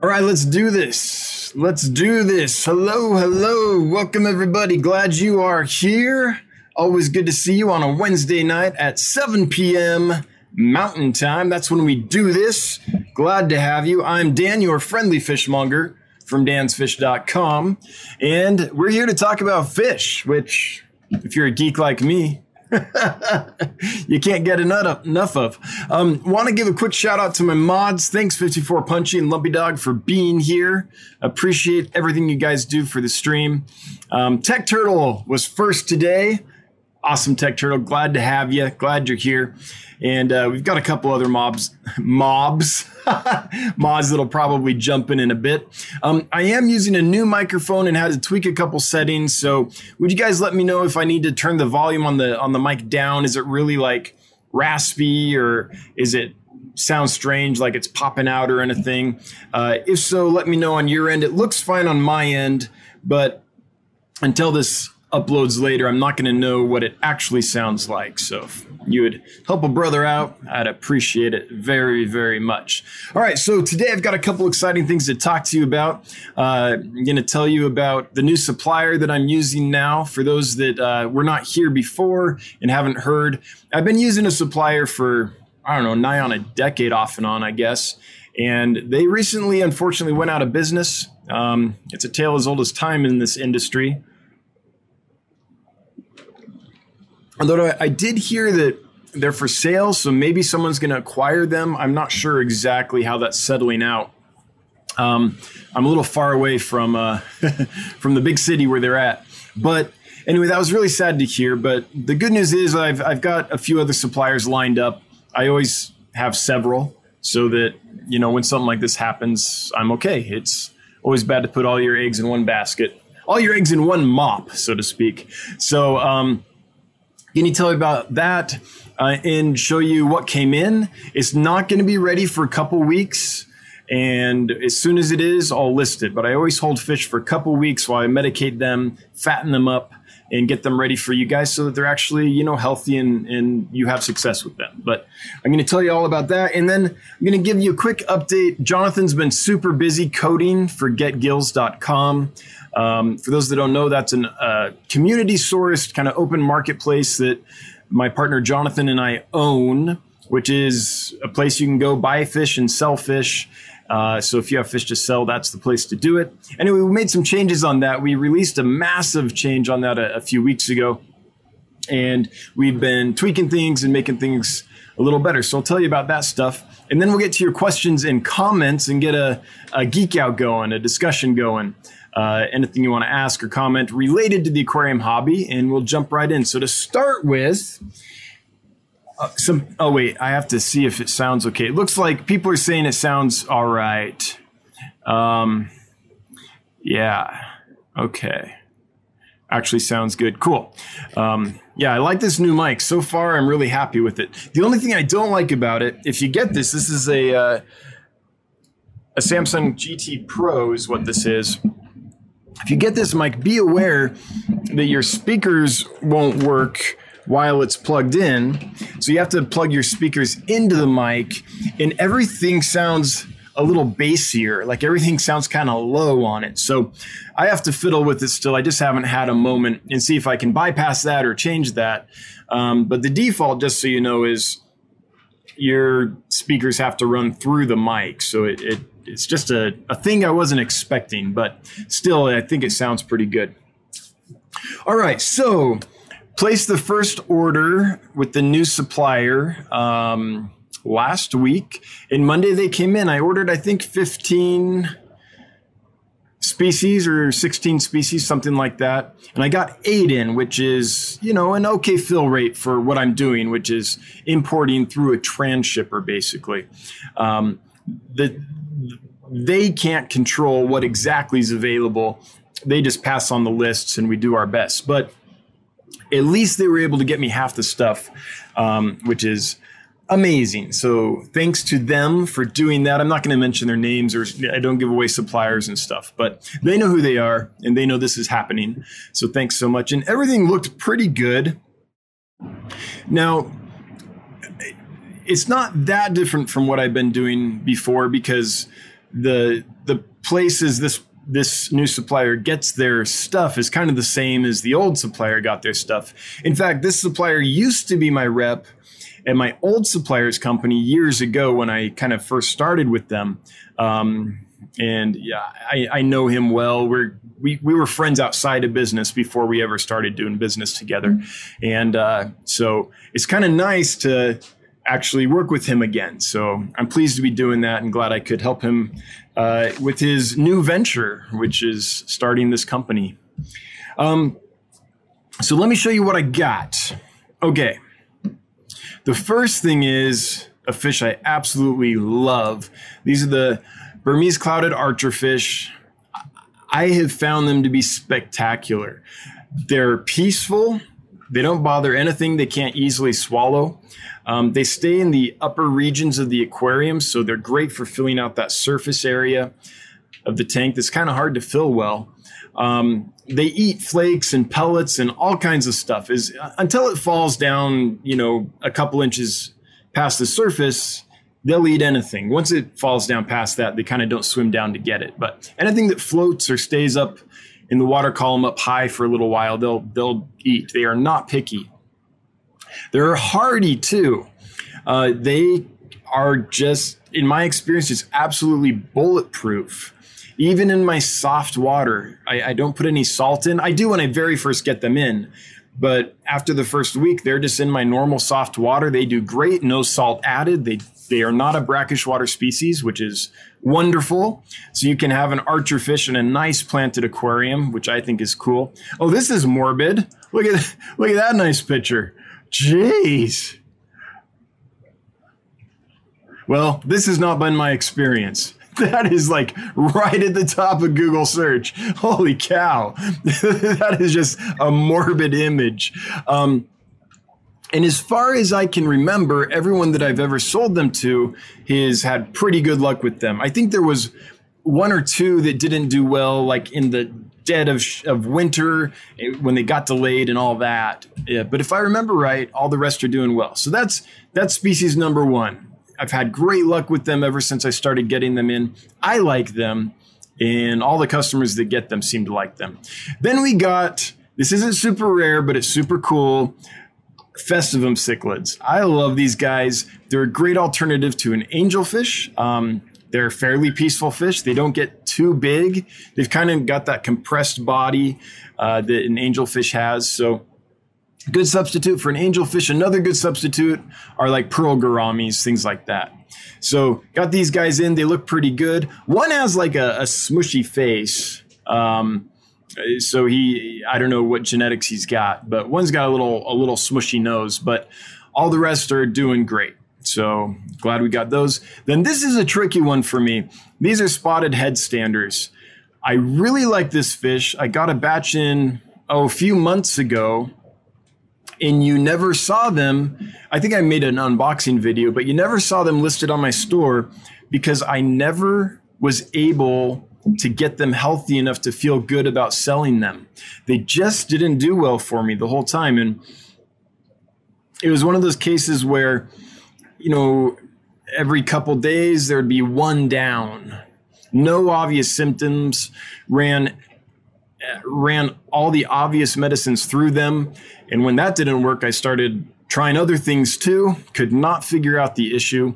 All right, let's do this. Let's do this. Hello, hello. Welcome, everybody. Glad you are here. Always good to see you on a Wednesday night at 7 p.m. Mountain Time. That's when we do this. Glad to have you. I'm Dan, your friendly fishmonger from dansfish.com. And we're here to talk about fish, which, if you're a geek like me, you can't get enough of. Um, Want to give a quick shout out to my mods. Thanks, 54 Punchy and Lumpy Dog, for being here. Appreciate everything you guys do for the stream. Um, Tech Turtle was first today. Awesome, Tech Turtle. Glad to have you. Glad you're here. And uh, we've got a couple other mobs, mobs, mods that'll probably jump in in a bit. Um, I am using a new microphone and had to tweak a couple settings. So would you guys let me know if I need to turn the volume on the on the mic down? Is it really like raspy or is it sounds strange like it's popping out or anything? Uh, if so, let me know on your end. It looks fine on my end, but until this uploads later, I'm not going to know what it actually sounds like. So if you would help a brother out, I'd appreciate it very, very much. All right, so today I've got a couple exciting things to talk to you about. Uh, I'm going to tell you about the new supplier that I'm using now. For those that uh, were not here before and haven't heard, I've been using a supplier for I don't know, nigh on a decade off and on, I guess. And they recently, unfortunately, went out of business. Um, it's a tale as old as time in this industry. Although I, did hear that they're for sale, so maybe someone's going to acquire them. I'm not sure exactly how that's settling out. Um, I'm a little far away from uh, from the big city where they're at, but anyway, that was really sad to hear. But the good news is I've I've got a few other suppliers lined up. I always have several, so that you know when something like this happens, I'm okay. It's always bad to put all your eggs in one basket, all your eggs in one mop, so to speak. So um, you tell me about that uh, and show you what came in? It's not going to be ready for a couple weeks. And as soon as it is, I'll list it. But I always hold fish for a couple weeks while I medicate them, fatten them up, and get them ready for you guys so that they're actually, you know, healthy and, and you have success with them. But I'm going to tell you all about that. And then I'm going to give you a quick update. Jonathan's been super busy coding for getgills.com. Um, for those that don't know, that's a uh, community sourced kind of open marketplace that my partner Jonathan and I own, which is a place you can go buy fish and sell fish. Uh, so if you have fish to sell, that's the place to do it. Anyway, we made some changes on that. We released a massive change on that a, a few weeks ago, and we've been tweaking things and making things a little better. So I'll tell you about that stuff. And then we'll get to your questions and comments and get a, a geek out going, a discussion going uh, anything you want to ask or comment related to the aquarium hobby, and we'll jump right in. So to start with, uh, some. Oh wait, I have to see if it sounds okay. It looks like people are saying it sounds all right. Um, yeah. Okay. Actually, sounds good. Cool. Um, yeah, I like this new mic. So far, I'm really happy with it. The only thing I don't like about it, if you get this, this is a uh, a Samson GT Pro, is what this is if you get this mic, be aware that your speakers won't work while it's plugged in. So you have to plug your speakers into the mic, and everything sounds a little bassier. Like everything sounds kind of low on it. So I have to fiddle with it still. I just haven't had a moment and see if I can bypass that or change that. Um, but the default, just so you know, is your speakers have to run through the mic. So it, it it's just a, a thing I wasn't expecting, but still, I think it sounds pretty good. All right, so place the first order with the new supplier um, last week. And Monday they came in. I ordered, I think, 15 species or 16 species, something like that. And I got eight in, which is, you know, an okay fill rate for what I'm doing, which is importing through a transhipper, basically. Um, the they can't control what exactly is available. They just pass on the lists and we do our best. But at least they were able to get me half the stuff, um, which is amazing. So thanks to them for doing that. I'm not going to mention their names or I don't give away suppliers and stuff, but they know who they are and they know this is happening. So thanks so much. And everything looked pretty good. Now, it's not that different from what I've been doing before because the the places this this new supplier gets their stuff is kind of the same as the old supplier got their stuff. In fact, this supplier used to be my rep at my old supplier's company years ago when I kind of first started with them. Um, and yeah, I, I, know him well. We're we we were friends outside of business before we ever started doing business together, and uh, so it's kind of nice to actually work with him again. So I'm pleased to be doing that and glad I could help him uh, with his new venture, which is starting this company. Um, so let me show you what I got. Okay. The first thing is a fish I absolutely love. These are the Burmese clouded archerfish. I have found them to be spectacular. They're peaceful. They don't bother anything they can't easily swallow. Um, they stay in the upper regions of the aquarium, so they're great for filling out that surface area of the tank that's kind of hard to fill well. Um, they eat flakes and pellets and all kinds of stuff. Is until it falls down, you know, a couple inches past the surface, they'll eat anything. Once it falls down past that, they kind of don't swim down to get it. But anything that floats or stays up in the water column up high for a little while, they'll they'll eat. They are not picky. They're hardy too. Uh, they are just, in my experience, just absolutely bulletproof. Even in my soft water, I, I don't put any salt in. I do when I very first get them in, but after the first week, they're just in my normal soft water. They do great, no salt added. They they are not a brackish water species, which is wonderful. So you can have an archer fish in a nice planted aquarium, which I think is cool. Oh, this is morbid. Look at look at that nice picture. Jeez. Well, this has not been my experience. That is like right at the top of Google search. Holy cow. that is just a morbid image. Um, and as far as I can remember, everyone that I've ever sold them to has had pretty good luck with them. I think there was one or two that didn't do well, like in the dead of, of winter eh, when they got delayed and all that. Yeah, but if I remember right, all the rest are doing well. So that's that's species number one. I've had great luck with them ever since I started getting them in. I like them, and all the customers that get them seem to like them. Then we got this isn't super rare, but it's super cool. Festivum cichlids. I love these guys. They're a great alternative to an angelfish. Um, they're fairly peaceful fish. They don't get too big. They've kind of got that compressed body uh, that an angelfish has. So, good substitute for an angelfish. Another good substitute are like pearl gouramis, things like that. So, got these guys in. They look pretty good. One has like a, a smushy face. Um, so he, I don't know what genetics he's got, but one's got a little a little smushy nose. But all the rest are doing great. So glad we got those. Then this is a tricky one for me. These are spotted headstanders. I really like this fish. I got a batch in oh, a few months ago, and you never saw them. I think I made an unboxing video, but you never saw them listed on my store because I never was able to get them healthy enough to feel good about selling them. They just didn't do well for me the whole time. And it was one of those cases where you know, every couple days there'd be one down. No obvious symptoms. Ran ran all the obvious medicines through them, and when that didn't work, I started trying other things too. Could not figure out the issue.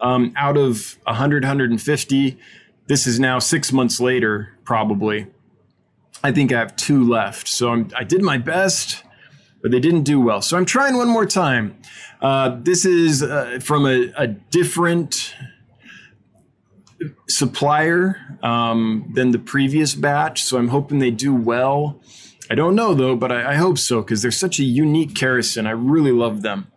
Um, out of 100, 150, this is now six months later, probably. I think I have two left. So I'm, I did my best, but they didn't do well. So I'm trying one more time. Uh, this is uh, from a, a, different supplier um, than the previous batch, so I'm hoping they do well. I don't know though, but I, I hope so because they're such a unique characin. I really love them.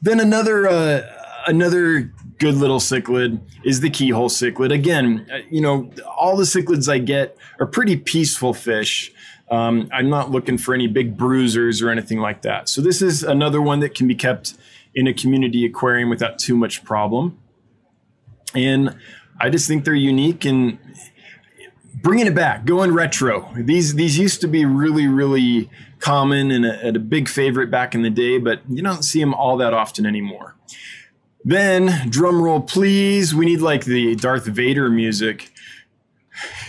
Then another uh, another good little cichlid is the keyhole cichlid. Again, uh, you know, all the cichlids I get are pretty peaceful fish. Um, I'm not looking for any big bruisers or anything like that. So this is another one that can be kept in a community aquarium without too much problem. And I just think they're unique and bringing it back, going retro. These these used to be really really common and a, and a big favorite back in the day, but you don't see them all that often anymore. Then, drum roll, please. We need like the Darth Vader music.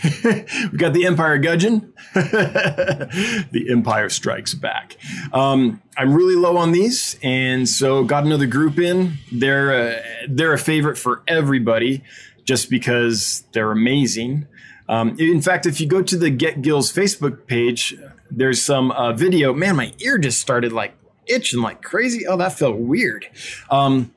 we got the Empire Gudgeon. the Empire Strikes Back. Um, I'm really low on these, and so got another group in. They're uh, they're a favorite for everybody, just because they're amazing. Um, in fact, if you go to the Get Gills Facebook page, there's some uh, video. Man, my ear just started like itching like crazy. Oh, that felt weird. Um,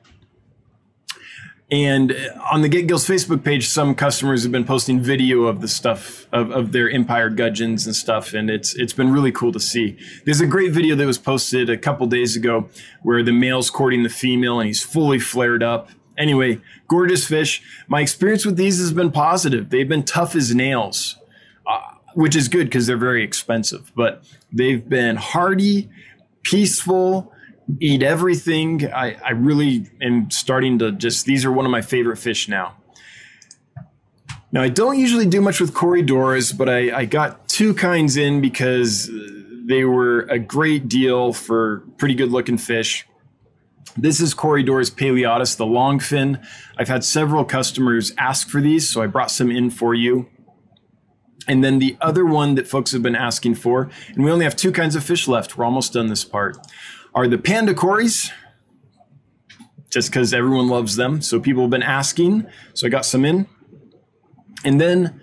and on the Get Gills Facebook page, some customers have been posting video of the stuff of, of their Empire gudgeons and stuff, and it's it's been really cool to see. There's a great video that was posted a couple days ago where the male's courting the female and he's fully flared up. Anyway, gorgeous fish. My experience with these has been positive. They've been tough as nails, uh, which is good because they're very expensive, but they've been hardy, peaceful eat everything. I, I really am starting to just, these are one of my favorite fish now. Now, I don't usually do much with Corydoras, but I, I got two kinds in because they were a great deal for pretty good looking fish. This is Corydoras paleatus, the longfin. I've had several customers ask for these, so I brought some in for you. And then the other one that folks have been asking for, and we only have two kinds of fish left. We're almost done this part are the panda cories, just because everyone loves them. So people have been asking. So I got some in. And then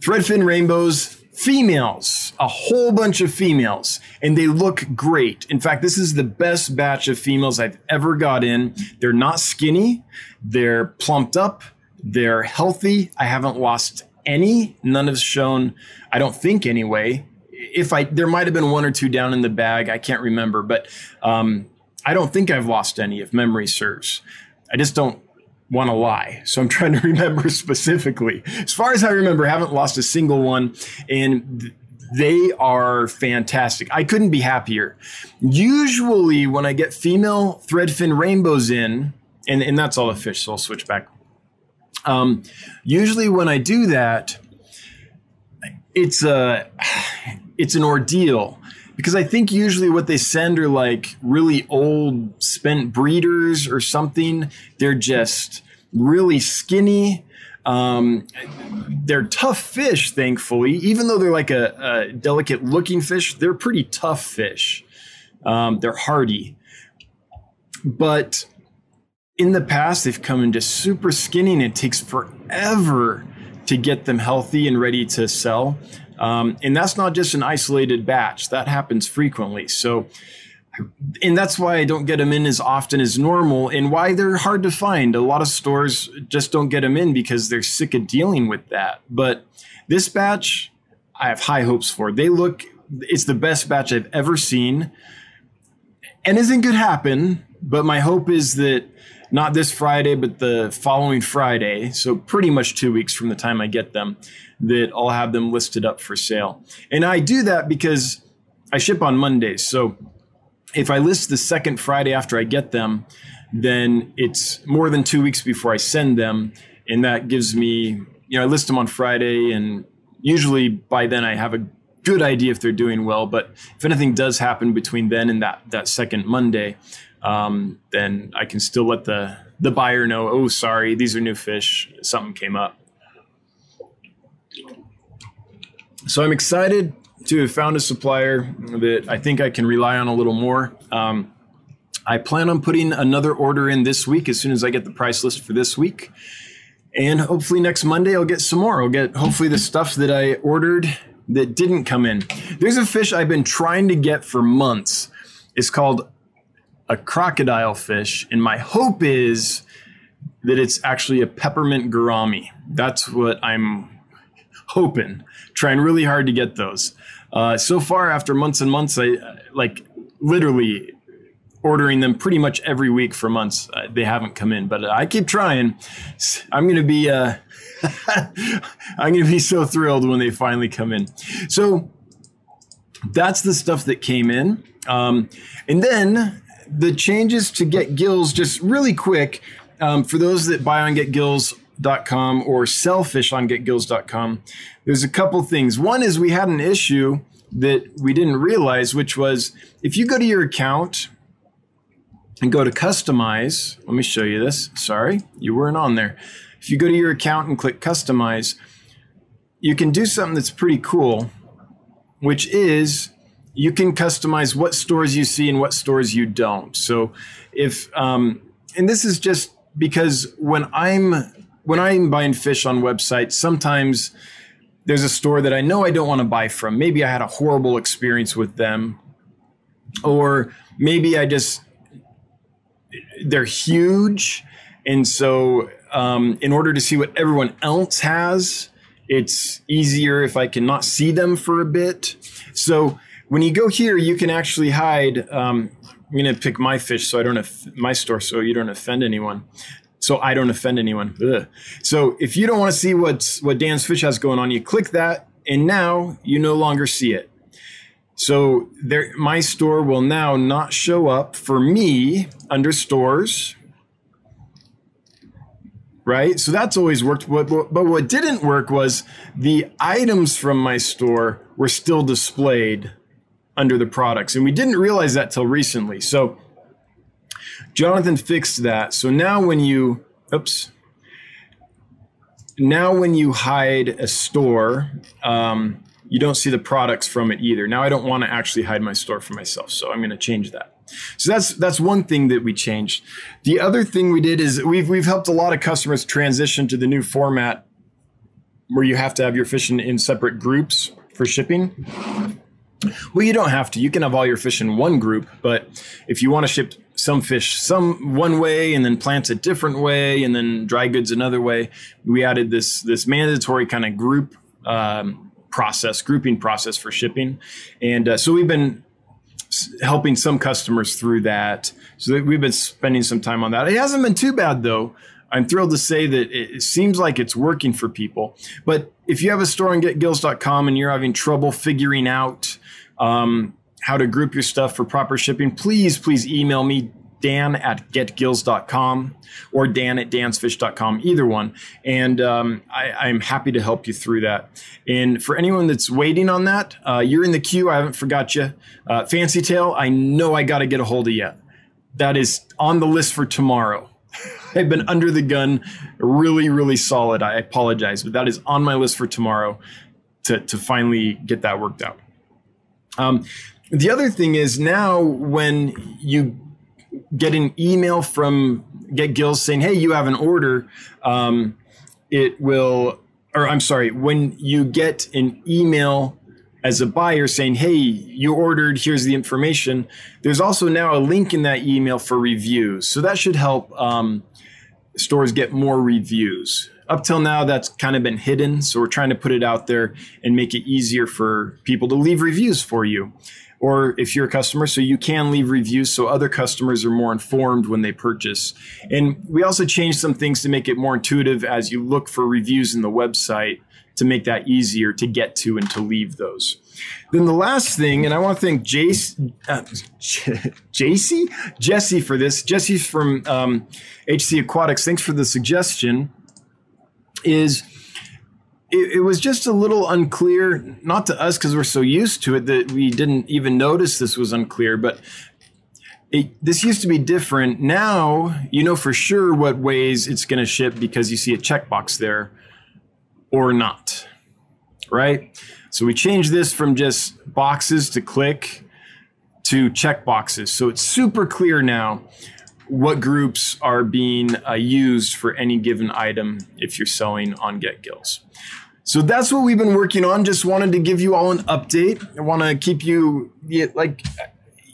threadfin rainbows, females, a whole bunch of females, and they look great. In fact, this is the best batch of females I've ever got in. They're not skinny, they're plumped up, they're healthy. I haven't lost any. None have shown, I don't think anyway, if I there might have been one or two down in the bag, I can't remember, but um, I don't think I've lost any if memory serves. I just don't want to lie, so I'm trying to remember specifically. As far as I remember, I haven't lost a single one, and they are fantastic. I couldn't be happier. Usually, when I get female threadfin rainbows in, and, and that's all the fish, so I'll switch back. Um, usually, when I do that, it's a it's an ordeal because I think usually what they send are like really old spent breeders or something. They're just really skinny. Um, they're tough fish, thankfully. Even though they're like a, a delicate looking fish, they're pretty tough fish. Um, they're hardy. But in the past, they've come into super skinny and it takes forever to get them healthy and ready to sell. Um, and that's not just an isolated batch, that happens frequently. So, and that's why I don't get them in as often as normal and why they're hard to find. A lot of stores just don't get them in because they're sick of dealing with that. But this batch, I have high hopes for. They look, it's the best batch I've ever seen. And isn't could happen, but my hope is that not this Friday, but the following Friday, so pretty much two weeks from the time I get them, that I'll have them listed up for sale. And I do that because I ship on Mondays. So if I list the second Friday after I get them, then it's more than two weeks before I send them. And that gives me, you know, I list them on Friday, and usually by then I have a good idea if they're doing well. But if anything does happen between then and that, that second Monday, um, then I can still let the the buyer know. Oh, sorry, these are new fish. Something came up. So I'm excited to have found a supplier that I think I can rely on a little more. Um, I plan on putting another order in this week as soon as I get the price list for this week. And hopefully next Monday I'll get some more. I'll get hopefully the stuff that I ordered that didn't come in. There's a fish I've been trying to get for months. It's called a crocodile fish, and my hope is that it's actually a peppermint gourami. That's what I'm hoping. Trying really hard to get those. Uh, so far, after months and months, I like literally ordering them pretty much every week for months. Uh, they haven't come in, but I keep trying. I'm to be uh, I'm to be so thrilled when they finally come in. So that's the stuff that came in. Um, and then the changes to Get Gills, just really quick, um, for those that buy on GetGills.com or sell fish on GetGills.com, there's a couple things. One is we had an issue that we didn't realize, which was if you go to your account and go to customize, let me show you this. Sorry, you weren't on there. If you go to your account and click customize, you can do something that's pretty cool, which is you can customize what stores you see and what stores you don't. So if um, and this is just because when I'm when I'm buying fish on websites, sometimes there's a store that I know I don't want to buy from. Maybe I had a horrible experience with them, or maybe I just they're huge, and so um, in order to see what everyone else has, it's easier if I can not see them for a bit. So when you go here, you can actually hide. Um, I'm going to pick my fish so I don't have my store so you don't offend anyone. So I don't offend anyone. Ugh. So if you don't want to see what's what Dan's Fish has going on, you click that, and now you no longer see it. So there, my store will now not show up for me under stores right? So that's always worked. But, but what didn't work was the items from my store were still displayed under the products. And we didn't realize that till recently. So Jonathan fixed that. So now when you, oops, now when you hide a store, um, you don't see the products from it either. Now I don't want to actually hide my store for myself. So I'm going to change that. So that's that's one thing that we changed. The other thing we did is we've we've helped a lot of customers transition to the new format where you have to have your fish in, in separate groups for shipping. Well, you don't have to. You can have all your fish in one group, but if you want to ship some fish some one way and then plants a different way and then dry goods another way, we added this this mandatory kind of group um, process, grouping process for shipping, and uh, so we've been helping some customers through that. So we've been spending some time on that. It hasn't been too bad though. I'm thrilled to say that it seems like it's working for people. But if you have a store on getgills.com and you're having trouble figuring out um, how to group your stuff for proper shipping, please, please email me, dan at getgills.com or dan at dansfish.com, either one. And um, I, am happy to help you through that. And for anyone that's waiting on that, uh, you're in the queue. I haven't forgot you. Uh, Fancy Tail, I know I got to get a hold of you. That is on the list for tomorrow. I've been under the gun, really, really solid. I apologize, but that is on my list for tomorrow to, to finally get that worked out. Um, the other thing is now when you get an email from Get Gills saying, "Hey, you have an order," um, it will, or I'm sorry, when you get an email as a buyer saying, "Hey, you ordered. Here's the information." There's also now a link in that email for reviews, so that should help um, stores get more reviews. Up till now, that's kind of been hidden, so we're trying to put it out there and make it easier for people to leave reviews for you or if you're a customer, so you can leave reviews so other customers are more informed when they purchase. And we also changed some things to make it more intuitive as you look for reviews in the website to make that easier to get to and to leave those. Then the last thing, and I want to thank Jace, uh, Jesse for this. Jesse's from um, HC Aquatics. Thanks for the suggestion. Is it, it, was just a little unclear, not to us because we're so used to it that we didn't even notice this was unclear, but it, this used to be different. Now you know for sure what ways it's going to ship because you see a checkbox there or not, right? So we changed this from just boxes to click to check boxes. So it's super clear now what groups are being uh, used for any given item if you're selling on Get Gills. So that's what we've been working on. Just wanted to give you all an update. I want to keep you like,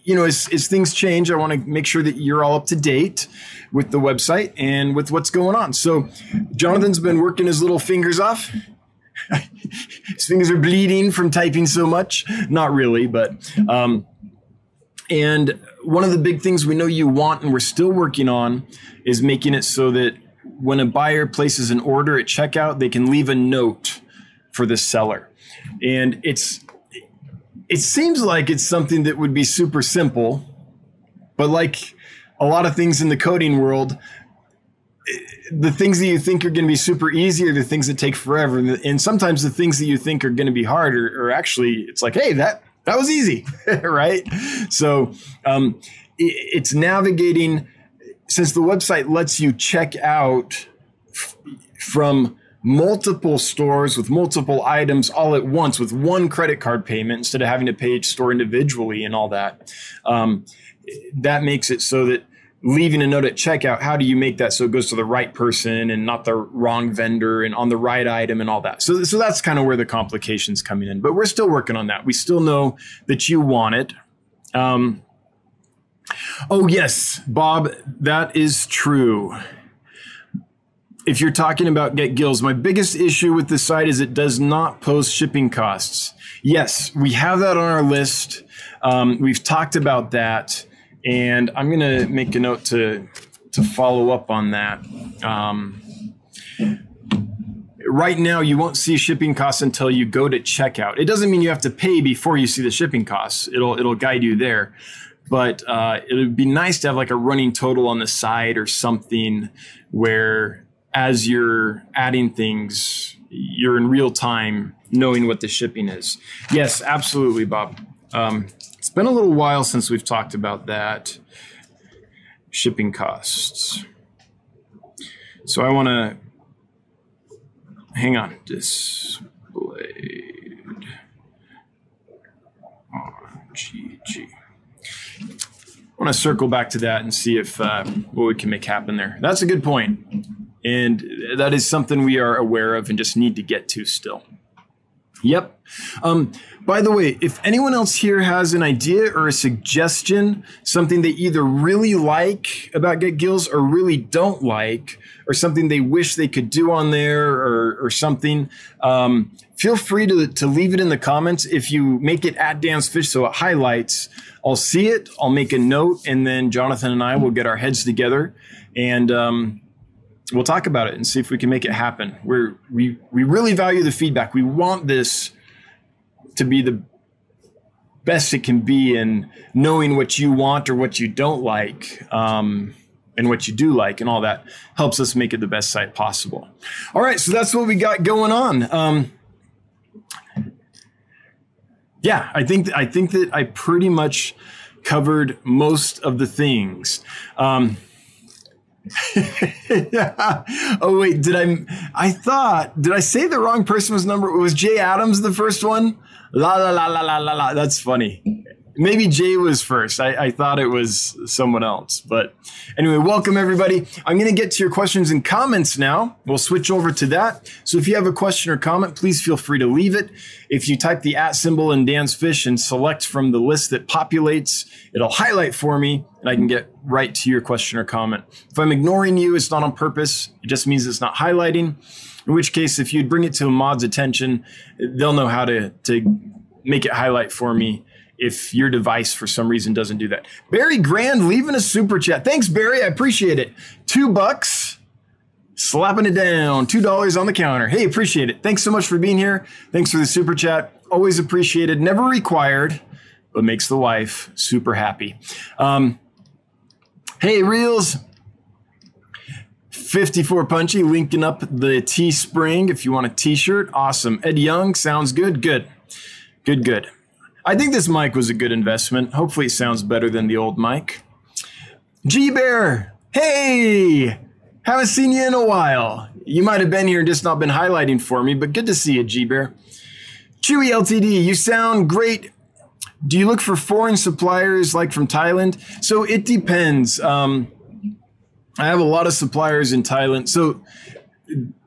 you know, as, as things change, I want to make sure that you're all up to date with the website and with what's going on. So Jonathan's been working his little fingers off. his fingers are bleeding from typing so much. Not really, but, um, and one of the big things we know you want and we're still working on is making it so that when a buyer places an order at checkout, they can leave a note for the seller. And it's it seems like it's something that would be super simple, but like a lot of things in the coding world, the things that you think are going to be super easy are the things that take forever. And sometimes the things that you think are going to be hard are, are actually, it's like, hey, that that was easy, right? So um, it's navigating since the website lets you check out f- from multiple stores with multiple items all at once with one credit card payment instead of having to pay each store individually and all that. Um, that makes it so that leaving a note at checkout, how do you make that so it goes to the right person and not the wrong vendor and on the right item and all that? So, so that's kind of where the complications coming in. But we're still working on that. We still know that you want it. Um, oh yes, Bob, that is true. If you're talking about Get Gills, my biggest issue with the site is it does not post shipping costs. Yes, we have that on our list. Um, we've talked about that and I'm going to make a note to to follow up on that. Um, right now, you won't see shipping costs until you go to checkout. It doesn't mean you have to pay before you see the shipping costs. It'll it'll guide you there, but uh, it would be nice to have like a running total on the side or something where as you're adding things, you're in real time knowing what the shipping is. Yes, absolutely, Bob. Um, it's been a little while since we've talked about that. Shipping costs. So I want to hang on. Displayed on GG. I want to circle back to that and see if uh, what we can make happen there. That's a good point, and that is something we are aware of and just need to get to still. Yep. Um, by the way, if anyone else here has an idea or a suggestion, something they either really like about Get Gills or really don't like, or something they wish they could do on there or, or something, um, feel free to, to leave it in the comments. If you make it at Dan's Fish so it highlights, I'll see it, I'll make a note, and then Jonathan and I will get our heads together and um, we'll talk about it and see if we can make it happen. We're, we, we really value the feedback. We want this to be the best it can be in knowing what you want or what you don't like um, and what you do like and all that helps us make it the best site possible all right so that's what we got going on um, yeah i think i think that i pretty much covered most of the things um, yeah. Oh wait, did I? I thought did I say the wrong person was number? Was Jay Adams the first one? La la la la la la la. That's funny. Maybe Jay was first. I, I thought it was someone else. But anyway, welcome everybody. I'm going to get to your questions and comments now. We'll switch over to that. So if you have a question or comment, please feel free to leave it. If you type the at symbol in Dan's Fish and select from the list that populates, it'll highlight for me and I can get right to your question or comment. If I'm ignoring you, it's not on purpose. It just means it's not highlighting. In which case, if you'd bring it to a mod's attention, they'll know how to, to make it highlight for me if your device for some reason doesn't do that. Barry Grand leaving a super chat. Thanks, Barry. I appreciate it. Two bucks, slapping it down. Two dollars on the counter. Hey, appreciate it. Thanks so much for being here. Thanks for the super chat. Always appreciated. Never required, but makes the wife super happy. Um, hey, Reels. 54 Punchy linking up the Teespring if you want a t shirt. Awesome. Ed Young, sounds good. Good. Good, good. I think this mic was a good investment. Hopefully, it sounds better than the old mic. G Bear, hey, haven't seen you in a while. You might have been here and just not been highlighting for me, but good to see you, G Bear. Chewy LTD, you sound great. Do you look for foreign suppliers like from Thailand? So it depends. Um, I have a lot of suppliers in Thailand. So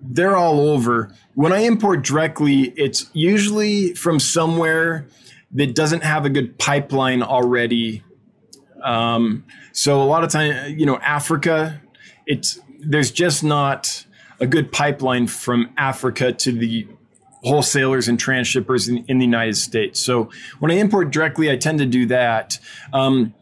they're all over. When I import directly, it's usually from somewhere that doesn't have a good pipeline already. Um, so a lot of time, you know, Africa, it's there's just not a good pipeline from Africa to the wholesalers and transshippers in, in the United States. So when I import directly, I tend to do that. Um,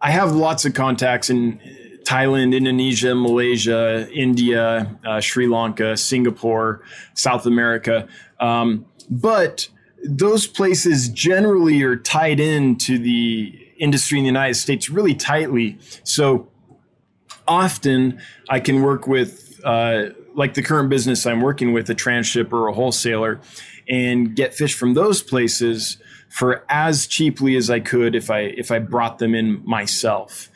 I have lots of contacts in Thailand, Indonesia, Malaysia, India, uh, Sri Lanka, Singapore, South America. Um, but those places generally are tied into the industry in the United States really tightly. So often I can work with, uh, like the current business I'm working with, a transshipper or a wholesaler, and get fish from those places for as cheaply as I could if I if I brought them in myself.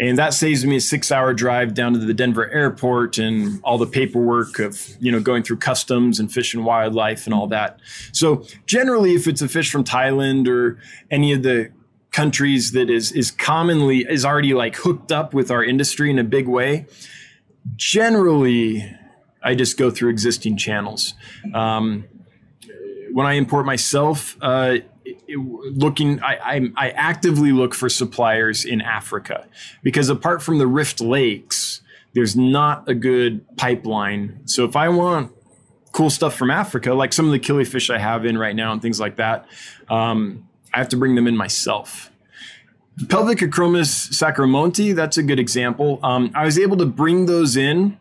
And that saves me a six hour drive down to the denver airport and all the paperwork of you know going through customs and fish and wildlife and all that. So generally if it's a fish from thailand or any of the countries that is is commonly is already like hooked up with our industry in a big way generally i just go through existing channels. Um, when i import myself uh, looking I, I, I actively look for suppliers in africa because apart from the rift lakes there's not a good pipeline. So if i want cool stuff from africa like some of the killifish i have in right now and things like that um, i have to bring them in myself. Pelvicachromis sacramontei that's a good example. Um, i was able to bring those in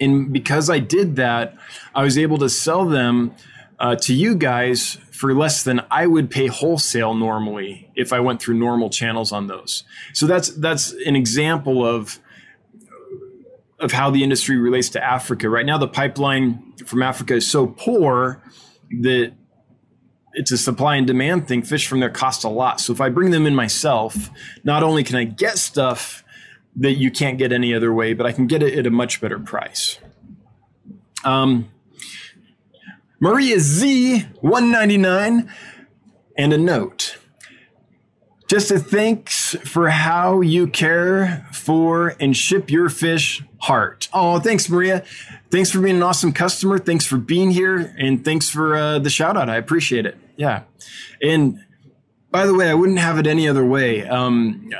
and because i did that i was able to sell them uh, to you guys for less than I would pay wholesale normally if I went through normal channels on those. So that's that's an example of of how the industry relates to Africa. Right now, the pipeline from Africa is so poor that it's a supply and demand thing. Fish from there cost a lot. So if I bring them in myself, not only can I get stuff that you can't get any other way, but I can get it at a much better price. Um, Maria Z, 199, and a note. Just a thanks for how you care for and ship your fish heart. Oh, thanks, Maria. Thanks for being an awesome customer. Thanks for being here. And thanks for uh, the shout out. I appreciate it. Yeah. And by the way, I wouldn't have it any other way. Um,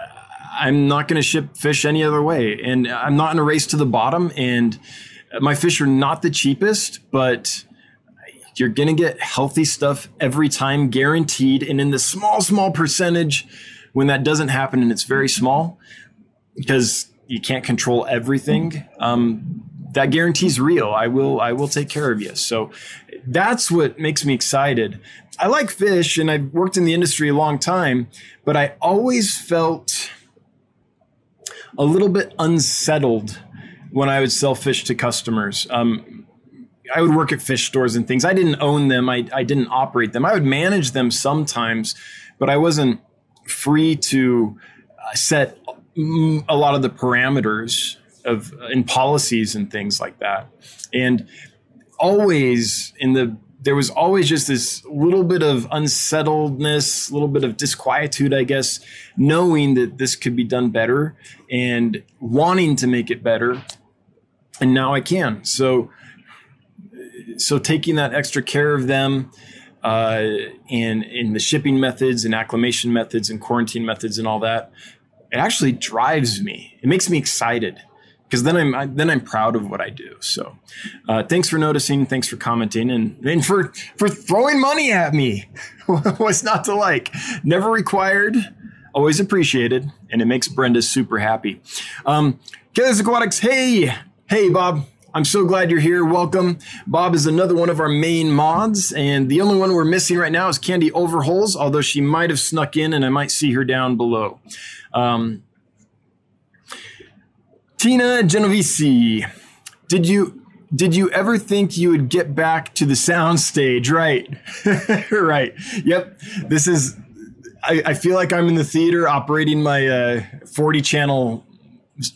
I'm not going to ship fish any other way. And I'm not in a race to the bottom. And my fish are not the cheapest, but you're going to get healthy stuff every time, guaranteed. And in the small, small percentage, when that doesn't happen and it's very small, because you can't control everything, um, that guarantee's real. I will, I will take care of you. So that's what makes me excited. I like fish and I've worked in the industry a long time, but I always felt a little bit unsettled when I would sell fish to customers. Um, I would work at fish stores and things. I didn't own them. I, I didn't operate them. I would manage them sometimes, but I wasn't free to uh, set a lot of the parameters of in policies and things like that. And always in the there was always just this little bit of unsettledness, a little bit of disquietude, I guess, knowing that this could be done better and wanting to make it better. And now I can. So so taking that extra care of them uh, and in the shipping methods and acclimation methods and quarantine methods and all that, it actually drives me. It makes me excited because then I'm I, then I'm proud of what I do. So, uh, thanks for noticing. Thanks for commenting and and for for throwing money at me. What's not to like? Never required. Always appreciated, and it makes Brenda super happy. Um, Killers Aquatics, hey, hey, Bob. I'm so glad you're here. Welcome. Bob is another one of our main mods, and the only one we're missing right now is Candy Overholes, although she might have snuck in and I might see her down below. Um, Tina Genovese, did you did you ever think you would get back to the sound stage? Right. right. Yep. This is I, I, feel like I'm in the theater operating my uh, 40 channel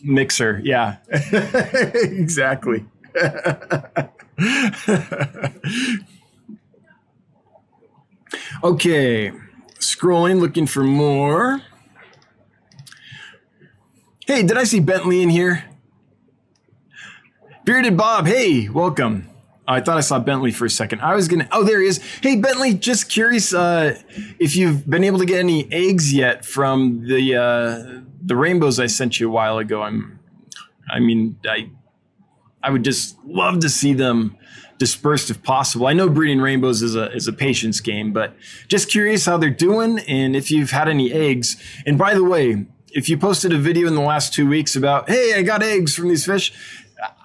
mixer. Yeah, exactly. okay, scrolling, looking for more. Hey, did I see Bentley in here? Bearded Bob, hey, welcome. I thought I saw Bentley for a second. I was gonna. Oh, there he is. Hey, Bentley. Just curious uh, if you've been able to get any eggs yet from the uh, the rainbows I sent you a while ago. I'm. I mean, I. I would just love to see them dispersed if possible. I know breeding rainbows is a is a patience game, but just curious how they're doing and if you've had any eggs. And by the way, if you posted a video in the last two weeks about, hey, I got eggs from these fish,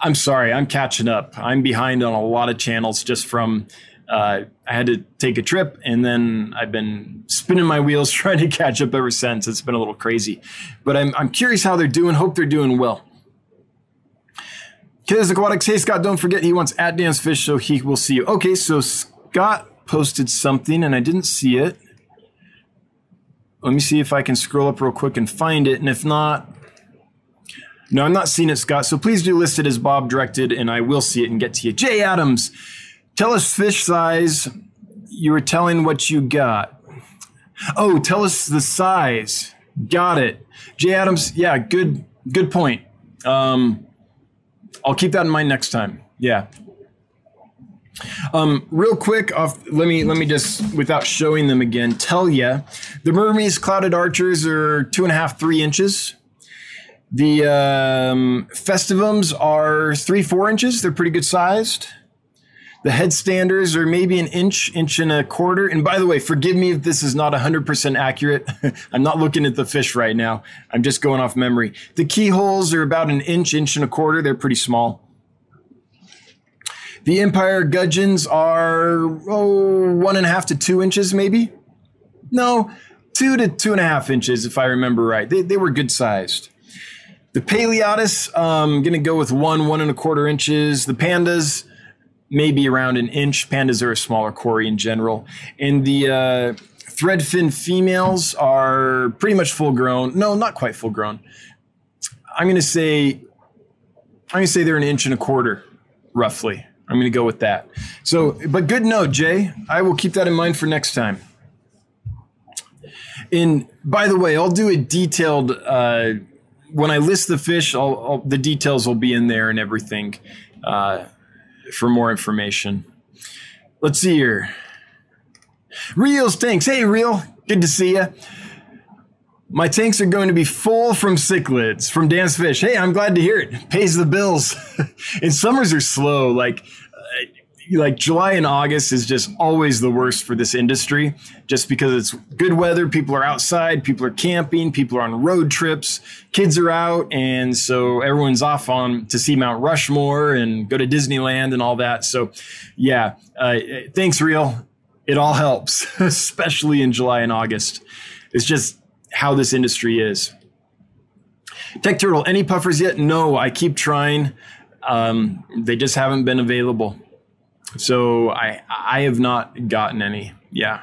I'm sorry, I'm catching up. I'm behind on a lot of channels just from uh, I had to take a trip and then I've been spinning my wheels trying to catch up ever since. It's been a little crazy, but I'm, I'm curious how they're doing. Hope they're doing well. Kids Aquatics, hey Scott, don't forget he wants at Dan's Fish so he will see you. Okay, so Scott posted something and I didn't see it. Let me see if I can scroll up real quick and find it. And if not, No, I'm not seeing it, Scott. So please do list it as Bob directed, and I will see it and get to you. Jay Adams, tell us fish size. You were telling what you got. Oh, tell us the size. Got it. Jay Adams, yeah, good, good point. Um, I'll keep that in mind next time. Yeah. Um, real quick, off. Let me let me just, without showing them again, tell you, the Burmese clouded archers are two and a half, three inches. The um, festivums are three, four inches. They're pretty good sized. The headstanders are maybe an inch, inch and a quarter. And by the way, forgive me if this is not 100% accurate. I'm not looking at the fish right now. I'm just going off memory. The keyholes are about an inch, inch and a quarter. They're pretty small. The Empire gudgeons are, oh, one and a half to two inches, maybe? No, two to two and a half inches, if I remember right. They, they were good sized. The Paleotis, I'm um, going to go with one, one and a quarter inches. The pandas, maybe around an inch. Pandas are a smaller quarry in general. And the uh, threadfin females are pretty much full grown. No, not quite full grown. I'm going to say, I'm going to say they're an inch and a quarter, roughly. I'm going to go with that. So, but good note, Jay. I will keep that in mind for next time. And by the way, I'll do a detailed. Uh, when I list the fish, I'll, I'll, the details will be in there and everything. Uh, for more information. Let's see here. Real tanks. Hey, Real. Good to see you. My tanks are going to be full from cichlids from Dan's Fish. Hey, I'm glad to hear it. Pays the bills. and summers are slow. Like like July and August is just always the worst for this industry just because it's good weather. People are outside, people are camping, people are on road trips, kids are out. And so everyone's off on to see Mount Rushmore and go to Disneyland and all that. So yeah, uh, thanks, Real. It all helps, especially in July and August. It's just how this industry is. Tech Turtle, any puffers yet? No, I keep trying. Um, they just haven't been available. So I I have not gotten any. Yeah.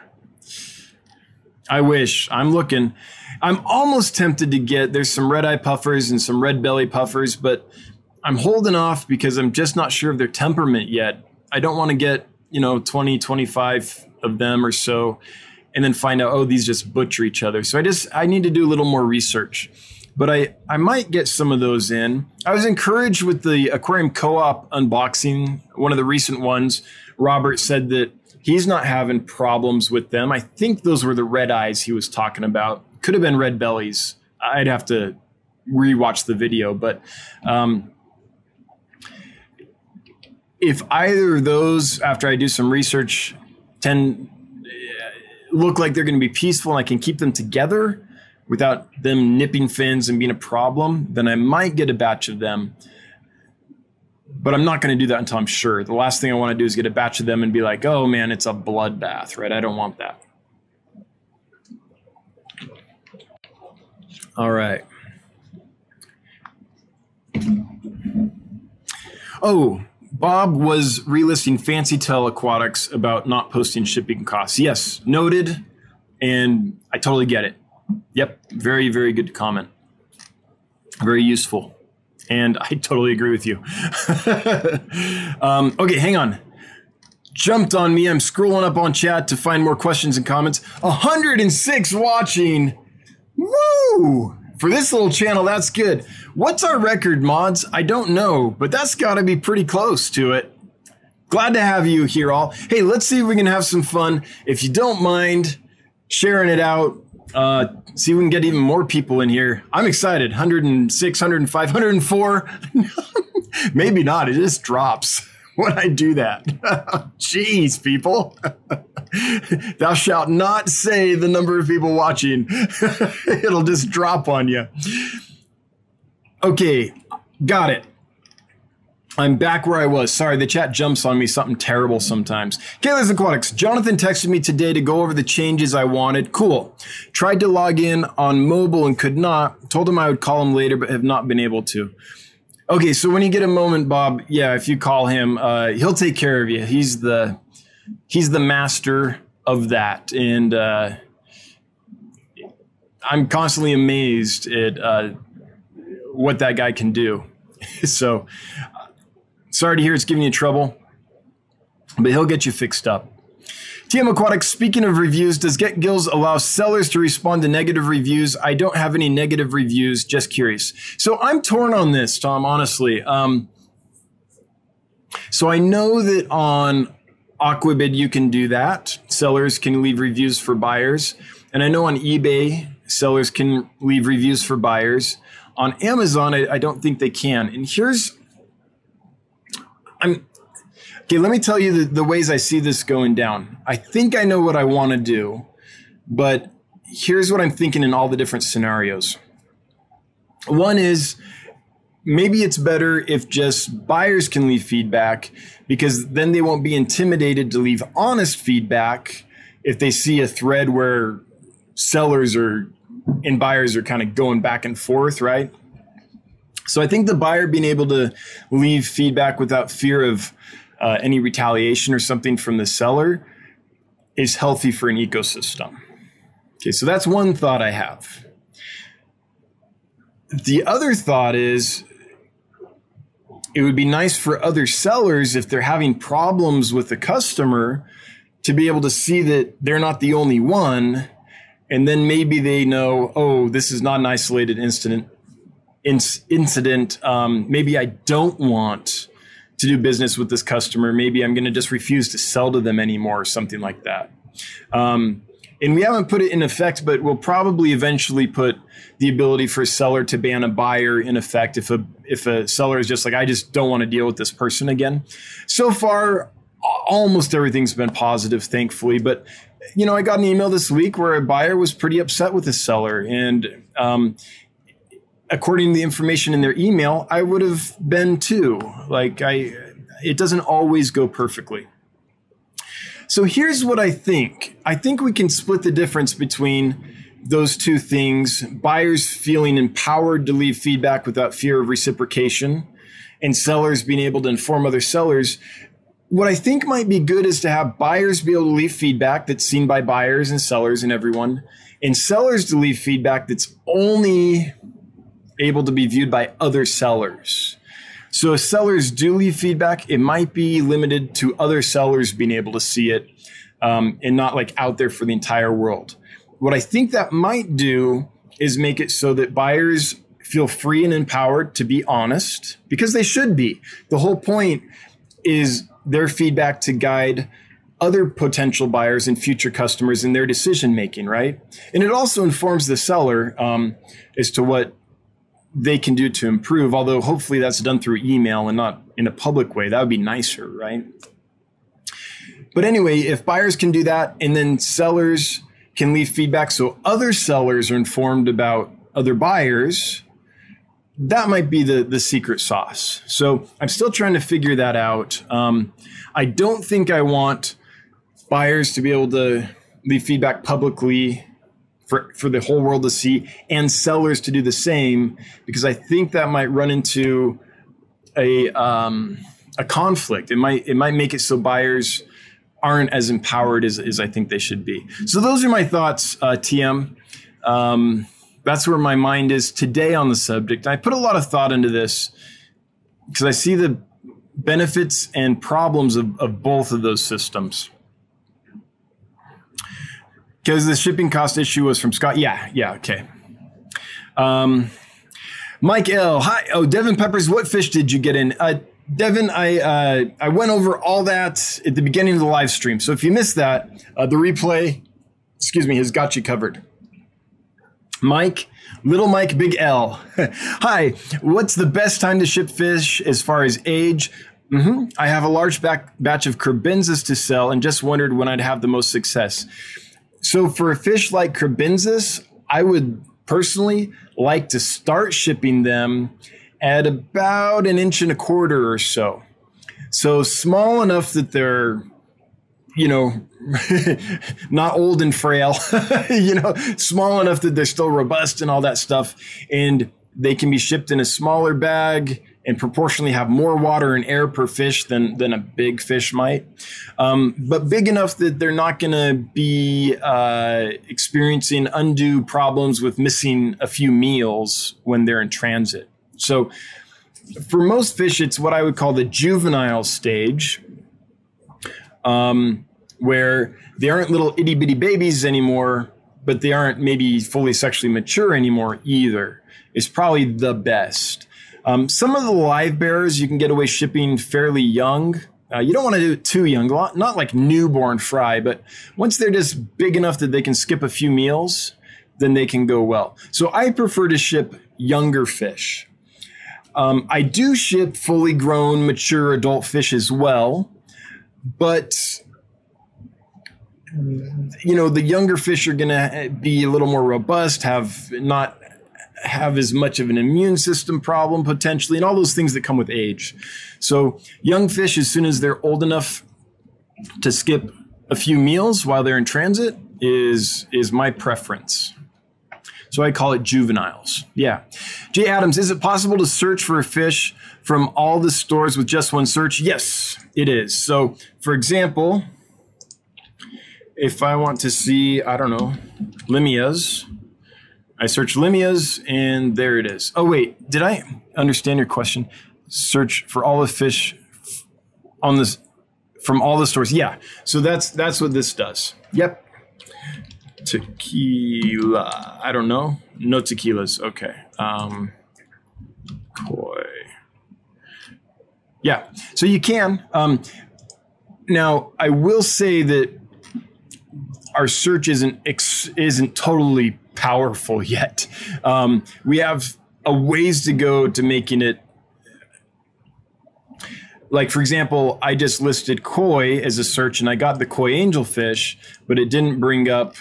I wish. I'm looking. I'm almost tempted to get there's some red eye puffers and some red belly puffers, but I'm holding off because I'm just not sure of their temperament yet. I don't want to get, you know, 20, 25 of them or so and then find out, oh, these just butcher each other. So I just I need to do a little more research but I, I might get some of those in. I was encouraged with the aquarium co-op unboxing, one of the recent ones. Robert said that he's not having problems with them. I think those were the red eyes he was talking about. Could have been red bellies. I'd have to rewatch the video, but um, if either of those, after I do some research, tend look like they're going to be peaceful and I can keep them together, without them nipping fins and being a problem, then I might get a batch of them. But I'm not going to do that until I'm sure. The last thing I want to do is get a batch of them and be like, oh man, it's a bloodbath, right? I don't want that. All right. Oh, Bob was relisting Fancy Tail Aquatics about not posting shipping costs. Yes, noted. And I totally get it. Yep, very, very good comment. Very useful. And I totally agree with you. um, okay, hang on. Jumped on me. I'm scrolling up on chat to find more questions and comments. 106 watching. Woo! For this little channel, that's good. What's our record, mods? I don't know, but that's got to be pretty close to it. Glad to have you here, all. Hey, let's see if we can have some fun. If you don't mind sharing it out, uh, see if we can get even more people in here. I'm excited. 106, 105, 104. Maybe not. It just drops when I do that. Jeez, people. Thou shalt not say the number of people watching. It'll just drop on you. Okay, got it. I'm back where I was. Sorry, the chat jumps on me something terrible sometimes. Kayla's Aquatics. Jonathan texted me today to go over the changes I wanted. Cool. Tried to log in on mobile and could not. Told him I would call him later, but have not been able to. Okay, so when you get a moment, Bob, yeah, if you call him, uh, he'll take care of you. He's the he's the master of that, and uh, I'm constantly amazed at uh, what that guy can do. so sorry to hear it's giving you trouble, but he'll get you fixed up. TM Aquatics, speaking of reviews, does Get Gills allow sellers to respond to negative reviews? I don't have any negative reviews, just curious. So I'm torn on this, Tom, honestly. Um, so I know that on Aquabid you can do that. Sellers can leave reviews for buyers. And I know on eBay, sellers can leave reviews for buyers. On Amazon, I, I don't think they can. And here's I'm Okay, let me tell you the, the ways I see this going down. I think I know what I want to do, but here's what I'm thinking in all the different scenarios. One is maybe it's better if just buyers can leave feedback because then they won't be intimidated to leave honest feedback if they see a thread where sellers are and buyers are kind of going back and forth, right? So I think the buyer being able to leave feedback without fear of uh, any retaliation or something from the seller is healthy for an ecosystem. Okay, so that's one thought I have. The other thought is it would be nice for other sellers if they're having problems with the customer to be able to see that they're not the only one. And then maybe they know, oh, this is not an isolated incident. Incident. Um, maybe I don't want to do business with this customer. Maybe I'm going to just refuse to sell to them anymore or something like that. Um, and we haven't put it in effect, but we'll probably eventually put the ability for a seller to ban a buyer in effect if a if a seller is just like I just don't want to deal with this person again. So far, almost everything's been positive, thankfully. But you know, I got an email this week where a buyer was pretty upset with a seller, and um, according to the information in their email, I would have been too. Like I, it doesn't always go perfectly. So here's what I think. I think we can split the difference between those two things buyers feeling empowered to leave feedback without fear of reciprocation, and sellers being able to inform other sellers. What I think might be good is to have buyers be able to leave feedback that's seen by buyers and sellers and everyone, and sellers to leave feedback that's only able to be viewed by other sellers. So if sellers do leave feedback, it might be limited to other sellers being able to see it um, and not like out there for the entire world. What I think that might do is make it so that buyers feel free and empowered to be honest because they should be. The whole point is their feedback to guide other potential buyers and future customers in their decision making, right? And it also informs the seller um, as to what they can do to improve. Although hopefully that's done through email and not in a public way. That would be nicer, right? But anyway, if buyers can do that and then sellers can leave feedback so other sellers are informed about other buyers, that might be the, the secret sauce. So I'm still trying to figure that out. Um, I don't think I want buyers to be able to leave feedback publicly for, for the whole world to see and sellers to do the same because I think that might run into a um, a conflict. It might it might make it so buyers aren't as empowered as, as I think they should be. So those are my thoughts, uh, TM. Um, that's where my mind is today on the subject. I put a lot of thought into this because I see the benefits and problems of, of both of those systems. Because the shipping cost issue was from Scott. Yeah, yeah, okay. Um, Mike L. Hi. Oh, Devin Peppers. What fish did you get in? Uh, Devin, I uh, I went over all that at the beginning of the live stream. So if you missed that, uh, the replay, excuse me, has got you covered. Mike, little Mike, big L. Hi. What's the best time to ship fish as far as age? Mm-hmm. I have a large back, batch of Kribensis to sell and just wondered when I'd have the most success. So for a fish like Kribensis, I would personally like to start shipping them at about an inch and a quarter or so. So small enough that they're, you know, not old and frail, you know, small enough that they're still robust and all that stuff. And they can be shipped in a smaller bag and proportionally have more water and air per fish than than a big fish might, um, but big enough that they're not going to be uh, experiencing undue problems with missing a few meals when they're in transit. So for most fish, it's what I would call the juvenile stage, um, where they aren't little itty bitty babies anymore, but they aren't maybe fully sexually mature anymore either. Is probably the best. Um, some of the live bearers you can get away shipping fairly young. Uh, you don't want to do it too young, not like newborn fry, but once they're just big enough that they can skip a few meals, then they can go well. So I prefer to ship younger fish. Um, I do ship fully grown, mature adult fish as well, but you know the younger fish are going to be a little more robust, have not have as much of an immune system problem potentially, and all those things that come with age. So young fish, as soon as they're old enough to skip a few meals while they're in transit, is is my preference. So I call it juveniles. Yeah. Jay Adams, is it possible to search for a fish from all the stores with just one search? Yes, it is. So, for example, if I want to see, I don't know, limias, I search limias and there it is. Oh, wait, did I understand your question? Search for all the fish on this from all the stores. Yeah. So that's that's what this does. Yep tequila. I don't know. No tequilas. Okay. Um, koi. Yeah. So you can. Um, now, I will say that our search isn't ex- isn't totally powerful yet. Um, we have a ways to go to making it. Like for example, I just listed koi as a search, and I got the koi angelfish, but it didn't bring up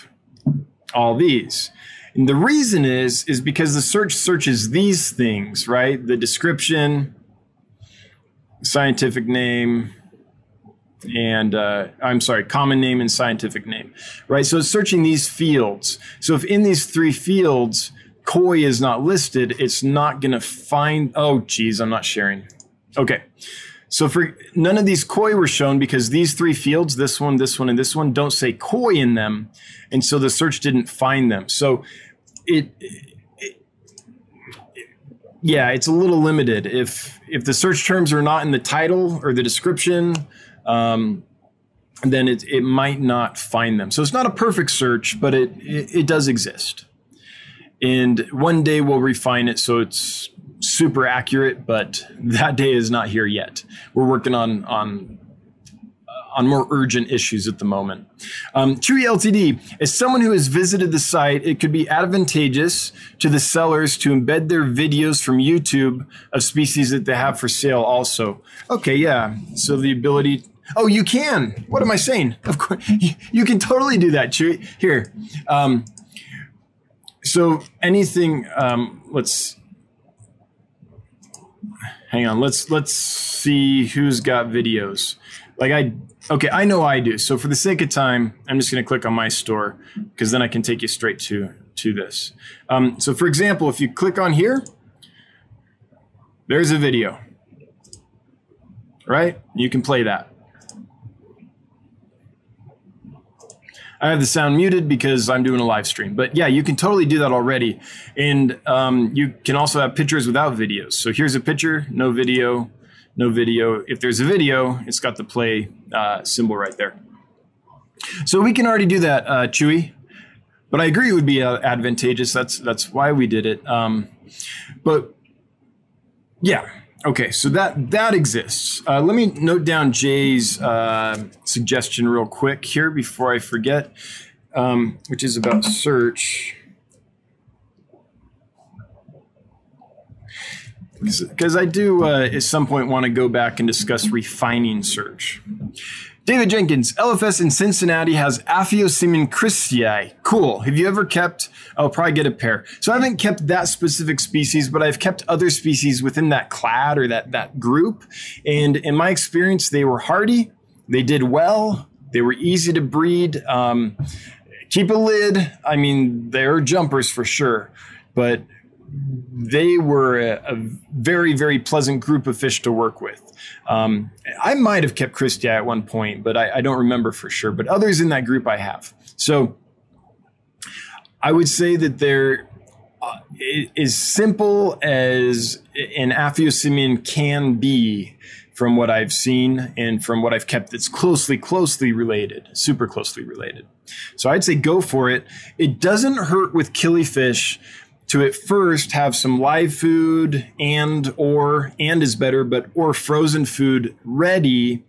all these. And the reason is is because the search searches these things, right? The description, scientific name, and uh, I'm sorry, common name and scientific name, right? So it's searching these fields. So if in these three fields koi is not listed, it's not going to find. Oh, geez, I'm not sharing. Okay. So for none of these koi were shown because these three fields, this one, this one, and this one, don't say koi in them, and so the search didn't find them. So it, it, yeah, it's a little limited. If if the search terms are not in the title or the description, um, then it it might not find them. So it's not a perfect search, but it, it, it does exist. And one day we'll refine it so it's super accurate, but that day is not here yet. We're working on on uh, on more urgent issues at the moment. Um, Chewy Ltd. As someone who has visited the site, it could be advantageous to the sellers to embed their videos from YouTube of species that they have for sale. Also, okay, yeah. So the ability. Oh, you can. What am I saying? Of course, you, you can totally do that. Here. Um, so anything. Um, let's hang on let's let's see who's got videos like i okay i know i do so for the sake of time i'm just going to click on my store because then i can take you straight to to this um, so for example if you click on here there's a video right you can play that I have the sound muted because I'm doing a live stream. But yeah, you can totally do that already. And um, you can also have pictures without videos. So here's a picture, no video, no video. If there's a video, it's got the play uh, symbol right there. So we can already do that, uh, Chewy. But I agree it would be uh, advantageous. That's that's why we did it. Um, but yeah, Okay, so that that exists. Uh, let me note down Jay's uh, suggestion real quick here before I forget, um, which is about search. Because I do uh, at some point want to go back and discuss refining search. David Jenkins, LFS in Cincinnati has christyi. Cool. Have you ever kept? I'll probably get a pair. So I haven't kept that specific species, but I've kept other species within that clade or that that group. And in my experience, they were hardy. They did well. They were easy to breed. Um, keep a lid. I mean, they're jumpers for sure, but they were a, a, very, very pleasant group of fish to work with. Um, I might have kept Christia at one point, but I, I, don't remember for sure. But others in that group I have. So I would say that they're uh, as simple as an aphyosemion can be from what I've seen and from what I've kept that's closely, closely related, super closely related. So I'd say go for it. It doesn't hurt with killifish to at first have some live food and or and is better, but or frozen food ready.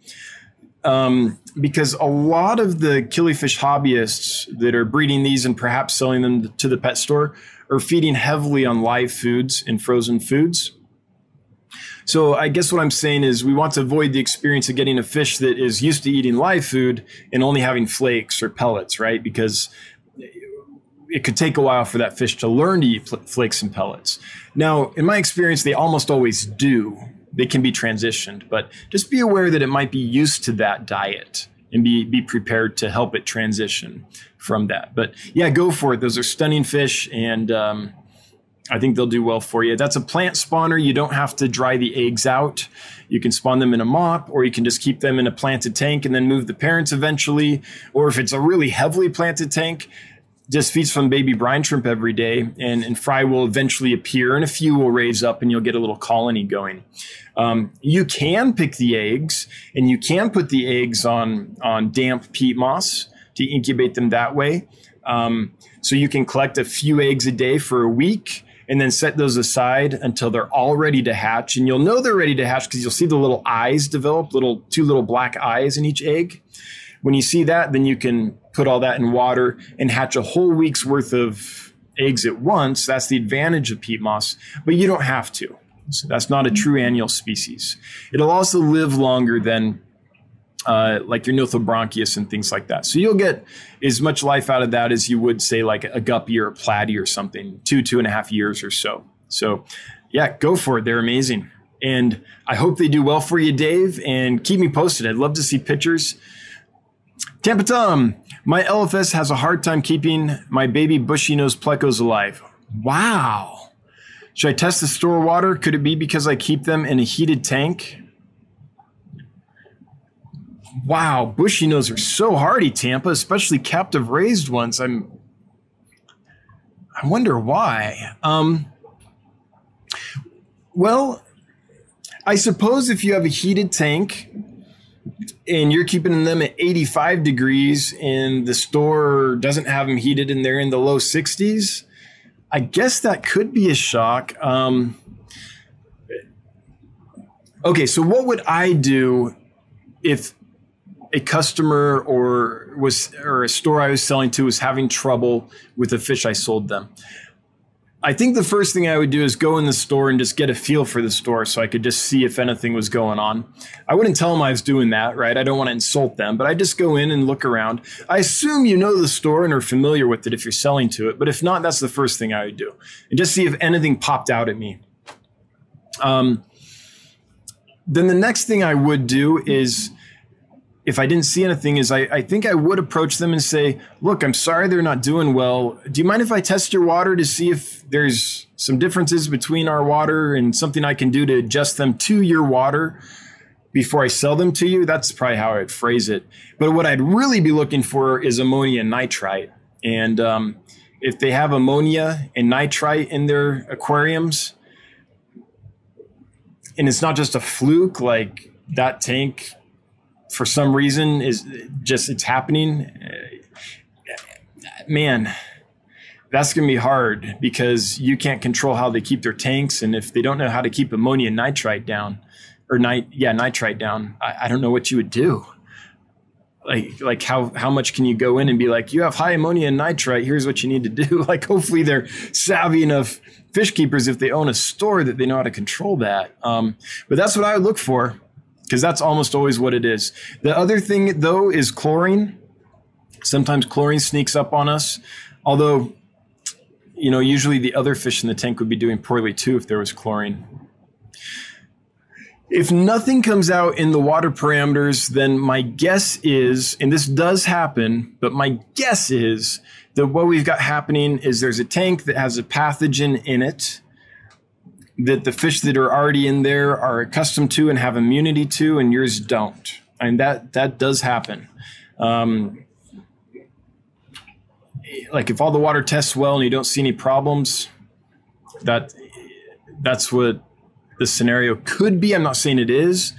Um, because a lot of the killifish hobbyists that are breeding these and perhaps selling them to the pet store are feeding heavily on live foods and frozen foods. So I guess what I'm saying is we want to avoid the experience of getting a fish that is used to eating live food and only having flakes or pellets, right? Because it could take a while for that fish to learn to eat flakes and pellets. Now, in my experience, they almost always do. They can be transitioned, but just be aware that it might be used to that diet and be be prepared to help it transition from that. But yeah, go for it. Those are stunning fish, and um, I think they'll do well for you. That's a plant spawner. You don't have to dry the eggs out. You can spawn them in a mop, or you can just keep them in a planted tank and then move the parents eventually. Or if it's a really heavily planted tank, just feeds from baby brine shrimp every day, and, and fry will eventually appear, and a few will raise up, and you'll get a little colony going. Um, you can pick the eggs, and you can put the eggs on on damp peat moss to incubate them that way. Um, so you can collect a few eggs a day for a week and then set those aside until they're all ready to hatch. And you'll know they're ready to hatch because you'll see the little eyes develop, little two little black eyes in each egg. When you see that, then you can put all that in water and hatch a whole week's worth of eggs at once. That's the advantage of peat moss, but you don't have to. So that's not a true annual species. It'll also live longer than uh, like your Nothobranchius and things like that. So you'll get as much life out of that as you would say like a guppy or a platy or something, two, two and a half years or so. So yeah, go for it. They're amazing. And I hope they do well for you, Dave, and keep me posted. I'd love to see pictures. Tampa Tom, my LFS has a hard time keeping my baby bushy nose plecos alive. Wow. Should I test the store water? Could it be because I keep them in a heated tank? Wow, bushy nose are so hardy, Tampa, especially captive raised ones. I'm I wonder why. Um, well, I suppose if you have a heated tank and you're keeping them at 85 degrees and the store doesn't have them heated and they're in the low 60s, I guess that could be a shock. Um, okay, so what would I do if a customer or was or a store I was selling to was having trouble with the fish I sold them? I think the first thing I would do is go in the store and just get a feel for the store so I could just see if anything was going on. I wouldn't tell them I was doing that, right? I don't want to insult them, but I just go in and look around. I assume you know the store and are familiar with it if you're selling to it, but if not, that's the first thing I would do and just see if anything popped out at me. Um, then the next thing I would do is if I didn't see anything, is I, I think I would approach them and say, Look, I'm sorry they're not doing well. Do you mind if I test your water to see if there's some differences between our water and something I can do to adjust them to your water before I sell them to you? That's probably how I'd phrase it. But what I'd really be looking for is ammonia nitrite. And um, if they have ammonia and nitrite in their aquariums, and it's not just a fluke, like that tank for some reason is just it's happening. Man that's going to be hard because you can't control how they keep their tanks. And if they don't know how to keep ammonia nitrite down or nit yeah nitrite down I, I don't know what you would do. Like like how how much can you go in and be like you have high ammonia and nitrite here's what you need to do. Like hopefully they're savvy enough fish keepers if they own a store that they know how to control that. Um, but that's what i would look for because that's almost always what it is. The other thing, though, is chlorine. Sometimes chlorine sneaks up on us, although, you know, usually the other fish in the tank would be doing poorly too if there was chlorine. If nothing comes out in the water parameters, then my guess is, and this does happen, but my guess is that what we've got happening is there's a tank that has a pathogen in it that the fish that are already in there are accustomed to and have immunity to, and yours don't. And that that does happen. Um, like if all the water tests well and you don't see any problems, that that's what the scenario could be. I'm not saying it is,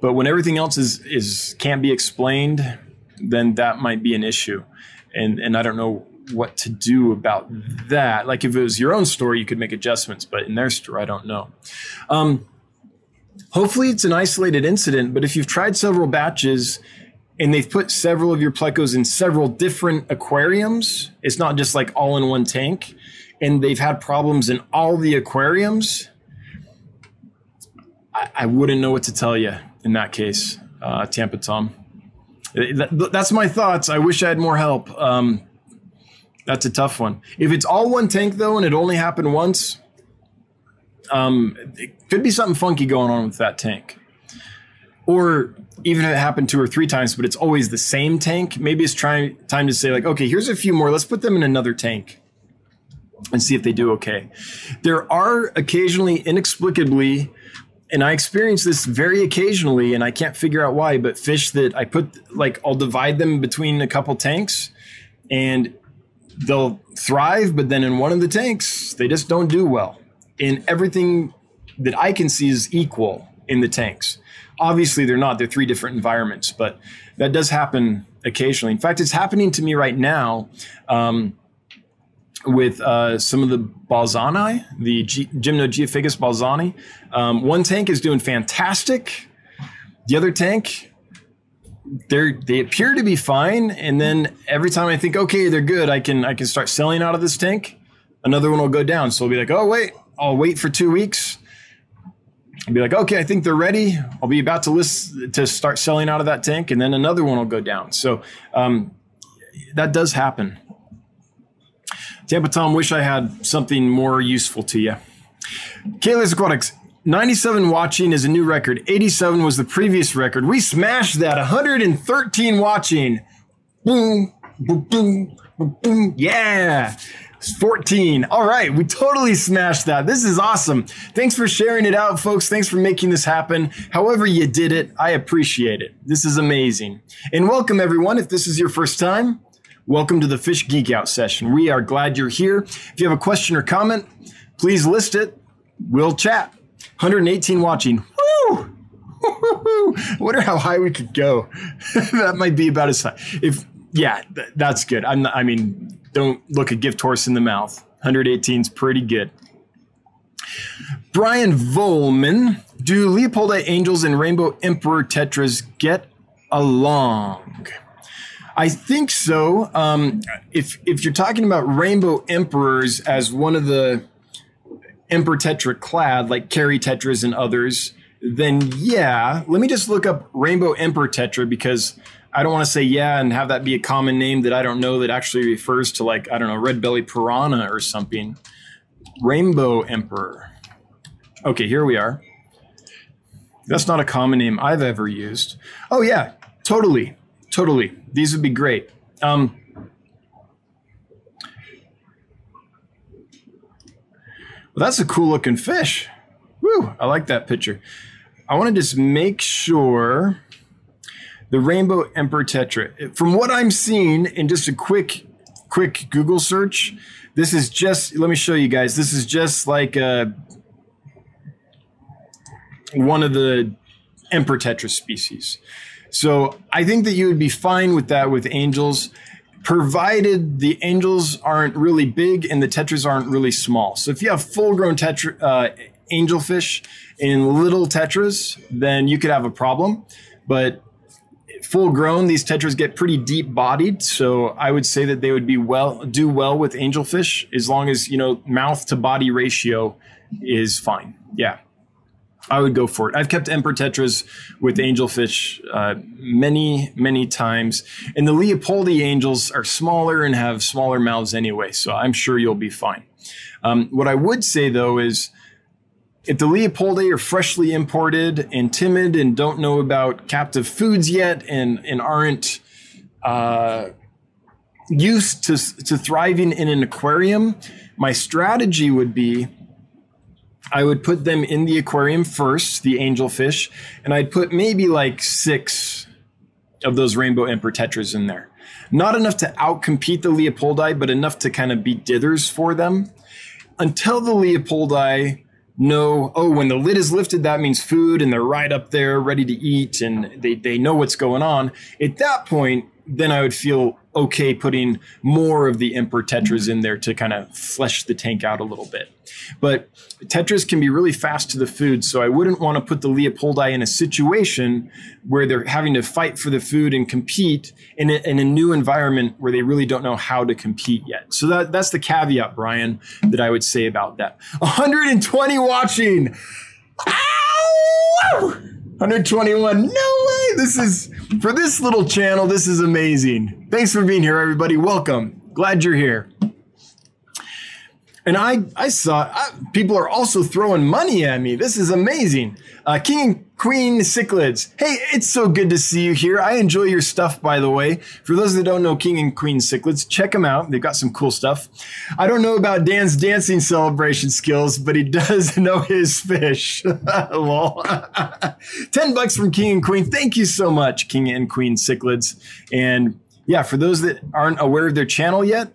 but when everything else is is can't be explained, then that might be an issue. And and I don't know what to do about that. Like if it was your own story, you could make adjustments, but in their story, I don't know. Um, hopefully, it's an isolated incident. But if you've tried several batches and they've put several of your plecos in several different aquariums, it's not just like all in one tank, and they've had problems in all the aquariums. I, I wouldn't know what to tell you in that case, uh, Tampa Tom. That's my thoughts. I wish I had more help. Um, that's a tough one. If it's all one tank though, and it only happened once, um, it could be something funky going on with that tank. Or even if it happened two or three times, but it's always the same tank, maybe it's trying time to say like, okay, here's a few more. Let's put them in another tank and see if they do okay. There are occasionally, inexplicably, and I experience this very occasionally, and I can't figure out why, but fish that I put like I'll divide them between a couple tanks, and they'll thrive, but then in one of the tanks, they just don't do well. And everything that I can see is equal in the tanks. Obviously, they're not, they're three different environments, but that does happen occasionally. In fact, it's happening to me right now. Um, with uh, some of the balzani, the G- Gymnogeophagus balzani. Um, one tank is doing fantastic. The other tank, they they appear to be fine, and then every time I think, okay, they're good, I can I can start selling out of this tank. Another one will go down, so I'll be like, oh wait, I'll wait for two weeks. I'll be like, okay, I think they're ready. I'll be about to list to start selling out of that tank, and then another one will go down. So um, that does happen. Tampa Tom, wish I had something more useful to you. Kayla's Aquatics, 97 watching is a new record. 87 was the previous record. We smashed that. 113 watching. Boom, boom, boom, boom. Yeah. 14. All right. We totally smashed that. This is awesome. Thanks for sharing it out, folks. Thanks for making this happen. However, you did it, I appreciate it. This is amazing. And welcome, everyone. If this is your first time, welcome to the Fish Geek Out session. We are glad you're here. If you have a question or comment, please list it. We'll chat. 118 watching. Woo! Wonder how high we could go. that might be about as high. If yeah, th- that's good. I'm. Not, I mean, don't look a gift horse in the mouth. 118 is pretty good. Brian Volman, do Leopoldi Angels and Rainbow Emperor Tetras get along? I think so. Um, if if you're talking about Rainbow Emperors as one of the Emperor Tetra clade, like Kerri Tetras and others, then yeah. Let me just look up Rainbow Emperor Tetra because I don't want to say yeah and have that be a common name that I don't know that actually refers to like, I don't know, red belly piranha or something. Rainbow Emperor. Okay, here we are. That's not a common name I've ever used. Oh, yeah, totally. Totally. These would be great. Um, Well, that's a cool looking fish. Woo, I like that picture. I want to just make sure the rainbow emperor tetra. From what I'm seeing in just a quick, quick Google search, this is just. Let me show you guys. This is just like a, one of the emperor tetra species. So I think that you would be fine with that with angels provided the angels aren't really big and the tetras aren't really small. So if you have full grown tetra, uh, angelfish in little tetras, then you could have a problem. But full grown, these tetras get pretty deep bodied. So I would say that they would be well, do well with angelfish as long as, you know, mouth to body ratio is fine. Yeah. I would go for it. I've kept emperor tetras with angelfish uh, many, many times, and the Leopoldi angels are smaller and have smaller mouths anyway, so I'm sure you'll be fine. Um, what I would say though is, if the Leopoldi are freshly imported and timid and don't know about captive foods yet and and aren't uh, used to to thriving in an aquarium, my strategy would be I would put them in the aquarium first, the angelfish, and I'd put maybe like six of those rainbow emperor tetras in there. Not enough to outcompete the Leopoldi, but enough to kind of be dithers for them. until the Leopoldi know, oh, when the lid is lifted, that means food, and they're right up there ready to eat, and they, they know what's going on. At that point, then I would feel okay putting more of the Emperor Tetras in there to kind of flesh the tank out a little bit. But Tetras can be really fast to the food, so I wouldn't want to put the Leopoldi in a situation where they're having to fight for the food and compete in a, in a new environment where they really don't know how to compete yet. So that, that's the caveat, Brian, that I would say about that. 120 watching. Ow! 121. No way. This is for this little channel. This is amazing. Thanks for being here, everybody. Welcome. Glad you're here. And I, I saw I, people are also throwing money at me. This is amazing. Uh, King and Queen Cichlids. Hey, it's so good to see you here. I enjoy your stuff, by the way. For those that don't know King and Queen Cichlids, check them out. They've got some cool stuff. I don't know about Dan's dancing celebration skills, but he does know his fish. Lol. 10 bucks from King and Queen. Thank you so much, King and Queen Cichlids. And yeah, for those that aren't aware of their channel yet,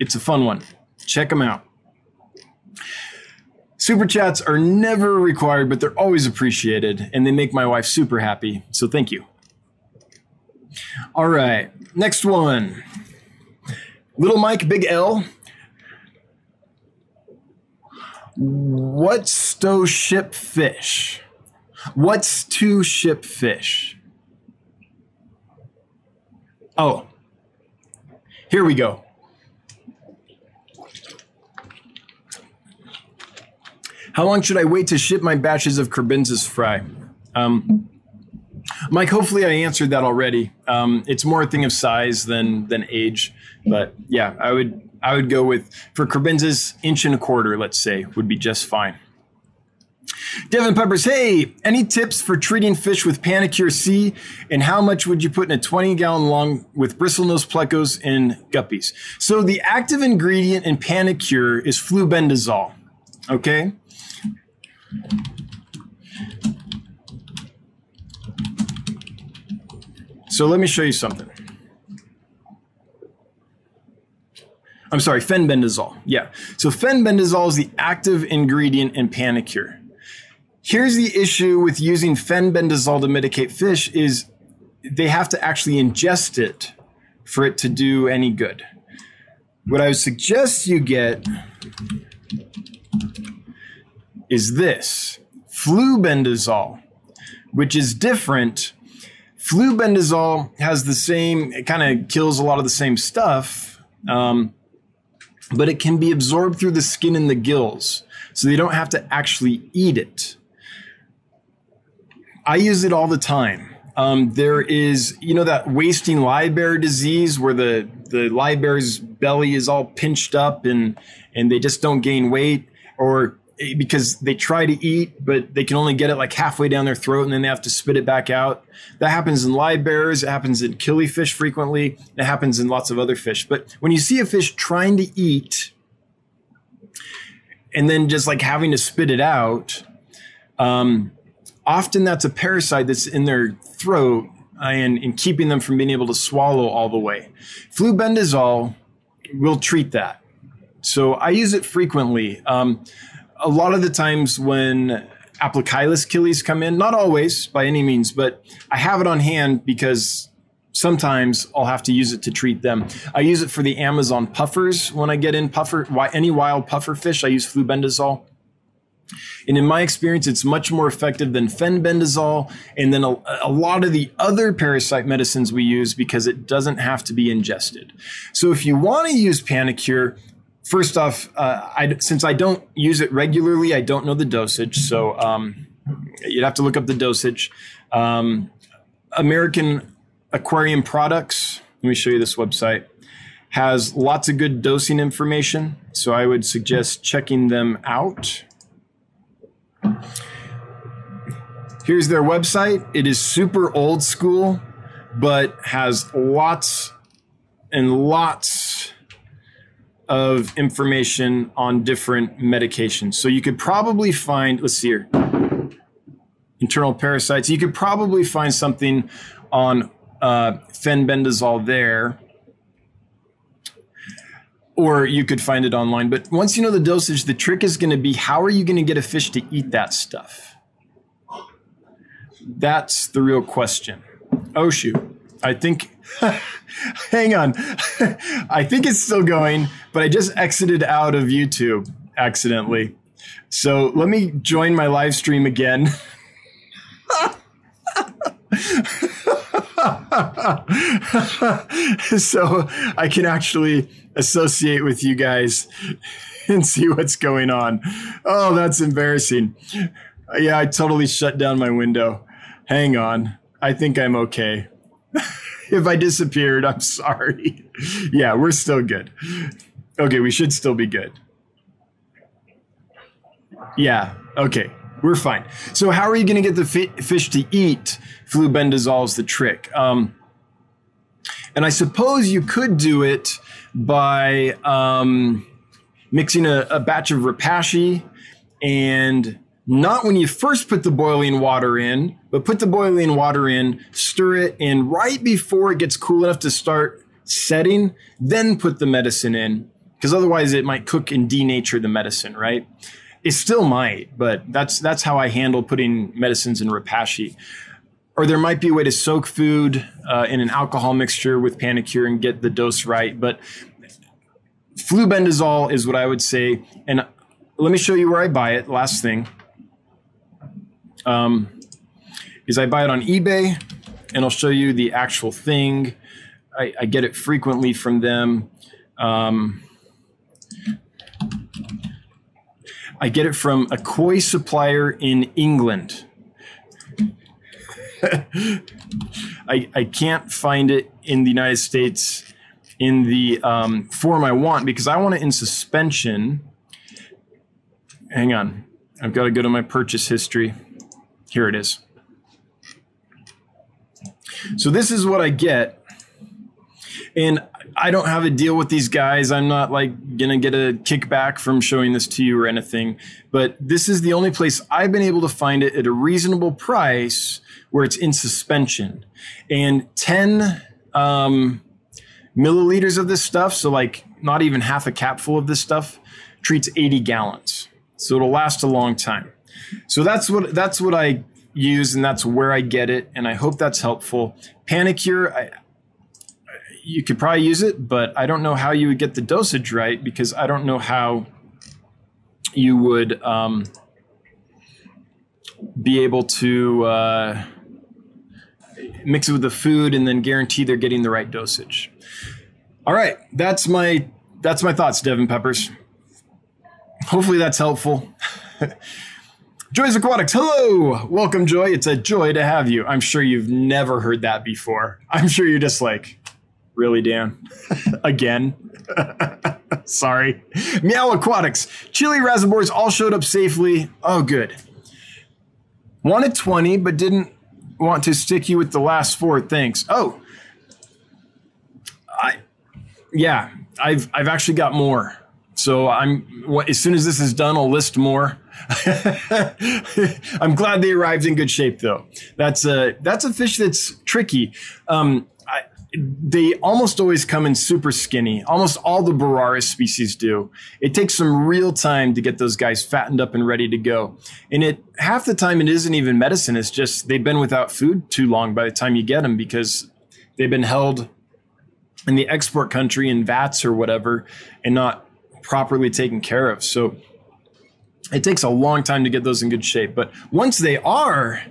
it's a fun one. Check them out. Super chats are never required, but they're always appreciated, and they make my wife super happy. So thank you. All right, next one. Little Mike, Big L. What's to ship fish? What's to ship fish? Oh, here we go. How long should I wait to ship my batches of Kribensis fry? Um, Mike, hopefully I answered that already. Um, it's more a thing of size than than age, but yeah, I would I would go with for Kribensis inch and a quarter, let's say, would be just fine. Devin Peppers, hey, any tips for treating fish with Panacur C? And how much would you put in a 20 gallon long with bristlenose plecos and guppies? So the active ingredient in Panacur is flubendazole. Okay. So let me show you something. I'm sorry, fenbendazole. Yeah. So fenbendazole is the active ingredient in Panacur. Here's the issue with using fenbendazole to medicate fish is they have to actually ingest it for it to do any good. What I would suggest you get is this flubendazole, which is different. Flubendazole has the same, it kind of kills a lot of the same stuff, um, but it can be absorbed through the skin and the gills. So they don't have to actually eat it. I use it all the time. Um, there is, you know, that wasting livebearer disease where the the livebearer's belly is all pinched up and and they just don't gain weight, or because they try to eat, but they can only get it like halfway down their throat and then they have to spit it back out. That happens in live bears, It happens in killifish frequently. It happens in lots of other fish. But when you see a fish trying to eat and then just like having to spit it out, um, often that's a parasite that's in their throat and, and keeping them from being able to swallow all the way. Flubendazole will treat that. So I use it frequently. Um, a lot of the times when Aplocheilus killies come in, not always by any means, but I have it on hand because sometimes I'll have to use it to treat them. I use it for the Amazon puffers when I get in puffer, any wild puffer fish, I use flubendazole. And in my experience, it's much more effective than fenbendazole and then a, a, lot of the other parasite medicines we use because it doesn't have to be ingested. So if you want to use Panacur, first off, uh, I, since I don't use it regularly, I don't know the dosage. So um, you'd have to look up the dosage. Um, American Aquarium Products, let me show you this website, has lots of good dosing information. So I would suggest checking them out. Here's their website. It is super old school, but has lots and lots of information on different medications. So you could probably find, let's see here, internal parasites. You could probably find something on uh, fenbendazole there. or you could find it online. But once you know the dosage, the trick is going to be how are you going to get a fish to eat that stuff? That's the real question. Oh, shoot. I think, hang on. I think it's still going, but I just exited out of YouTube accidentally. So let me join my live stream again. so I can actually associate with you guys and see what's going on. Oh, that's embarrassing. Yeah, I totally shut down my window. Hang on. I think I'm okay. if I disappeared, I'm sorry. yeah, we're still good. Okay, we should still be good. Yeah, okay, we're fine. So, how are you going to get the fi- fish to eat? Flubendazole is the trick. Um, and I suppose you could do it by um, mixing a, a batch of Repashy and not when you first put the boiling water in, but put the boiling water in, stir it, in right before it gets cool enough to start setting, then put the medicine in. Because otherwise it might cook and denature the medicine, right? It still might, but that's that's how I handle putting medicines in Repashy. Or there might be a way to soak food uh, in an alcohol mixture with Panacur and get the dose right. But flubendazole is what I would say. And let me show you where I buy it. Last thing um, is I buy it on eBay, and I'll show you the actual thing. I, I get it frequently from them. Um, I get it from a koi supplier in England. I, I can't find it in the United States in the um, form I want because I want it in suspension. Hang on. I've got to go to my purchase history. Here it is. So this is what I get. And I don't have a deal with these guys. I'm not like going to get a kickback from showing this to you or anything. But this is the only place I've been able to find it at a reasonable price where it's in suspension. And 10 um, milliliters of this stuff, so like not even half a capful of this stuff, treats 80 gallons. So it'll last a long time. So that's what that's what I use, and that's where I get it, and I hope that's helpful. Panacur, I, you could probably use it, but I don't know how you would get the dosage right because I don't know how you would um, be able to uh, mix it with the food and then guarantee they're getting the right dosage. All right, that's my that's my thoughts, Devin Peppers. Hopefully that's helpful. Joy's Aquatics, hello! Welcome, Joy. It's a joy to have you. I'm sure you've never heard that before. I'm sure you're just like, really, Dan? Again? Sorry. Meow Aquatics, Chili rasboras all showed up safely. Oh, good. Wanted 20, but didn't want to stick you with the last four. Thanks. Oh, I, yeah, I've I've actually got more. So I'm as soon as this is done, I'll list more. I'm glad they arrived in good shape, though. That's a that's a fish that's tricky. Um, I, they almost always come in super skinny. Almost all the Boraras species do. It takes some real time to get those guys fattened up and ready to go. And it half the time it isn't even medicine. It's just they've been without food too long by the time you get them because they've been held in the export country in vats or whatever and not properly taken care of. So it takes a long time to get those in good shape. But once they are,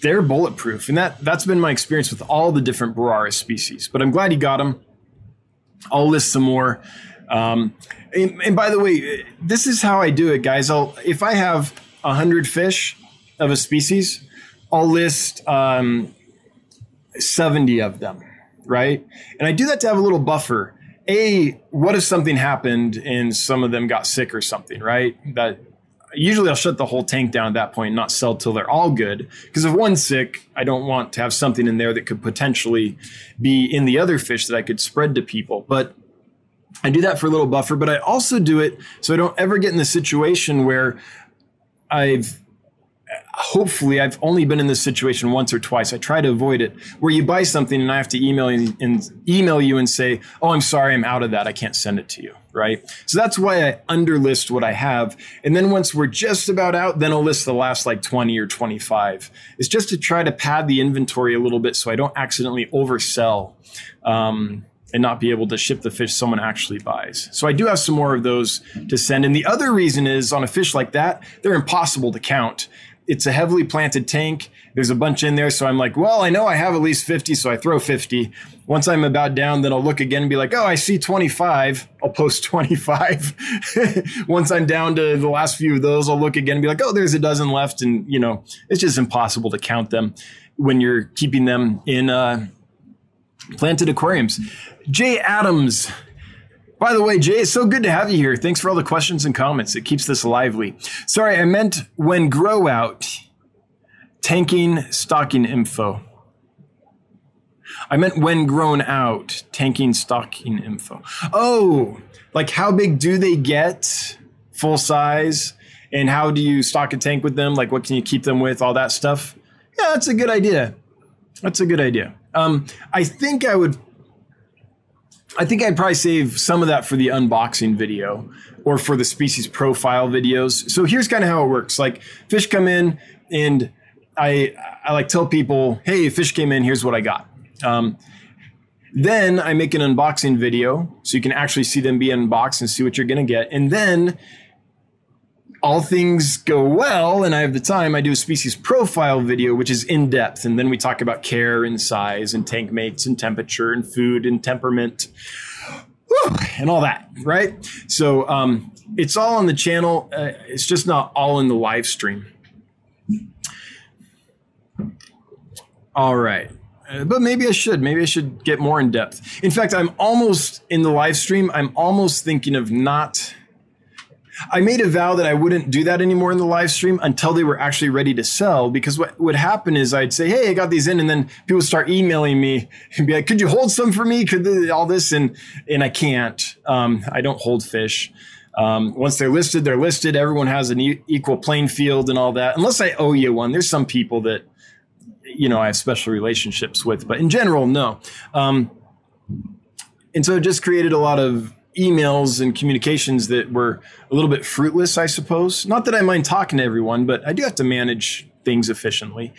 they're bulletproof. And that, that's been my experience with all the different Boraras species. But I'm glad you got them. I'll list some more. Um, and, and, by the way, this is how I do it, guys. I'll if I have a hundred fish of a species, I'll list um, seventy of them, right? And I do that to have a little buffer a what if something happened and some of them got sick or something right? That usually i'll shut the whole tank down at that point not sell till they're all good. Because if one's sick i don't want to have something in there that could potentially be in the other fish that i could spread to people. But i do that for a little buffer but i also do it so i don't ever get in the situation where i've hopefully I've only been in this situation once or twice. I try to avoid it where you buy something and I have to email you and email you and say, "Oh, I'm sorry, I'm out of that. I can't send it to you." Right? So that's why I underlist what I have. And then once we're just about out, then I'll list the last like 20 or 25. It's just to try to pad the inventory a little bit so I don't accidentally oversell. Um, and not be able to ship the fish someone actually buys. So I do have some more of those to send. And the other reason is on a fish like that, they're impossible to count it's a heavily planted tank. There's a bunch in there. So I'm like, well, I know I have at least 50. So I throw 50. Once I'm about down, then I'll look again and be like, oh, I see 25. I'll post 25. Once I'm down to the last few of those, I'll look again and be like, oh, there's a dozen left. And, you know, it's just impossible to count them when you're keeping them in uh, planted aquariums. Jay Adams by the way, Jay, it's so good to have you here. Thanks for all the questions and comments. It keeps this lively. Sorry, I meant when grow out, tanking stocking info. I meant when grown out, tanking stocking info. Oh, like how big do they get full size? And how do you stock a tank with them? Like what can you keep them with? All that stuff. Yeah, that's a good idea. That's a good idea. Um, I think I would I think I'd probably save some of that for the unboxing video or for the species profile videos. So here's kind of how it works. Like fish come in and I I like tell people, hey, fish came in, here's what I got. Um, then I make an unboxing video so you can actually see them be unboxed and see what you're gonna get. And then all things go well and I have the time, I do a species profile video, which is in depth. And then we talk about care and size and tank mates and temperature and food and temperament and all that, right? So um, it's all on the channel. Uh, it's just not all in the live stream. All right. Uh, but maybe I should. Maybe I should get more in depth. In fact, I'm almost in the live stream. I'm almost thinking of not I made a vow that I wouldn't do that anymore in the live stream until they were actually ready to sell. Because what would happen is I'd say, "Hey, I got these in," and then people start emailing me and be like, "Could you hold some for me? Could all this?" and and I can't. Um, I don't hold fish. Um, once they're listed, they're listed. Everyone has an e- equal playing field and all that. Unless I owe you one, there's some people that you know I have special relationships with, but in general, no. Um, and so it just created a lot of emails and communications that were a little bit fruitless, I suppose. Not that I mind talking to everyone, but I do have to manage things efficiently.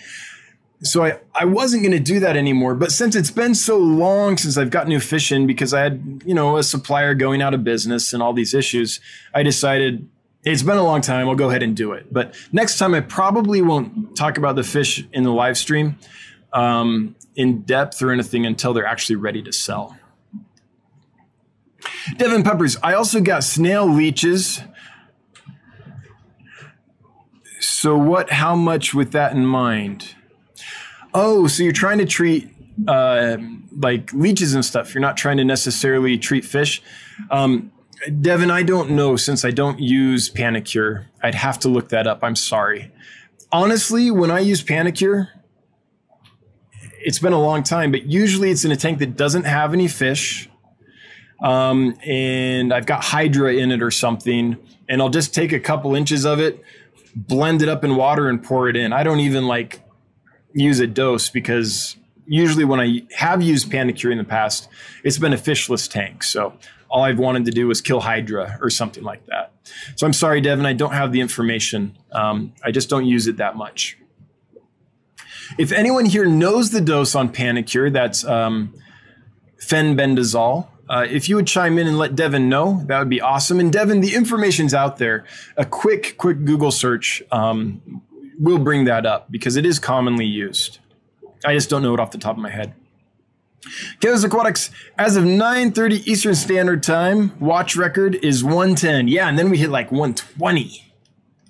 So I, I wasn't going to do that anymore. But since it's been so long since I've gotten new fish in because I had, you know, a supplier going out of business and all these issues, I decided it's been a long time. I'll go ahead and do it. But next time I probably won't talk about the fish in the live stream um, in depth or anything until they're actually ready to sell. Devin Peppers, I also got snail leeches. So what how much with that in mind? Oh, so you're trying to treat uh, like leeches and stuff. You're not trying to necessarily treat fish. Um, Devin, I don't know since I don't use Panacur. I'd have to look that up. I'm sorry. Honestly, when I use Panacur, it's been a long time, but usually it's in a tank that doesn't have any fish um, and I've got Hydra in it or something, and I'll just take a couple inches of it, blend it up in water, and pour it in. I don't even like use a dose because usually when I have used Panacur in the past, it's been a fishless tank. So all I've wanted to do was kill Hydra or something like that. So I'm sorry, Devin, I don't have the information. Um, I just don't use it that much. If anyone here knows the dose on Panacur, that's um, fenbendazole. Uh, if you would chime in and let Devin know, that would be awesome. And Devin, the information's out there. A quick, quick Google search um, will bring that up because it is commonly used. I just don't know it off the top of my head. Chaos Aquatics, as of 9:30 Eastern Standard Time, watch record is 110. Yeah, and then we hit like 120.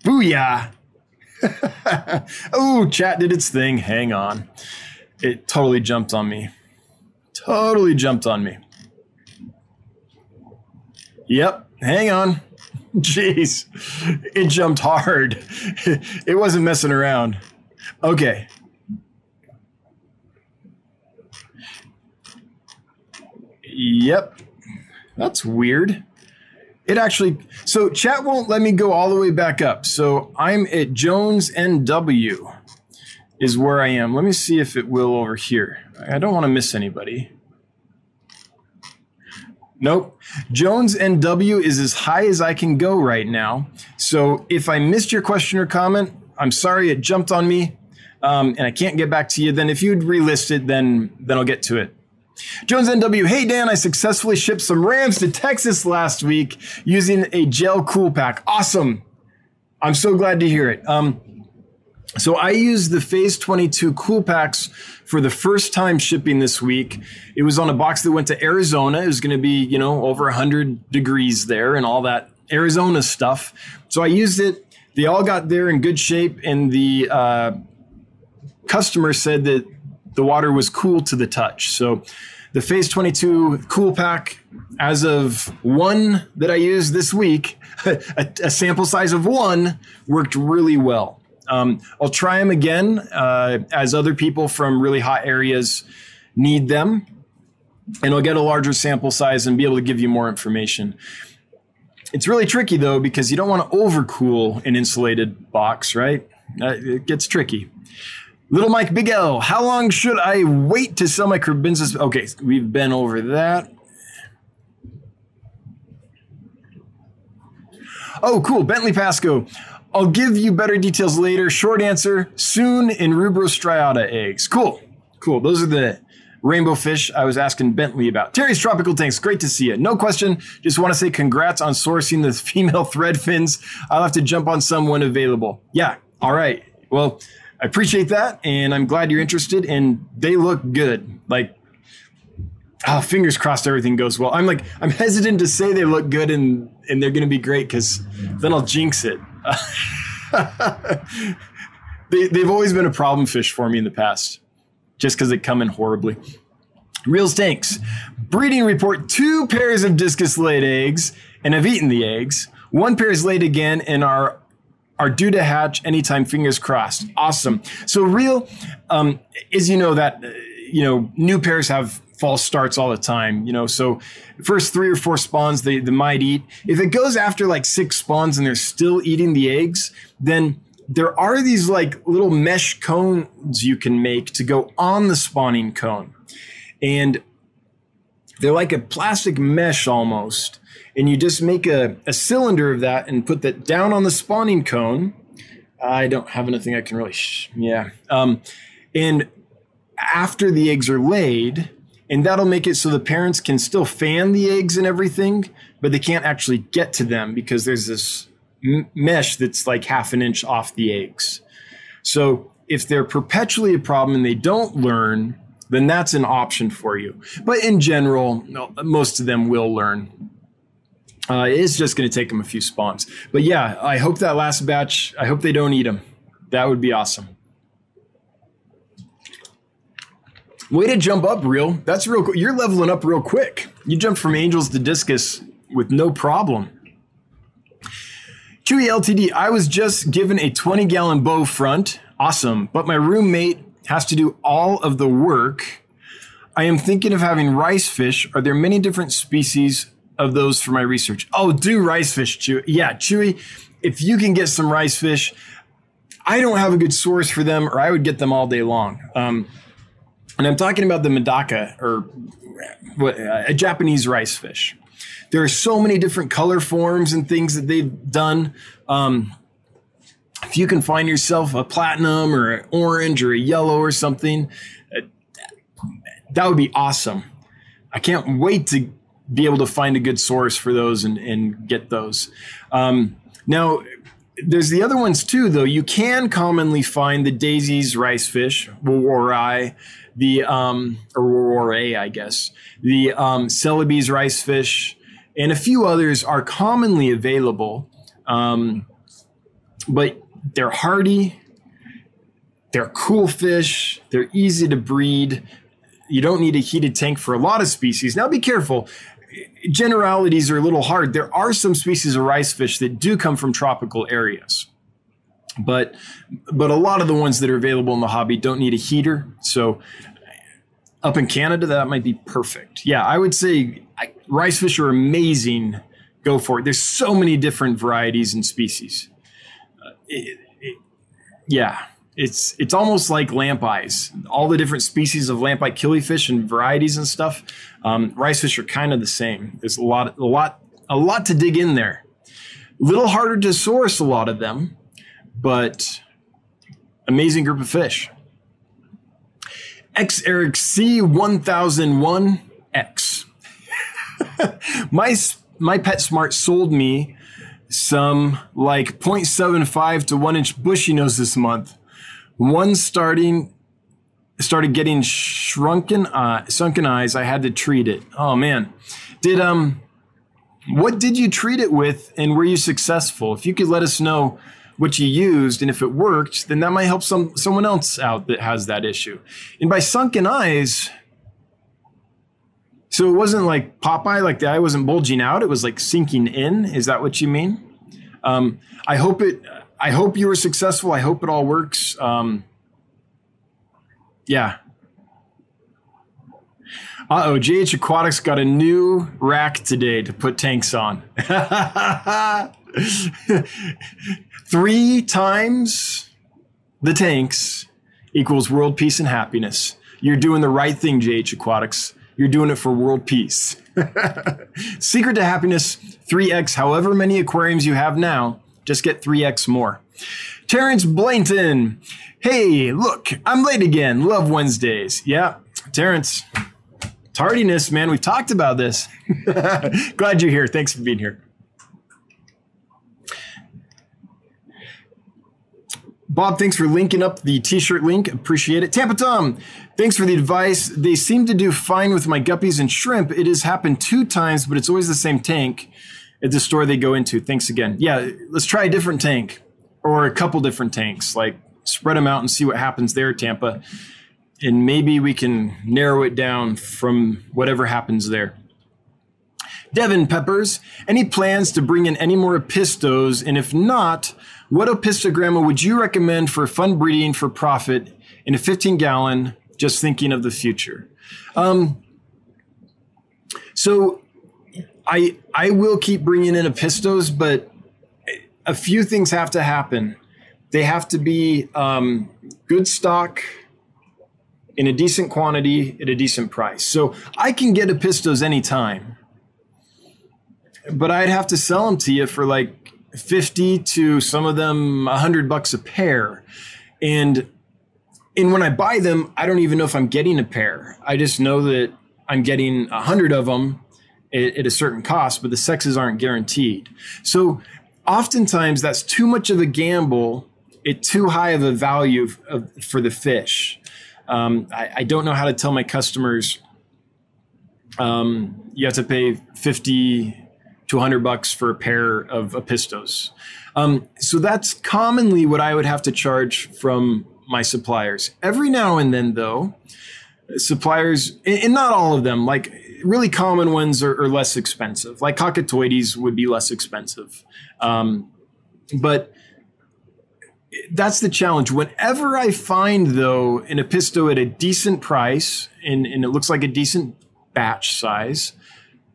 Booyah! oh, chat did its thing. Hang on. It totally jumped on me. Totally jumped on me. Yep. Hang on. Jeez. It jumped hard. It wasn't messing around. Okay. Yep. That's weird. It actually, so chat won't let me go all the way back up. So I'm at Jones NW is where I am. Let me see if it will over here. I don't want to miss anybody. Nope. Jones NW is as high as I can go right now. So if I missed your question or comment, I'm sorry it jumped on me um, and I can't get back to you. Then if you'd relist it, then then I'll get to it. Jones NW, hey Dan, I successfully shipped some Rams to Texas last week using a gel cool pack. Awesome. I'm so glad to hear it. Um, so I used the Phase 22 cool packs for the first time shipping this week. It was on a box that went to Arizona. It was going to be, you know, over 100 degrees there and all that Arizona stuff. So I used it. They all got there in good shape, and the uh, customer said that the water was cool to the touch. So the Phase 22 cool pack, as of one that I used this week, a, a sample size of one, worked really well. Um, I'll try them again uh, as other people from really hot areas need them, and I'll get a larger sample size and be able to give you more information. It's really tricky though because you don't want to overcool an insulated box, right? Uh, it gets tricky. Little Mike Big L, how long should I wait to sell my Kribensis? Okay, we've been over that. Oh, cool. Bentley Pasco. I'll give you better details later. Short answer soon in rubrostriata eggs. Cool. Cool. Those are the rainbow fish I was asking Bentley about. Terry's Tropical Tanks, great to see you. No question. Just want to say congrats on sourcing the female thread fins. I'll have to jump on some when available. Yeah. All right. Well, I appreciate that. And I'm glad you're interested. And they look good. Like, oh, fingers crossed everything goes well. I'm like, I'm hesitant to say they look good and, and they're going to be great because then I'll jinx it. they, they've always been a problem fish for me in the past, just because they come in horribly. Real stinks. Breeding report two pairs of discus laid eggs, and I've eaten the eggs. One pair is laid again and are are due to hatch anytime. Fingers crossed. Awesome. So real, um, as you know that you know new pairs have false starts all the time, you know. So first three or four spawns they, they might eat. If it goes after like six spawns and they're still eating the eggs, then there are these like little mesh cones you can make to go on the spawning cone. And they're like a plastic mesh almost. And you just make a, a cylinder of that and put that down on the spawning cone. I don't have anything I can really, sh- yeah. Um, and after the eggs are laid, and that'll make it so the parents can still fan the eggs and everything, but they can't actually get to them because there's this m- mesh that's like half an inch off the eggs. So if they're perpetually a problem and they don't learn, then that's an option for you. But in general, most of them will learn. Uh, it's just going to take them a few spawns. But yeah, I hope that last batch, I hope they don't eat them. That would be awesome. Way to jump up, real. That's real. Cool. You're leveling up real quick. You jumped from angels to discus with no problem. Chewy LTD. I was just given a 20 gallon bow front. Awesome. But my roommate has to do all of the work. I am thinking of having rice fish. Are there many different species of those for my research? Oh, do rice fish, Chewy. Yeah, Chewy. If you can get some rice fish, I don't have a good source for them, or I would get them all day long. Um, and I'm talking about the Medaka or what, a Japanese rice fish. There are so many different color forms and things that they've done. Um, if you can find yourself a platinum or an orange or a yellow or something, uh, that would be awesome. I can't wait to be able to find a good source for those and, and get those. Um, now, there's the other ones too, though. You can commonly find the daisies, rice fish, woworae, the um, or A, I guess, the um, Celebes rice fish, and a few others are commonly available, um, but they're hardy. They're cool fish. They're easy to breed. You don't need a heated tank for a lot of species. Now, be careful. Generalities are a little hard. There are some species of rice fish that do come from tropical areas but but a lot of the ones that are available in the hobby don't need a heater so up in canada that might be perfect yeah i would say I, rice fish are amazing go for it. There's so many different varieties and species. Uh, it, it, yeah, it's it's almost like lamp eyes. All the different species of lamp eye killifish and varieties and stuff. Um, rice fish are kind of the same. There's a lot, a lot, a lot to dig in there. A little harder to source a lot of them, but amazing group of fish. X Eric C 1001X. my my PetSmart sold me some like 0.75 to 1 inch bushy nose this month. One starting started getting shrunken sunken eyes. I had to treat it. Oh man. Did um what did you treat it with and were you successful? If you could let us know what you used and if it worked, then that might help some someone else out that has that issue. And by sunken eyes, so it wasn't like Popeye, like the eye wasn't bulging out; it was like sinking in. Is that what you mean? Um, I hope it. I hope you were successful. I hope it all works. Um, yeah. Uh oh, JH Aquatics got a new rack today to put tanks on. Three times the tanks equals world peace and happiness. You're doing the right thing, JH Aquatics. You're doing it for world peace. Secret to happiness 3x, however many aquariums you have now, just get 3x more. Terrence Blainton. Hey, look, I'm late again. Love Wednesdays. Yeah, Terrence. Tardiness, man. We've talked about this. Glad you're here. Thanks for being here. Bob, thanks for linking up the t-shirt link. Appreciate it. Tampa Tom, thanks for the advice. They seem to do fine with my guppies and shrimp. It has happened two times, but it's always the same tank at the store they go into. Thanks again. Yeah, let's try a different tank or a couple different tanks. Like spread them out and see what happens there, Tampa. And maybe we can narrow it down from whatever happens there. Devin Peppers, any plans to bring in any more Apistos? And if not, what Apistogramma would you recommend for fun breeding for profit in a 15 gallon, just thinking of the future? Um, so I, I will keep bringing in Apistos, but a few things have to happen. They have to be um, good stock in a decent quantity at a decent price. So I can get Apistos anytime, but I'd have to sell them to you for like 50 to some of them 100 bucks a pair. And and when I buy them, I don't even know if I'm getting a pair. I just know that I'm getting a hundred of them at, at, a certain cost, but the sexes aren't guaranteed. So oftentimes that's too much of a gamble at too high of a value of, for the fish. Um, I, I, don't know how to tell my customers um, you have to pay 50 to 100 bucks for a pair of Apistos. Um, so that's commonly what I would have to charge from my suppliers. Every now and then, though, suppliers, and not all of them, like really common ones are, are less expensive. Like cacatuoides would be less expensive. Um, but that's the challenge. Whenever I find, though, an Apisto at a decent price and, and it looks like a decent batch size,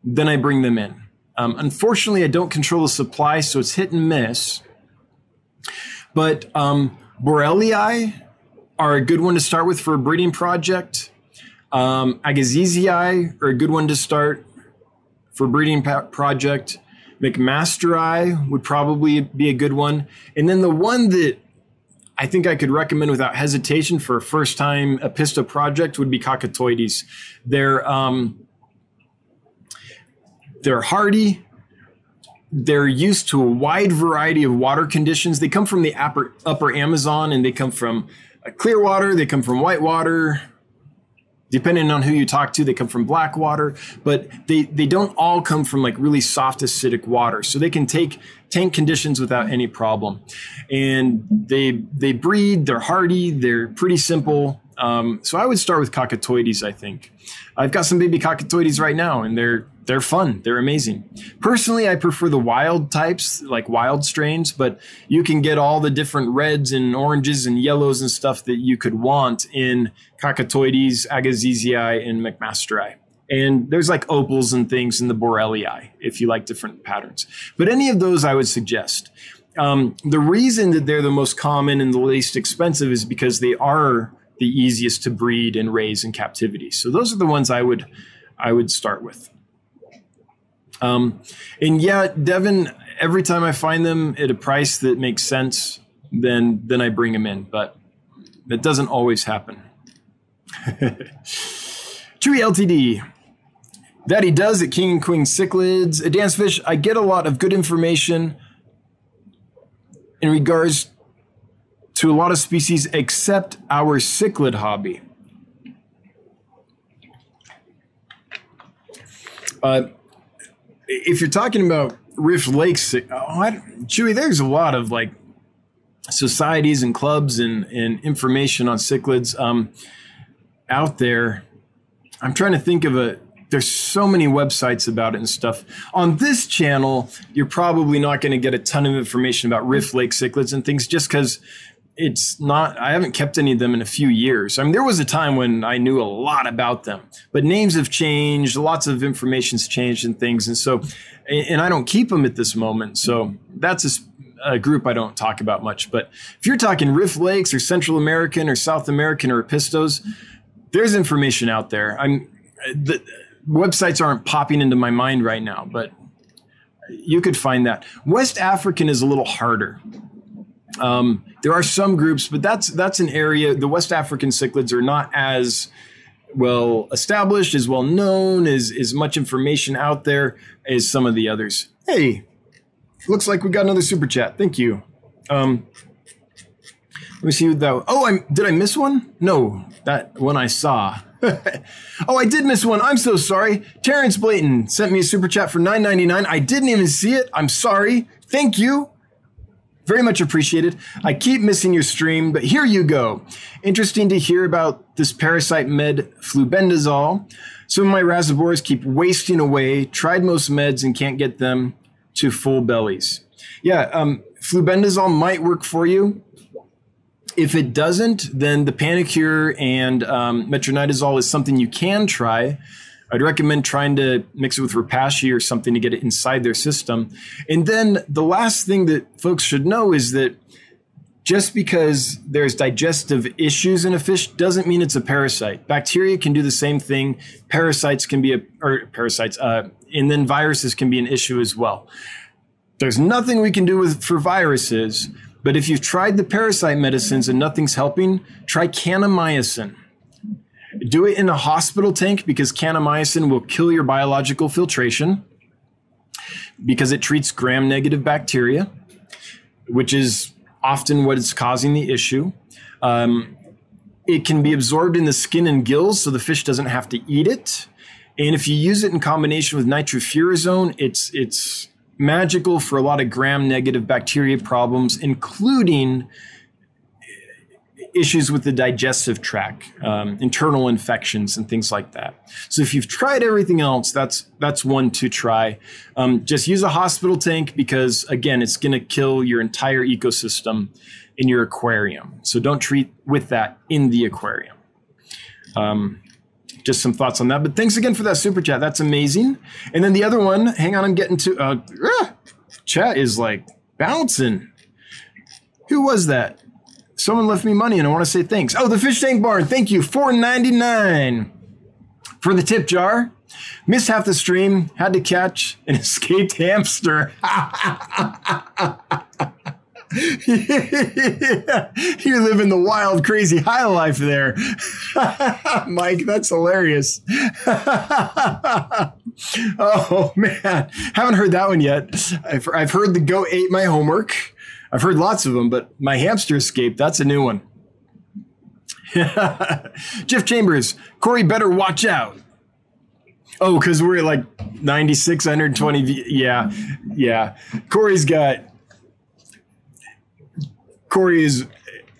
then I bring them in. Um, unfortunately, I don't control the supply, so it's hit and miss. But um, Borellii are a good one to start with for a breeding project. Um, Agassizii are a good one to start for breeding pa- project. McMasteri would probably be a good one. And then the one that I think I could recommend without hesitation for a first time Apisto project would be Cacatuoides. They're um, they're hardy. They're used to a wide variety of water conditions. They come from the upper, upper Amazon and they come from clear water, they come from white water. Depending on who you talk to, they come from black water, but they, they don't all come from like really soft acidic water. So they can take tank conditions without any problem. And they they breed, they're hardy, they're pretty simple. Um, so I would start with cacatuoides, I think. I've got some baby cacatuoides right now, and they're they're fun. They're amazing. Personally, I prefer the wild types, like wild strains, but you can get all the different reds and oranges and yellows and stuff that you could want in Cacatuoides, Agassizii, and McMasteri. And there's like opals and things in the Borellii if you like different patterns. But any of those I would suggest. Um, the reason that they're the most common and the least expensive is because they are the easiest to breed and raise in captivity. So those are the ones I would I would start with. Um, and yeah, Devin, every time I find them at a price that makes sense, then then I bring them in. But that doesn't always happen. Chewy LTD. That he does at King and Queen Cichlids. At Dan's Fish, I get a lot of good information in regards to a lot of species except our cichlid hobby. Uh, if you're talking about Rift Lakes, oh, Chewy, there's a lot of like societies and clubs and, and information on cichlids um, out there. I'm trying to think of a. There's so many websites about it and stuff. On this channel, you're probably not going to get a ton of information about Rift Lake cichlids and things just because it's not i haven't kept any of them in a few years. I mean there was a time when i knew a lot about them but names have changed lots of information's changed and things and so and i don't keep them at this moment so that's a, a group i don't talk about much but if you're talking rift lakes or central american or south american or apistos there's information out there. I'm the websites aren't popping into my mind right now but you could find that. West african is a little harder. Um, there are some groups, but that's that's an area. The West African cichlids are not as well established, as well known, as as much information out there as some of the others. Hey, looks like we got another super chat. Thank you. Um, let me see that. Oh, I did I miss one? No, that one I saw. oh, I did miss one. I'm so sorry. Terrence Blayton sent me a super chat for 9.99. I didn't even see it. I'm sorry. Thank you. Very much appreciated. I keep missing your stream, but here you go. Interesting to hear about this parasite med flubendazole. Some of my rasboras keep wasting away. Tried most meds and can't get them to full bellies. Yeah, um, flubendazole might work for you. If it doesn't, then the Panacur and um, metronidazole is something you can try. I'd recommend trying to mix it with Repashy or something to get it inside their system. And then the last thing that folks should know is that just because there's digestive issues in a fish doesn't mean it's a parasite. Bacteria can do the same thing. Parasites can be a, or parasites, uh, and then viruses can be an issue as well. There's nothing we can do with for viruses, but if you've tried the parasite medicines and nothing's helping, try kanamycin. Do it in a hospital tank because kanamycin will kill your biological filtration because it treats gram negative bacteria, which is often what is causing the issue. Um, it can be absorbed in the skin and gills, so the fish doesn't have to eat it. And if you use it in combination with nitrofurazone, it's it's magical for a lot of gram negative bacteria problems, including issues with the digestive tract, um, internal infections, and things like that. So if you've tried everything else, that's that's one to try. Um, just use a hospital tank because again, it's going to kill your entire ecosystem in your aquarium. So don't treat with that in the aquarium. Um, just some thoughts on that. But thanks again for that super chat. That's amazing. And then the other one, hang on, I'm getting to uh, ah, chat is like bouncing. Who was that? Someone left me money and I want to say thanks. Oh, the Fish Tank Barn. Thank you. Four ninety nine for the tip jar. Missed half the stream. Had to catch an escaped hamster. yeah, you're living the wild, crazy high life there, Mike. That's hilarious. oh man, haven't heard that one yet. I've, I've heard the goat ate my homework. I've heard lots of them, but my hamster escape, that's a new one. Jeff Chambers, Corey better watch out. Oh, because we're at like 96, 120. Yeah, yeah. Corey's got, Corey's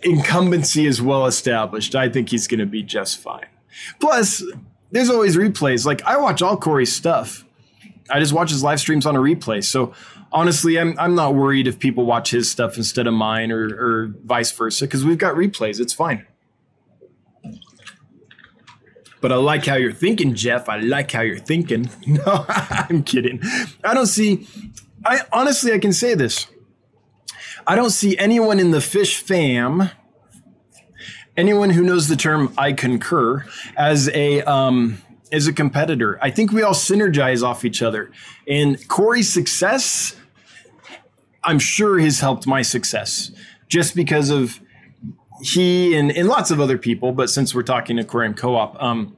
incumbency is well established. I think he's going to be just fine. Plus, there's always replays. Like, I watch all Corey's stuff. I just watch his live streams on a replay. So honestly, I'm I'm not worried if people watch his stuff instead of mine or or vice versa because we've got replays. It's fine. but I like how you're thinking, Jeff. I like how you're thinking. No, I'm kidding. I don't see, I honestly, I can say this. I don't see anyone in the fish fam, anyone who knows the term I concur, as a, um, as a competitor. I think we all synergize off each other. And Corey's success, I'm sure has helped my success just because of he and, and lots of other people, but since we're talking aquarium co-op, um,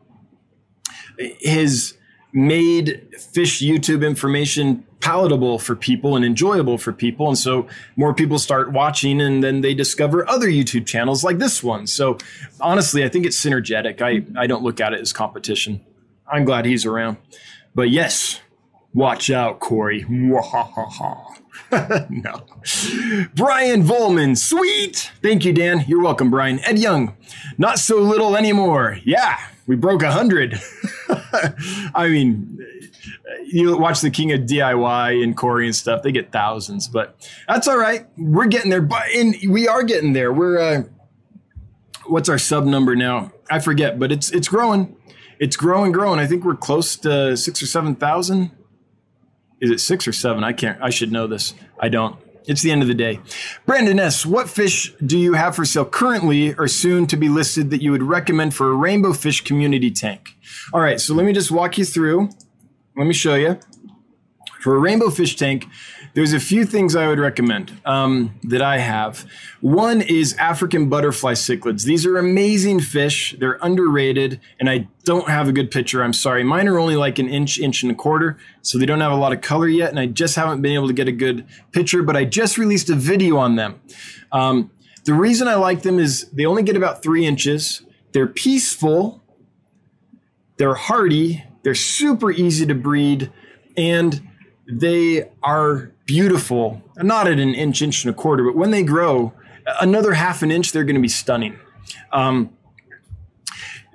has made fish YouTube information palatable for people and enjoyable for people. And so more people start watching and then they discover other YouTube channels like this one. So honestly, I think it's synergetic. I, I don't look at it as competition. I'm glad he's around. But yes, watch out, Corey. no. Brian Volman, sweet. Thank you, Dan. You're welcome, Brian. Ed Young, not so little anymore. Yeah, we broke a hundred. I mean, you watch the King of DIY and Corey and stuff; they get thousands, but that's all right. We're getting there, but and we are getting there. We're uh, what's our sub number now? I forget, but it's it's growing. It's growing, growing. I think we're close to six or seven thousand. Is it six or seven? I can't. I should know this. I don't. It's the end of the day. Brandon S., what fish do you have for sale currently or soon to be listed that you would recommend for a rainbow fish community tank? All right, so let me just walk you through. Let me show you. For a rainbow fish tank, there's a few things I would recommend um, that I have. One is African butterfly cichlids. These are amazing fish. They're underrated, and I don't have a good picture. I'm sorry. Mine are only like an inch, inch and a quarter, so they don't have a lot of color yet, and I just haven't been able to get a good picture, but I just released a video on them. Um, the reason I like them is they only get about three inches. They're peaceful, they're hardy, they're super easy to breed, and they are beautiful, not at an inch, inch and a quarter, but when they grow, another half an inch, they're going to be stunning. Um,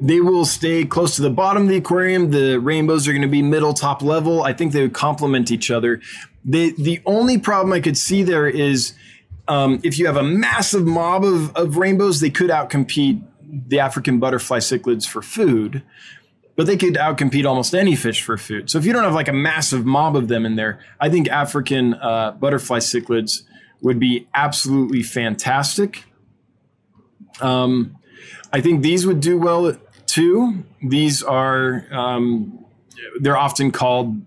they will stay close to the bottom of the aquarium. The rainbows are going to be middle, top level. I think they would complement each other. The the only problem I could see there is um, if you have a massive mob of, of rainbows, they could outcompete the African butterfly cichlids for food but they could outcompete almost any fish for food. So if you don't have like a massive mob of them in there, I think African uh, butterfly cichlids would be absolutely fantastic. Um, I think these would do well too. These are um, they're often called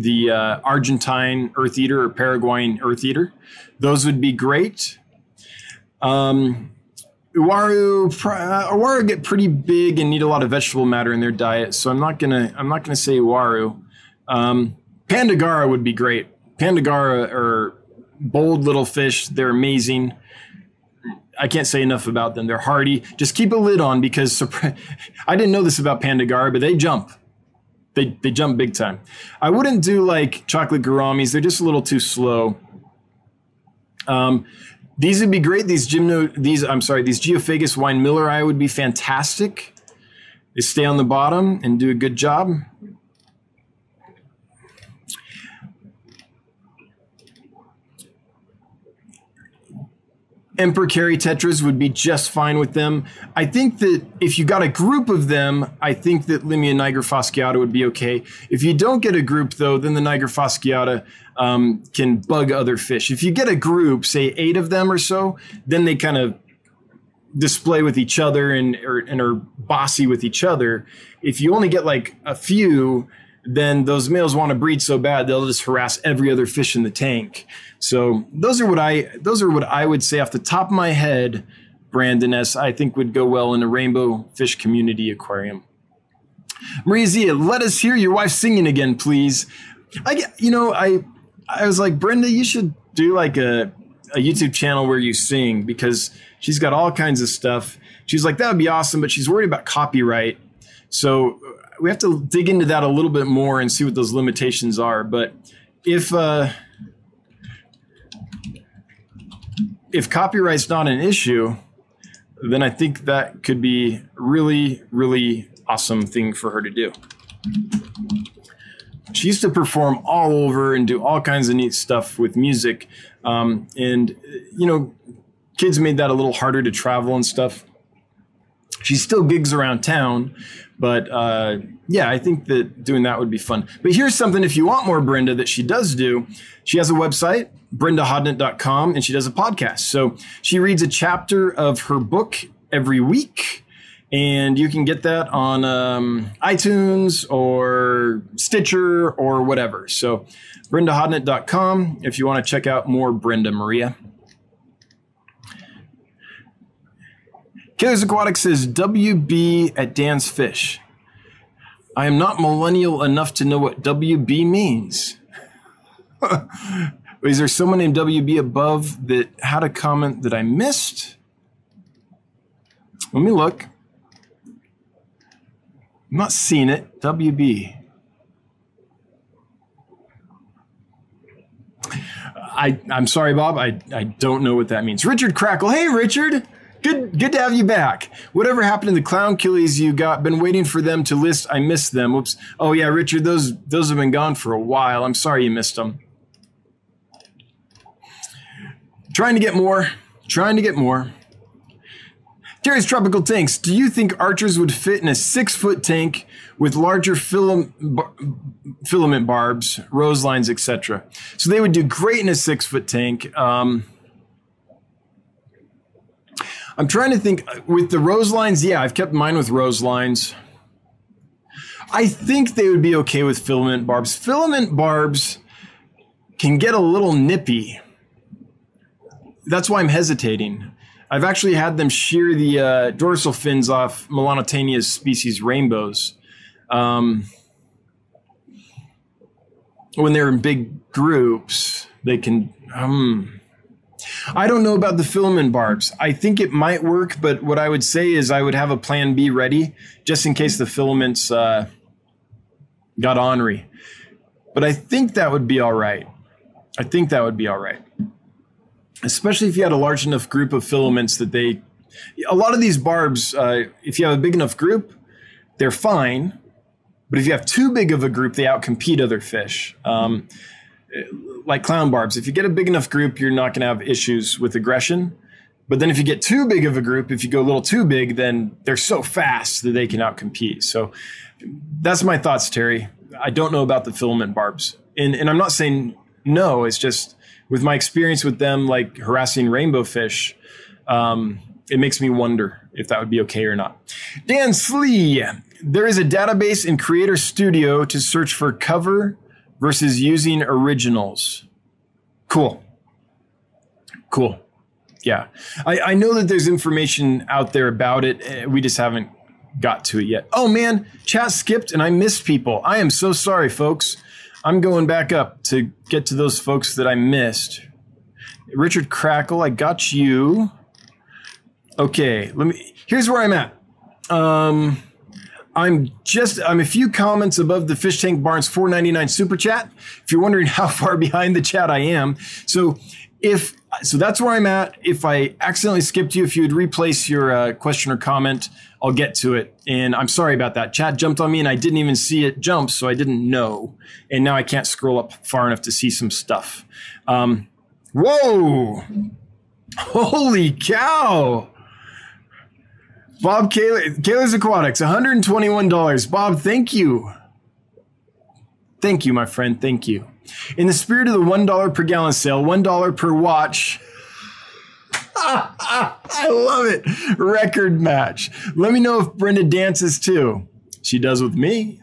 the uh, Argentine earth eater or Paraguayan earth eater. Those would be great. Um, Uaru, uh, Uaru get pretty big and need a lot of vegetable matter in their diet, so I'm not gonna I'm not gonna say Uaru. Um, Panda garra would be great. Panda garra are bold little fish. They're amazing. I can't say enough about them. They're hardy. Just keep a lid on because I didn't know this about Panda garra, but they jump. They they jump big time. I wouldn't do like chocolate gouramis. They're just a little too slow. Um, these would be great. These gymno, these I'm sorry, these Geophagus winemilleri would be fantastic. They stay on the bottom and do a good job. Emperor Kerri Tetras would be just fine with them. I think that if you got a group of them, I think that Limia nigrofasciata would be okay. If you don't get a group, though, then the niger fasciata um, can bug other fish. If you get a group, say eight of them or so, then they kind of display with each other and, or, and are bossy with each other. If you only get like a few, then those males want to breed so bad they'll just harass every other fish in the tank. So those are what I those are what I would say off the top of my head. Brandon S. I think would go well in a rainbow fish community aquarium. Maria Zia, let us hear your wife singing again, please. I you know I I was like Brenda, you should do like a a YouTube channel where you sing because she's got all kinds of stuff. She's like that would be awesome, but she's worried about copyright. So we have to dig into that a little bit more and see what those limitations are. But if uh, if copyright's not an issue, then I think that could be really, really awesome thing for her to do. She used to perform all over and do all kinds of neat stuff with music. Um, and, you know, kids made that a little harder to travel and stuff. she still gigs around town, but uh, yeah, I think that doing that would be fun. But here's something if you want more Brenda that she does do. She has a website, brendahodnett.com, and she does a podcast. So she reads a chapter of her book every week. And you can get that on um, iTunes or Stitcher or whatever. So, brendahodnett.com if you want to check out more Brenda Maria. Killers Aquatic says WB at Dan's Fish. I am not millennial enough to know what WB means. Is there someone named WB above that had a comment that I missed? Let me look. I'm not seeing it. WB. I, I'm sorry, Bob. I, I don't know what that means. Richard Crackle. Hey, Richard. Good, good to have you back. Whatever happened to the clown killies you got? Been waiting for them to list. I missed them. Oops. Oh yeah, Richard. Those those have been gone for a while. I'm sorry you missed them. Trying to get more. Trying to get more. Terry's Tropical Tanks. Do you think archers would fit in a six foot tank with larger film, bar, filament barbs, rose lines, etc.? So they would do great in a six foot tank. Um, I'm trying to think with the rose lines. Yeah, I've kept mine with rose lines. I think they would be okay with filament barbs. Filament barbs can get a little nippy. That's why I'm hesitating. I've actually had them shear the uh, dorsal fins off Melanotaenia species rainbows. Um, when they're in big groups, they can. Um, I don't know about the filament barbs. I think it might work, but what I would say is I would have a plan B ready just in case the filaments uh, got ornery. But I think that would be all right. I think that would be all right. Especially if you had a large enough group of filaments that they. A lot of these barbs, uh, if you have a big enough group, they're fine. But if you have too big of a group, they outcompete other fish. Um, like clown barbs, if you get a big enough group, you're not going to have issues with aggression. But then if you get too big of a group, if you go a little too big, then they're so fast that they can outcompete. So that's my thoughts, Terry. I don't know about the filament barbs. And, and I'm not saying no, it's just with my experience with them, like harassing rainbow fish, um, it makes me wonder if that would be okay or not. Dan Slee, there is a database in Creator Studio to search for cover versus using originals. Cool. Cool. Yeah. I, I know that there's information out there about it. Eh, we just haven't got to it yet. Oh man, chat skipped and I missed people. I am so sorry, folks. I'm going back up to get to those folks that I missed. Richard Crackle, I got you. Okay, let me. Here's where I'm at. Um, I'm just I'm a few comments above the Fish Tank Barnes 499 super chat. If you're wondering how far behind the chat I am, so if so, that's where I'm at. If I accidentally skipped you, if you would replace your uh, question or comment, I'll get to it. And I'm sorry about that. Chat jumped on me and I didn't even see it jump, so I didn't know. And now I can't scroll up far enough to see some stuff. Um, whoa! Holy cow! Bob Kayla, Kayla's Aquatics, $121. Bob, thank you. Thank you, my friend. Thank you. In the spirit of the $1 per gallon sale, $1 per watch. I love it. Record match. Let me know if Brenda dances too. She does with me.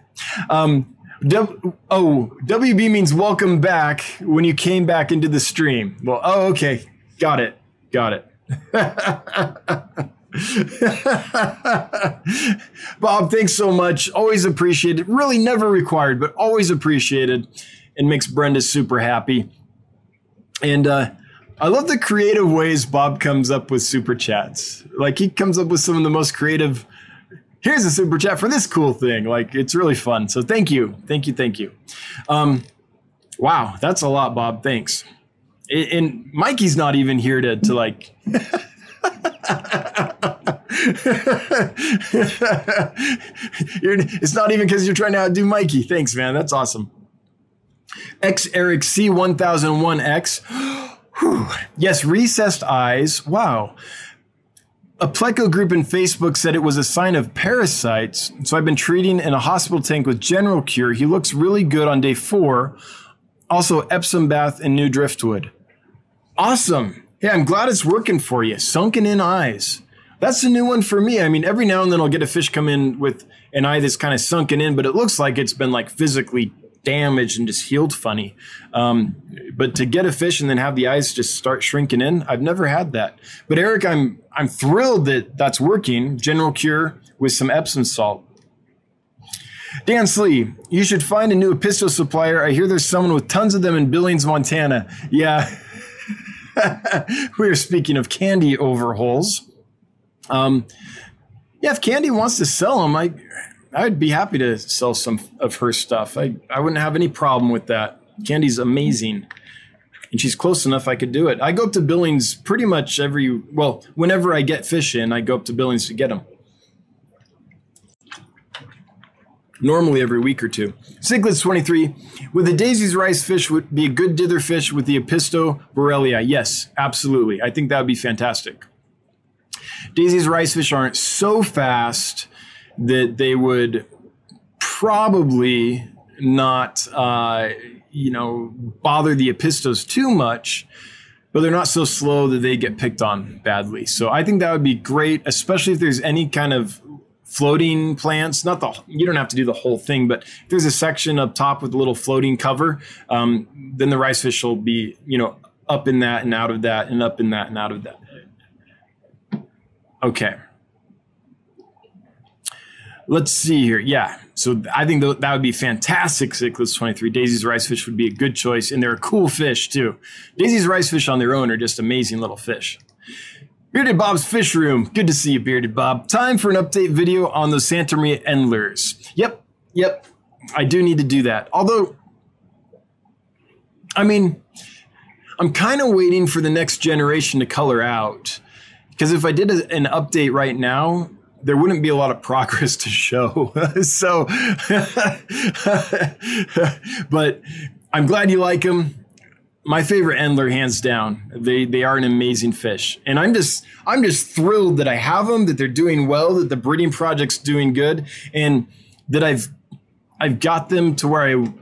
Um, w- oh, WB means welcome back when you came back into the stream. Well, oh, okay. Got it. Got it. Bob, thanks so much. Always appreciated. Really never required, but always appreciated and makes Brenda super happy. And uh, I love the creative ways Bob comes up with super chats. Like he comes up with some of the most creative. Here's a super chat for this cool thing. Like it's really fun. So thank you, thank you, thank you. Um, wow, that's a lot, Bob. Thanks. And Mikey's not even here to to like. it's not even because you're trying to outdo Mikey. Thanks, man. That's awesome. X Eric C1001X. yes, recessed eyes. Wow. A Pleco group in Facebook said it was a sign of parasites, so I've been treating in a hospital tank with General Cure. He looks really good on day four. Also, Epsom bath and new driftwood. Awesome. Yeah, I'm glad it's working for you. Sunken in eyes. That's a new one for me. I mean, every now and then I'll get a fish come in with an eye that's kind of sunken in, but it looks like it's been like physically damaged and just healed funny. Um, but to get a fish and then have the eyes just start shrinking in, I've never had that. But Eric, I'm I'm thrilled that that's working. General cure with some Epsom salt. Dan Slee, you should find a new Apisto supplier. I hear there's someone with tons of them in Billings, Montana. Yeah. we are speaking of candy overhauls. Um, yeah, if Candy wants to sell them, I I'd be happy to sell some of her stuff. I, I wouldn't have any problem with that. Candy's amazing. And she's close enough I could do it. I go up to Billings pretty much every, well, whenever I get fish in, I go up to Billings to get them. Normally every week or two. Cichlids 23. With the Daisy's rice fish would be a good dither fish with the Apisto borellii. Yes, absolutely. I think that would be fantastic. Daisy's rice fish aren't so fast that they would probably not, uh, you know, bother the Apistos too much, but they're not so slow that they get picked on badly. So I think that would be great, especially if there's any kind of floating plants. Not the you don't have to do the whole thing, but if there's a section up top with a little floating cover, um, then the rice fish will be you know up in that and out of that and up in that and out of that. Okay let's see here. Yeah. So I think th- that would be fantastic. Cichlids 23. Daisy's rice fish would be a good choice. And they're a cool fish too. Daisy's rice fish on their own are just amazing little fish. Bearded Bob's Fish Room. Good to see you, Bearded Bob. Time for an update video on the Santa Maria Endlers. Yep. Yep. I do need to do that. Although, I mean, I'm kind of waiting for the next generation to color out. Because if I did a, an update right now, there wouldn't be a lot of progress to show. so, but I'm glad you like them. My favorite Endler, hands down. They they are an amazing fish, and I'm just I'm just thrilled that I have them, that they're doing well, that the breeding project's doing good, and that I've I've got them to where I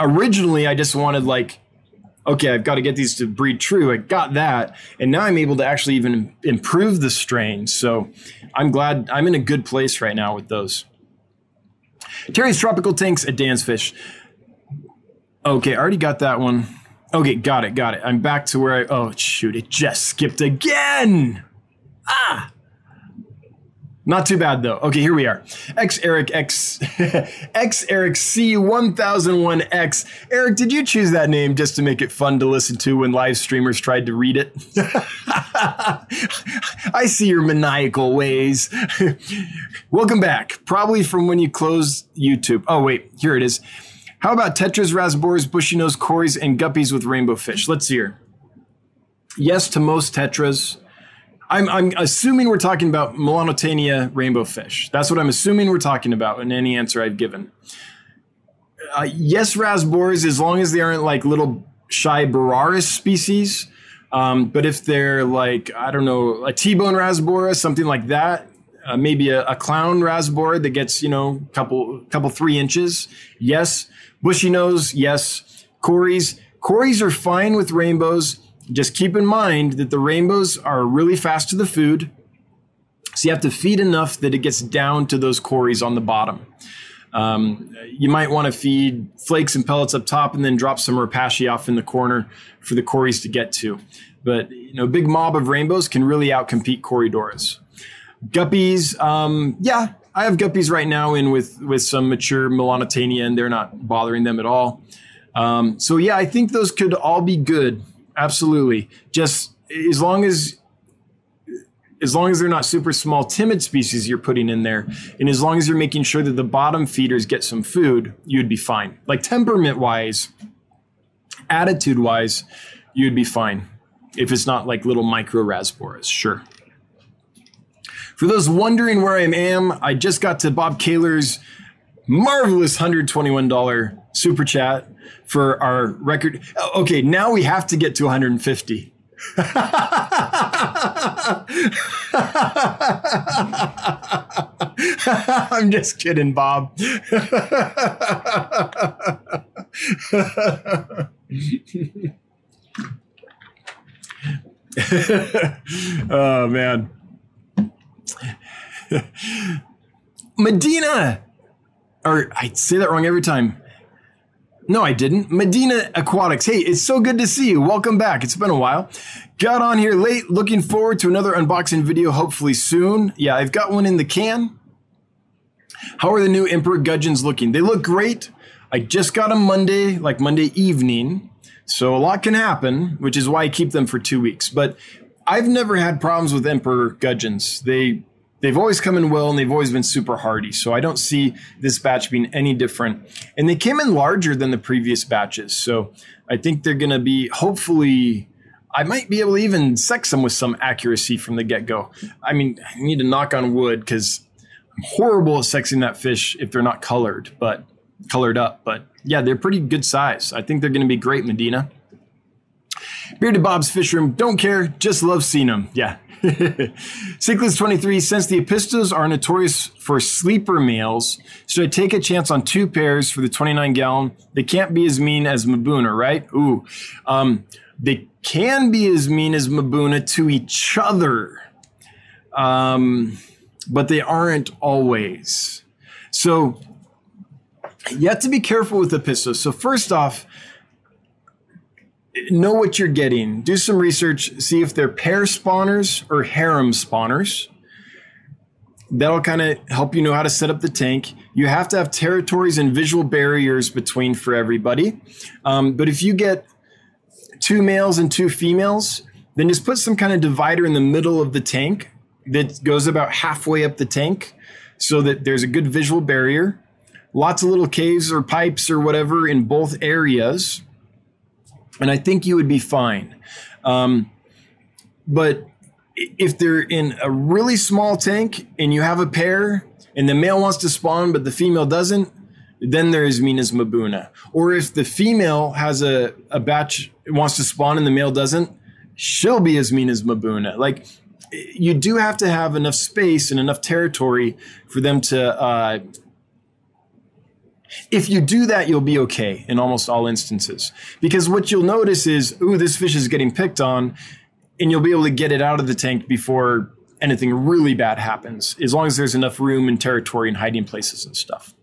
originally I just wanted like okay, I've got to get these to breed true. I got that. And now I'm able to actually even improve the strain. So I'm glad I'm in a good place right now with those. Terry's Tropical Tanks at Dan's Fish. Okay, I already got that one. Okay, got it, got it. I'm back to where I. Oh, shoot, it just skipped again. Ah! Not too bad though. Okay, here we are. X Eric X X Eric C 1001X. Eric, did you choose that name just to make it fun to listen to when live streamers tried to read it? I see your maniacal ways. Welcome back. Probably from when you closed YouTube. Oh, wait, here it is. How about tetras, rasboras, bushy nose, cories, and guppies with rainbow fish? Let's hear. Yes to most tetras. I'm, I'm assuming we're talking about Melanotaenia rainbow fish. That's what I'm assuming we're talking about in any answer I've given. Uh, yes, rasboras, as long as they aren't like little shy Boraras species. Um, but if they're like, I don't know, a T-bone rasbora, something like that, uh, maybe a, a, clown rasbora that gets, you know, couple, couple three inches. Yes. Bushy nose. Yes. Cories. Cories are fine with rainbows just keep in mind that the rainbows are really fast to the food. So you have to feed enough that it gets down to those cories on the bottom. Um, you might want to feed flakes and pellets up top and then drop some Repashy off in the corner for the cories to get to. But you know, a big mob of rainbows can really outcompete corydoras. Guppies, um, yeah, I have guppies right now in with with some mature melanotaenia and they're not bothering them at all. Um, so yeah, I think those could all be good absolutely. Just as long as as long as they're not super small timid species you're putting in there and as long as you're making sure that the bottom feeders get some food you'd be fine. Like temperament wise attitude wise you'd be fine. If it's not like little micro rasboras sure. For those wondering where i am i just got to bob kaler's marvelous $121 super chat for our record. Okay, now we have to get to 150. I'm just kidding, Bob. oh man. Medina, or I say that wrong every time. No, I didn't. Medina Aquatics. Hey, it's so good to see you. Welcome back. It's been a while. Got on here late. Looking forward to another unboxing video, hopefully soon. Yeah, I've got one in the can. How are the new Emperor Gudgeons looking? They look great. I just got them Monday, like Monday evening. So a lot can happen, which is why I keep them for two weeks. But I've never had problems with Emperor Gudgeons. They they've always come in well and they've always been super hardy. So I don't see this batch being any different. And they came in larger than the previous batches. So I think they're going to be hopefully. I might be able to even sex them with some accuracy from the get go. I mean, I need to knock on wood because I'm horrible at sexing that fish if they're not colored, but colored up. But yeah, they're pretty good size. I think they're going to be great, Medina. Bearded Bob's Fish Room, don't care, just love seeing them. Yeah, Cichlids 23, since the Apistos are notorious for sleeper males, should I take a chance on two pairs for the 29 gallon? They can't be as mean as Mbuna, right? Ooh. Um, they can be as mean as Mbuna to each other, um, but they aren't always. So you have to be careful with the Apistos. So first off, know what you're getting. Do some research. See if they're pair spawners or harem spawners. That'll kind of help you know how to set up the tank. You have to have territories and visual barriers between for everybody. Um, but if you get two males and two females, then just put some kind of divider in the middle of the tank that goes about halfway up the tank so that there's a good visual barrier. Lots of little caves or pipes or whatever in both areas and I think you would be fine. Um, but if they're in a really small tank and you have a pair and the male wants to spawn but the female doesn't, then they're as mean as Mbuna. Or if the female has a, a batch wants to spawn and the male doesn't, she'll be as mean as Mbuna. Like you do have to have enough space and enough territory for them to uh, if you do that, you'll be okay in almost all instances. Because what you'll notice is, ooh, this fish is getting picked on, and you'll be able to get it out of the tank before anything really bad happens, as long as there's enough room and territory and hiding places and stuff.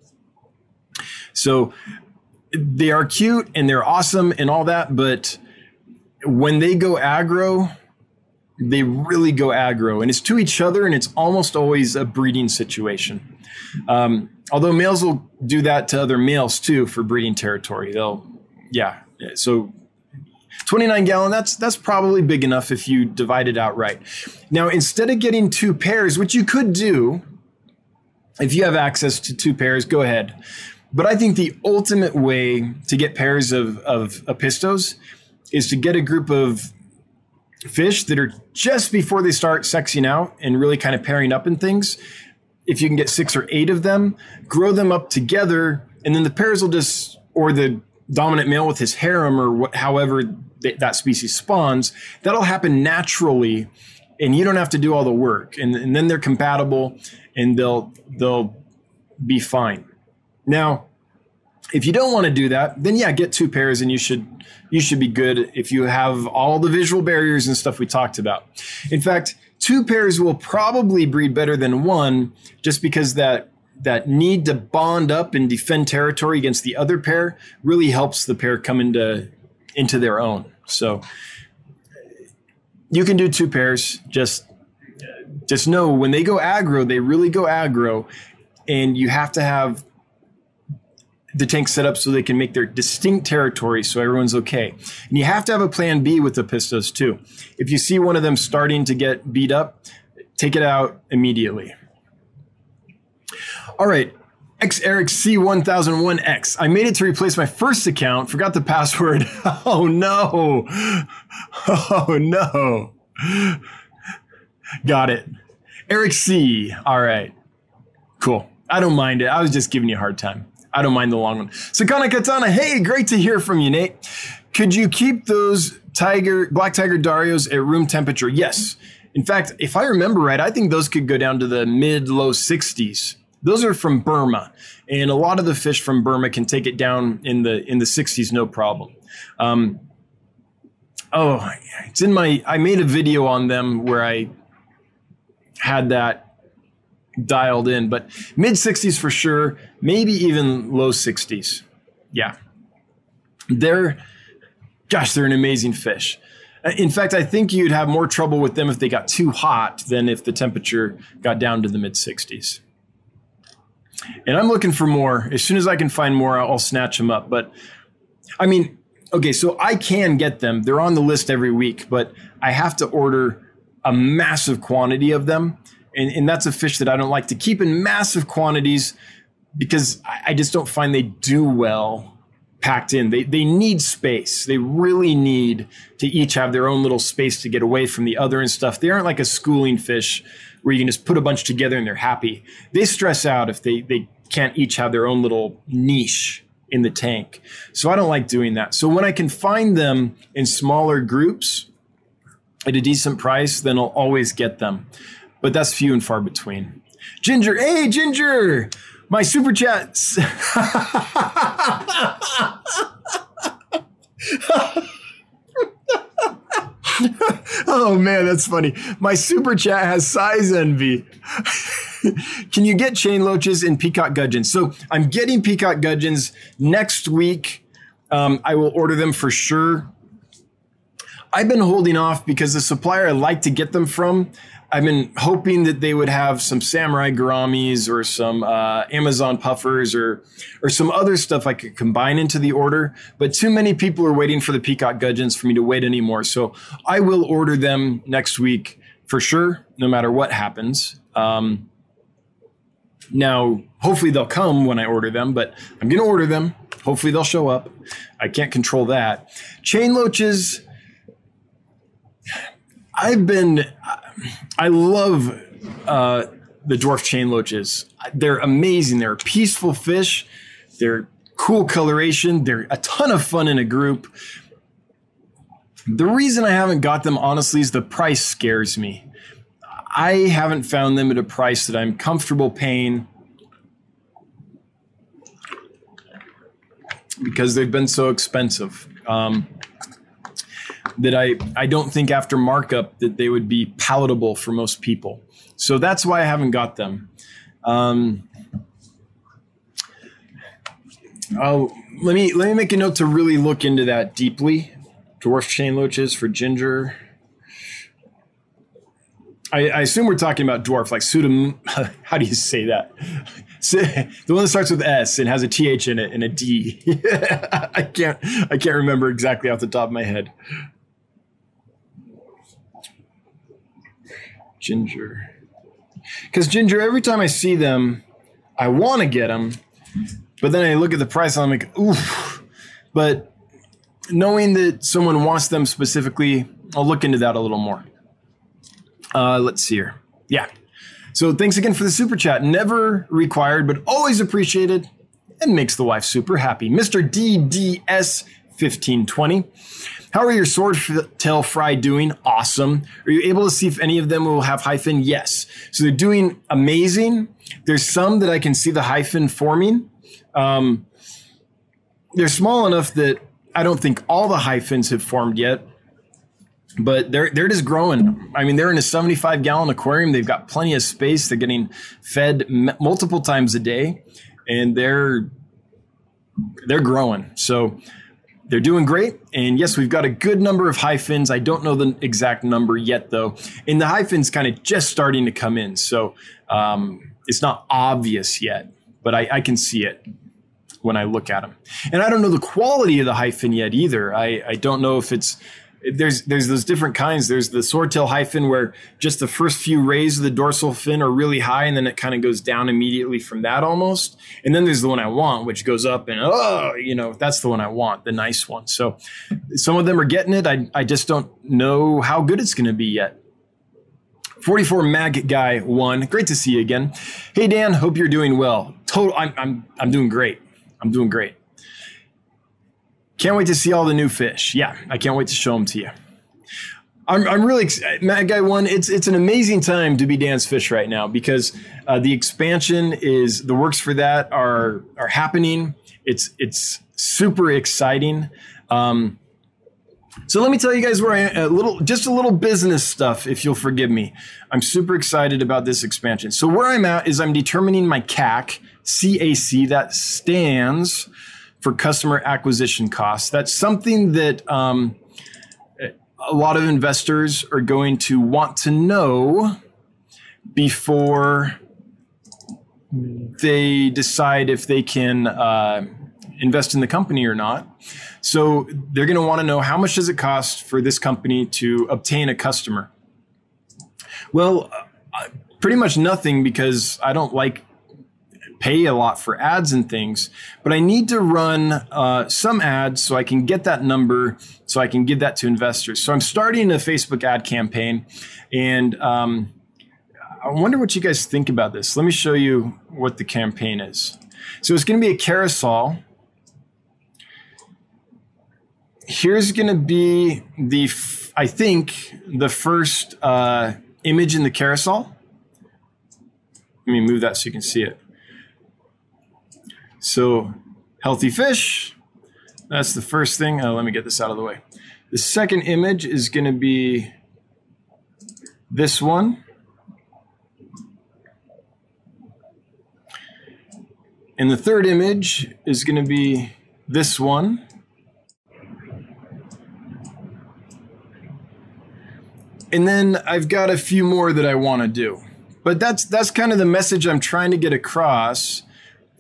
So they are cute and they're awesome and all that, but when they go aggro, they really go aggro, and it's to each other, and it's almost always a breeding situation. Um, although males will do that to other males too for breeding territory. They'll, yeah. So 29 gallon, that's that's probably big enough if you divide it out right. Now, instead of getting two pairs, which you could do, if you have access to two pairs, go ahead. But I think the ultimate way to get pairs of, of apistos is to get a group of fish that are just before they start sexing out and really kind of pairing up and things if you can get six or eight of them, grow them up together, and then the pairs will just, or the dominant male with his harem or what, however th- that species spawns, that'll happen naturally, and you don't have to do all the work, and, and then they're compatible, and they'll they'll be fine. Now, if you don't want to do that, then yeah, get two pairs, and you should you should be good if you have all the visual barriers and stuff we talked about. In fact two pairs will probably breed better than one just because that that need to bond up and defend territory against the other pair really helps the pair come into into their own. So you can do two pairs. Just just know when they go aggro, they really go aggro, and you have to have the tank set up so they can make their distinct territory so everyone's okay. And you have to have a plan B with the Apistos too. If you see one of them starting to get beat up, take it out immediately. All right. X Eric C1001X. I made it to replace my first account, forgot the password. Oh no. Oh no. Got it. Eric C. All right. Cool. I don't mind it. I was just giving you a hard time. I don't mind the long one. Sakana Katana, hey, great to hear from you, Nate. Could you keep those Tiger, black tiger Darios at room temperature. Yes. In fact, if I remember right, I think those could go down to the mid low 60s. Those are from Burma, and a lot of the fish from Burma can take it down in the in the 60s, no problem. Um, oh, it's in my. I made a video on them where I had that dialed in, but mid 60s for sure, maybe even low 60s. Yeah. They're, gosh, they're an amazing fish. Uh, in fact, I think you'd have more trouble with them if they got too hot than if the temperature got down to the mid 60s. And I'm looking for more. As soon as I can find more, I'll snatch them up. But I mean, okay, so I can get them. They're on the list every week, but I have to order a massive quantity of them. And, and that's a fish that I don't like to keep in massive quantities because I just don't find they do well packed in. They, they need space. They really need to each have their own little space to get away from the other and stuff. They aren't like a schooling fish where you can just put a bunch together and they're happy. They stress out if they, they can't each have their own little niche in the tank. So I don't like doing that. So when I can find them in smaller groups at a decent price, then I'll always get them. But that's few and far between. Ginger, hey, Ginger, my super chats. oh man, that's funny. My super chat has size envy. Can you get chain loaches and peacock gudgeons? So I'm getting peacock gudgeons next week. Um, I will order them for sure. I've been holding off because the supplier I like to get them from I've been hoping that they would have some samurai gouramis or some uh, Amazon puffers or or some other stuff I could combine into the order. But too many people are waiting for the peacock gudgeons for me to wait anymore. So I will order them next week for sure, no matter what happens. Um, now, hopefully they'll come when I order them, but I'm going to order them. Hopefully they'll show up. I can't control that. Chain loaches. I've been I love uh, the dwarf chain loaches. They're amazing. They're peaceful fish. They're cool coloration. They're a ton of fun in a group. The reason I haven't got them, honestly, is the price scares me. I haven't found them at a price that I'm comfortable paying because they've been so expensive. Um, that I, I don't think after markup that they would be palatable for most people. So that's why I haven't got them. Um, let me let me make a note to really look into that deeply. Dwarf chain loaches for ginger. I, I assume we're talking about dwarf, like pseudom. How do you say that? the one that starts with S and has a TH in it and a D. I can't I can't remember exactly off the top of my head. Ginger. Because Ginger, every time I see them, I want to get them, but then I look at the price and I'm like, oof. But knowing that someone wants them specifically, I'll look into that a little more. Uh, let's see here. Yeah. So thanks again for the super chat. Never required, but always appreciated and makes the wife super happy. Mr. DDS 1520. How are your swordtail fry doing? Awesome. Are you able to see if any of them will have hi-fin? Yes. So they're doing amazing. There's some that I can see the hi-fin forming. Um, they're small enough that I don't think all the hi-fins have formed yet, but they're they're just growing. I mean, they're in a 75 gallon aquarium. They've got plenty of space. They're getting fed m- multiple times a day, and they're they're growing. So they're doing great. And yes, we've got a good number of hi-fins. I don't know the exact number yet, though. And the hi-fins kind of just starting to come in. So um, it's not obvious yet, but I, I, can see it when I look at them. And I don't know the quality of the hi-fin yet either. I, I don't know if it's there's there's those different kinds. There's the swordtail hi-fin where just the first few rays of the dorsal fin are really high, and then it kind of goes down immediately from that almost. And then there's the one I want, which goes up and oh, you know, that's the one I want, the nice one. So some of them are getting it. I I just don't know how good it's going to be yet. 44 Mag Guy one. Great to see you again. Hey Dan, hope you're doing well. Total, I'm I'm I'm doing great. I'm doing great. Can't wait to see all the new fish. Yeah, I can't wait to show them to you. I'm, I'm really excited. Mad Guy One. It's it's an amazing time to be Dan's Fish right now because uh, the expansion is the works for that are are happening. It's it's super exciting. Um, so let me tell you guys where I am, a little, just a little business stuff, if you'll forgive me. I'm super excited about this expansion. So where I'm at is I'm determining my CAC, CAC, that stands for customer acquisition costs. That's something that um, a lot of investors are going to want to know before they decide if they can uh, invest in the company or not. So they're going to want to know how much does it cost for this company to obtain a customer. Well, uh, pretty much nothing because I don't like pay a lot for ads and things, but I need to run uh, some ads so I can get that number so I can give that to investors. So I'm starting a Facebook ad campaign and um, I wonder what you guys think about this. Let me show you what the campaign is. So it's going to be a carousel. Here's going to be the, I think, the first uh, image in the carousel. Let me move that so you can see it. So, healthy fish. That's the first thing. Uh, let me get this out of the way. The second image is going to be this one. And the third image is going to be this one. And then I've got a few more that I want to do. But that's that's kind of the message I'm trying to get across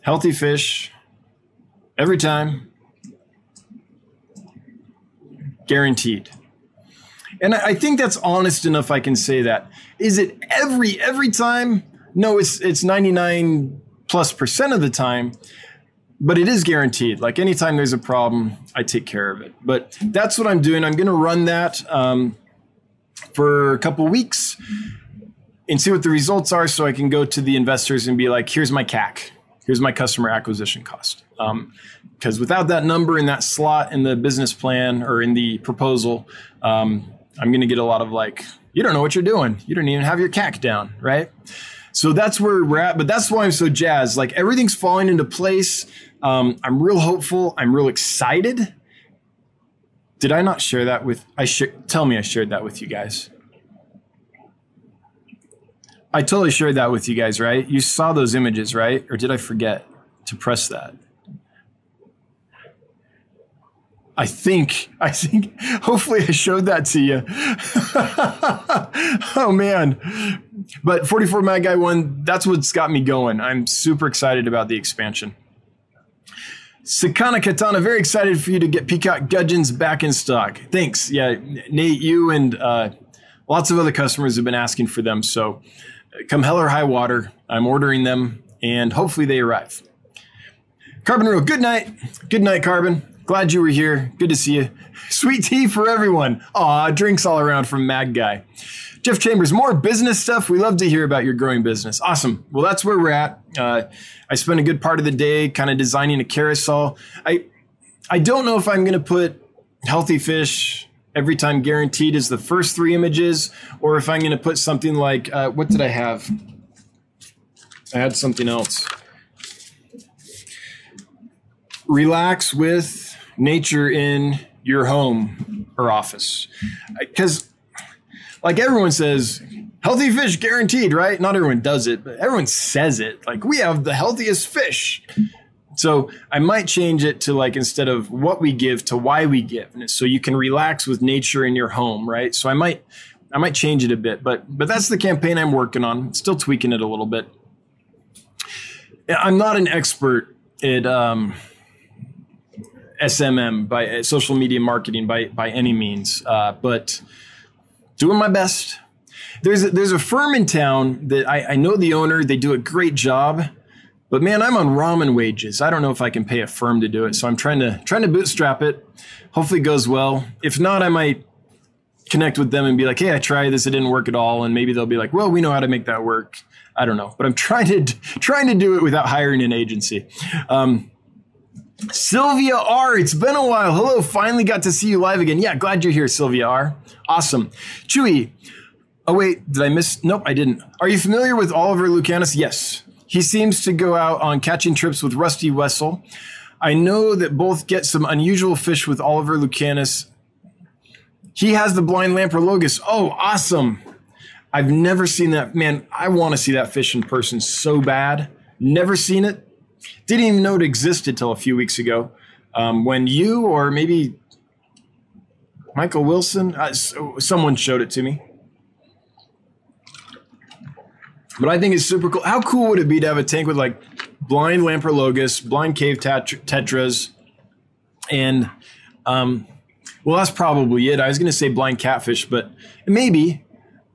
healthy fish every time, guaranteed. And I think that's honest enough. I can say that. Is it every every time? No, it's it's 99 plus percent of the time, but it is guaranteed. Like anytime there's a problem, I take care of it. But that's what I'm doing. I'm going to run that um, for a couple weeks and see what the results are, so I can go to the investors and be like, "Here's my CAC." Here's my customer acquisition cost. Because um, without that number in that slot in the business plan or in the proposal, um, I'm going to get a lot of like, you don't know what you're doing. You don't even have your CAC down, right? So that's where we're at. But that's why I'm so jazzed. Like everything's falling into place. Um, I'm real hopeful. I'm real excited. Did I not share that with? I sh- tell me I shared that with you guys. I totally shared that with you guys, right? You saw those images, right? Or did I forget to press that? I think, I think, hopefully I showed that to you. oh man. But 44 Mad Guy 1, that's what's got me going. I'm super excited about the expansion. Sakana Katana, very excited for you to get Peacock Gudgeons back in stock. Thanks. Yeah, Nate, you and uh, lots of other customers have been asking for them. So come hell or high water, I'm ordering them and hopefully they arrive. Carbon Rule, good night. Good night, Carbon. Glad you were here. Good to see you. Sweet tea for everyone. Aw, drinks all around from Mad Guy. Jeff Chambers, more business stuff. We love to hear about your growing business. Awesome. Well, that's where we're at. Uh, I spent a good part of the day kind of designing a carousel. I I don't know if I'm going to put healthy fish every time guaranteed is the first three images, or if I'm going to put something like, uh, what did I have? I had something else. Relax with nature in your home or office. Because, like everyone says, healthy fish guaranteed, right? Not everyone does it, but everyone says it. Like, we have the healthiest fish. So I might change it to like instead of what we give to why we give. So you can relax with nature in your home, right? So I might I might change it a bit, but but that's the campaign I'm working on. Still tweaking it a little bit. I'm not an expert at um, SMM by uh, social media marketing by by any means, uh, but doing my best. There's a, there's a firm in town that I, I know the owner. They do a great job but man, I'm on ramen wages. I don't know if I can pay a firm to do it. So I'm trying to trying to bootstrap it. Hopefully it goes well. If not, I might connect with them and be like, "Hey, I tried this. It didn't work at all." And maybe they'll be like, "Well, we know how to make that work." I don't know, but I'm trying to trying to do it without hiring an agency. Um, Sylvia R, it's been a while. Hello, finally got to see you live again. Yeah, glad you're here, Sylvia R. Awesome. Chewy. Oh, wait, did I miss? Nope, I didn't. Are you familiar with Oliver Lucanus? Yes. He seems to go out on catching trips with Rusty Wessel. I know that both get some unusual fish with Oliver Lucanus. He has the blind Lamprologus. Oh, awesome. I've never seen that. Man, I want to see that fish in person so bad. Never seen it. Didn't even know it existed till a few weeks ago. Um, when you or maybe Michael Wilson, uh, someone showed it to me. But I think it's super cool. How cool would it be to have a tank with like blind Lamprologus, blind cave tet- tetras, and um, well, that's probably it. I was going to say blind catfish, but maybe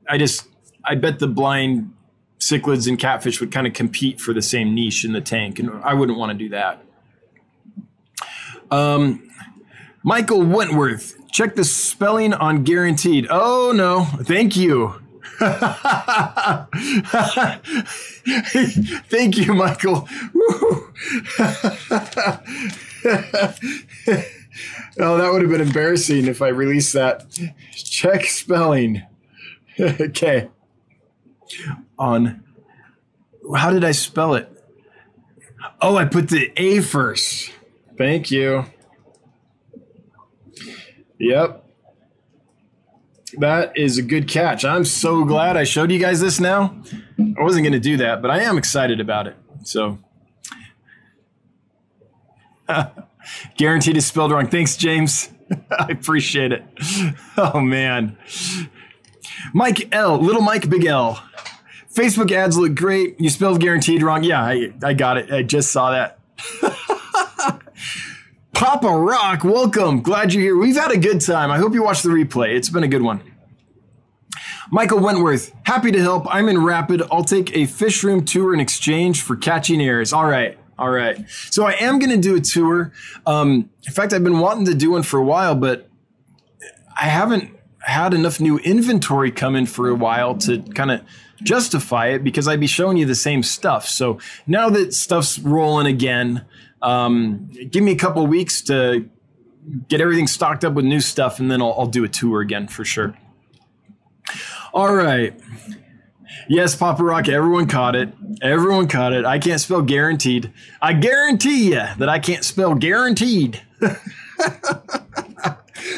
I just I bet the blind cichlids and catfish would kind of compete for the same niche in the tank, and I wouldn't want to do that. Um, Michael Wentworth, check the spelling on guaranteed. Oh no, thank you. Thank you, Michael. oh, that would have been embarrassing if I released that. Check spelling. okay. On. How did I spell it? Oh, I put the A first. Thank you. Yep. That is a good catch. I'm so glad I showed you guys this now. I wasn't going to do that, but I am excited about it. So, guaranteed it's spelled wrong. Thanks, James. I appreciate it. Oh, man. Mike L, little Mike Big L. Facebook ads look great. You spelled guaranteed wrong. Yeah, I, I got it. I just saw that. Papa Rock, welcome. Glad you're here. We've had a good time. I hope you watched the replay. It's been a good one. Michael Wentworth, happy to help. I'm in Rapid. I'll take a fish room tour in exchange for catching airs. All right. All right. So I am going to do a tour. Um, in fact, I've been wanting to do one for a while, but I haven't had enough new inventory come in for a while to kind of justify it because I'd be showing you the same stuff. So now that stuff's rolling again, um, give me a couple weeks to get everything stocked up with new stuff, and then I'll, I'll do a tour again for sure. All right. Yes, Papa Rock, everyone caught it. Everyone caught it. I can't spell guaranteed. I guarantee you that I can't spell guaranteed.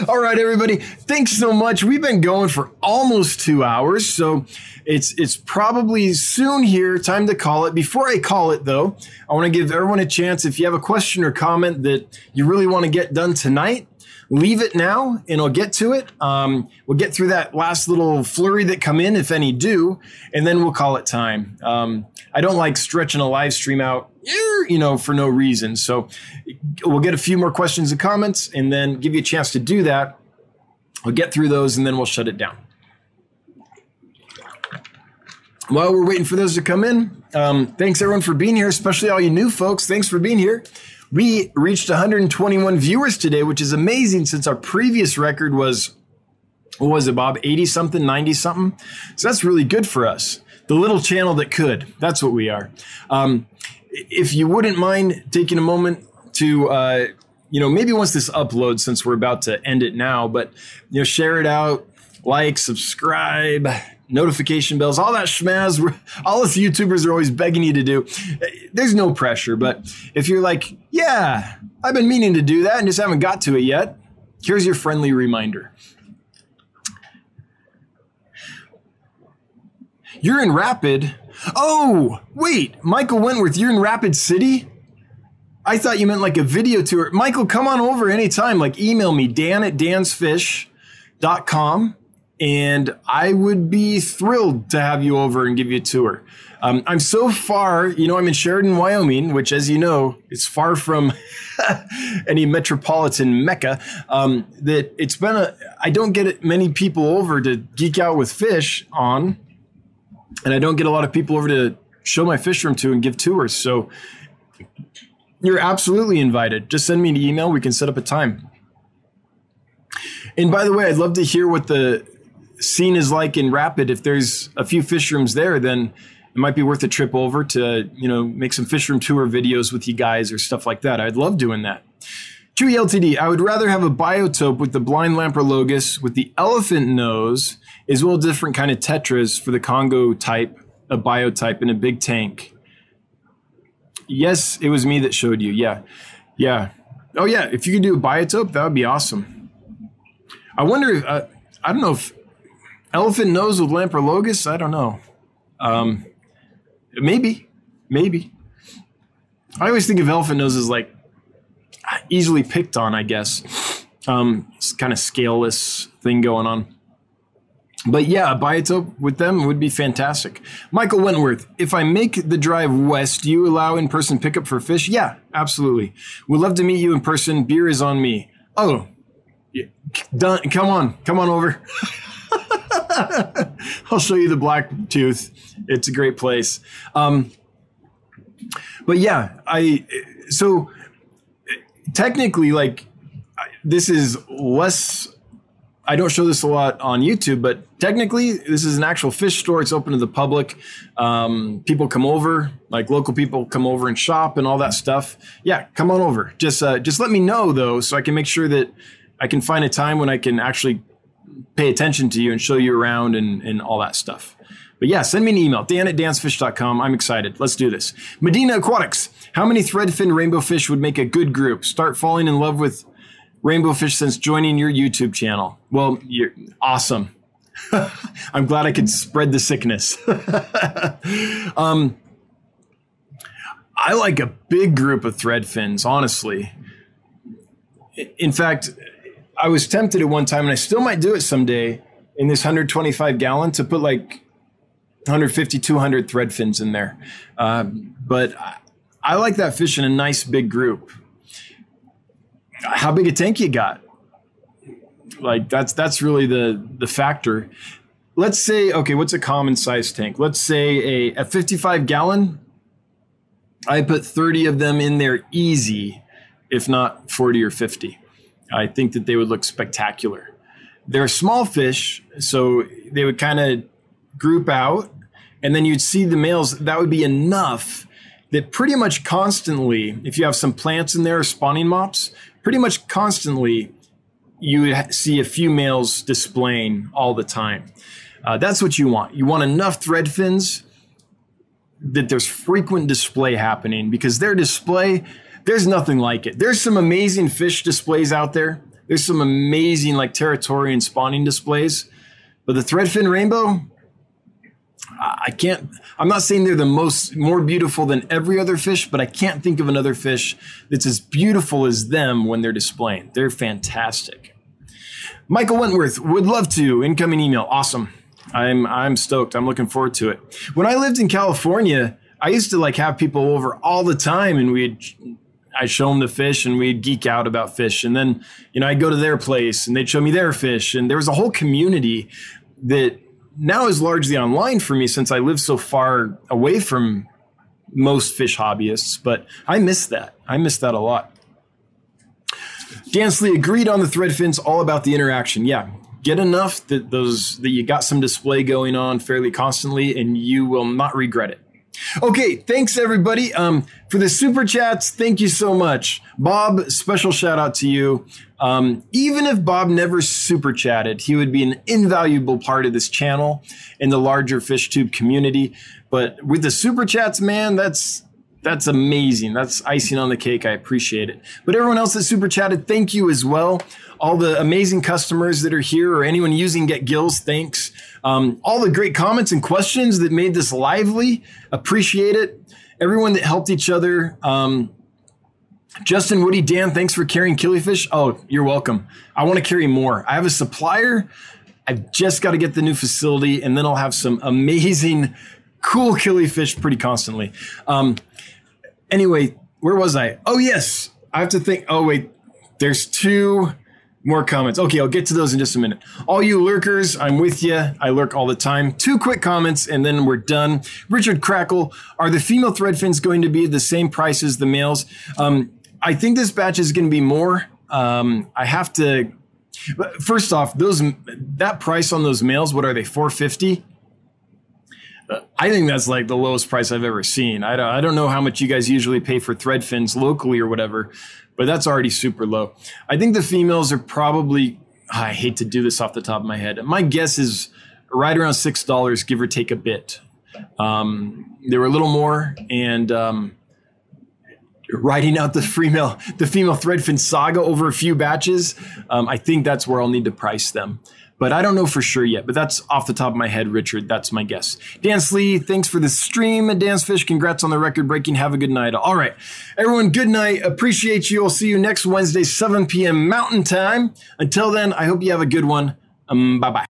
All right, everybody. Thanks so much. We've been going for almost two hours, so it's it's probably soon here. Time to call it. Before I call it, though, I want to give everyone a chance. If you have a question or comment that you really want to get done tonight, leave it now, and I'll get to it. Um, we'll get through that last little flurry that come in, if any do, and then we'll call it time. Um, I don't like stretching a live stream out you know, for no reason. So we'll get a few more questions and comments and then give you a chance to do that. We'll get through those and then we'll shut it down. While we're waiting for those to come in, um, thanks everyone for being here, especially all you new folks. Thanks for being here. We reached 121 viewers today, which is amazing since our previous record was, what was it, Bob? 80 something, 90 something? So that's really good for us. The little channel that could. That's what we are. Um, if you wouldn't mind taking a moment to, uh, you know, maybe once this uploads, since we're about to end it now, but you know, share it out, like, subscribe, notification bells, all that schmaz. All us YouTubers are always begging you to do. There's no pressure, but if you're like, yeah, I've been meaning to do that and just haven't got to it yet, here's your friendly reminder. You're in Rapid Oh, wait, Michael Wentworth, you're in Rapid City? I thought you meant like a video tour. Michael, come on over anytime. Like email me, dan at dansfish.com, and I would be thrilled to have you over and give you a tour. Um, I'm so far, you know, I'm in Sheridan, Wyoming, which, as you know, is far from any metropolitan mecca. Um, that it's been a, I don't get many people over to geek out with fish on and I don't get a lot of people over to show my fish room to and give tours. So you're absolutely invited. Just send me an email. We can set up a time. And by the way, I'd love to hear what the scene is like in Rapid. If there's a few fish rooms there, then it might be worth a trip over to, you know, make some fish room tour videos with you guys or stuff like that. I'd love doing that. Chewy LTD, I would rather have a biotope with the blind Lamprologus with the elephant nose, as well as different kind of tetras for the Congo type, a biotype in a big tank. Yes, it was me that showed you. Yeah. Yeah. Oh, yeah. If you could do a biotope, that would be awesome. I wonder if, uh, I don't know if elephant nose with Lamprologus, I don't know. Um, maybe, maybe. I always think of elephant noses like easily picked on, I guess. Um, it's kind of scaleless thing going on. But yeah, a biotope with them would be fantastic. Michael Wentworth, if I make the drive west, do you allow in person pickup for fish? Yeah, absolutely. We'd love to meet you in person. Beer is on me. Oh, done. Come on, come on over. I'll show you the Black Tooth. It's a great place. Um, but yeah, I so technically like this is less I don't show this a lot on YouTube, but technically, this is an actual fish store. It's open to the public. Um, people come over, like local people come over and shop and all that stuff. Yeah, come on over. Just uh, just let me know though, so I can make sure that I can find a time when I can actually pay attention to you and show you around and, and all that stuff. But yeah, send me an email, dan at dansfish.com. I'm excited. Let's do this. Medina Aquatics. How many threadfin rainbow fish would make a good group? Start falling in love with rainbow fish since joining your YouTube channel. Well, you're awesome. I'm glad I could spread the sickness. um, I like a big group of thread fins, honestly. In fact, I was tempted at one time, and I still might do it someday in this 125 gallon to put like 150, 200 thread fins in there. Uh, but I, I like that fish in a nice big group. How big a tank you got? Like that's that's really the the factor. Let's say okay, what's a common size tank? Let's say a, a 55 gallon. I put 30 of them in there easy, if not 40 or 50. I think that they would look spectacular. They're small fish, so they would kind of group out, and then you'd see the males. That would be enough that pretty much constantly, if you have some plants in there, spawning mops, pretty much constantly, you would see a few males displaying all the time. Uh, that's what you want. You want enough thread fins that there's frequent display happening because their display there's nothing like it. There's some amazing fish displays out there. There's some amazing like territorial and spawning displays, but the threadfin rainbow, I can't. I'm not saying they're the most more beautiful than every other fish, but I can't think of another fish that's as beautiful as them when they're displaying. They're fantastic. Michael Wentworth would love to. Incoming email. Awesome. I'm I'm stoked. I'm looking forward to it. When I lived in California, I used to like have people over all the time, and we'd I'd show them the fish and we'd geek out about fish. And then, you know, I'd go to their place and they'd show me their fish. And there was a whole community that now is largely online for me since I live so far away from most fish hobbyists. But I miss that. I miss that a lot. Dansley agreed on the thread fins, all about the interaction. Yeah, get enough that those that you got some display going on fairly constantly, and you will not regret it. Okay, thanks everybody um, for the super chats. Thank you so much, Bob. Special shout out to you. Um, even if Bob never super chatted, he would be an invaluable part of this channel and the larger FishTube community. But with the super chats, man, that's that's amazing. That's icing on the cake. I appreciate it. But everyone else that super chatted, thank you as well. All the amazing customers that are here or anyone using Get Gills, thanks. Um, all the great comments and questions that made this lively, appreciate it. Everyone that helped each other. Um, Justin, Woody, Dan, thanks for carrying killifish. Oh, you're welcome. I want to carry more. I have a supplier. I've just got to get the new facility, and then I'll have some amazing, cool killifish pretty constantly. Um, anyway, where was I? Oh, yes. I have to think. Oh, wait. There's two more comments. Okay, I'll get to those in just a minute. All you lurkers, I'm with you. I lurk all the time. Two quick comments and then we're done. Richard Crackle, are the female thread fins going to be the same price as the males? Um, I think this batch is going to be more. Um, I have to. First off, those that price on those males, what are they? 450. I think that's like the lowest price I've ever seen. I don't, I don't know how much you guys usually pay for thread fins locally or whatever, but that's already super low. I think the females are probably, I hate to do this off the top of my head. My guess is right around $6, give or take a bit. Um, they were a little more and, um, writing out the female the female threadfin saga over a few batches. Um, I think that's where I'll need to price them but I don't know for sure yet. But that's off the top of my head, Richard. That's my guess. Dan Lee, thanks for the stream. Dan's Fish, congrats on the record breaking. Have a good night. All right, everyone, good night. Appreciate you. I'll see you next Wednesday, 7 p.m. Mountain Time. Until then, I hope you have a good one. Um, bye bye.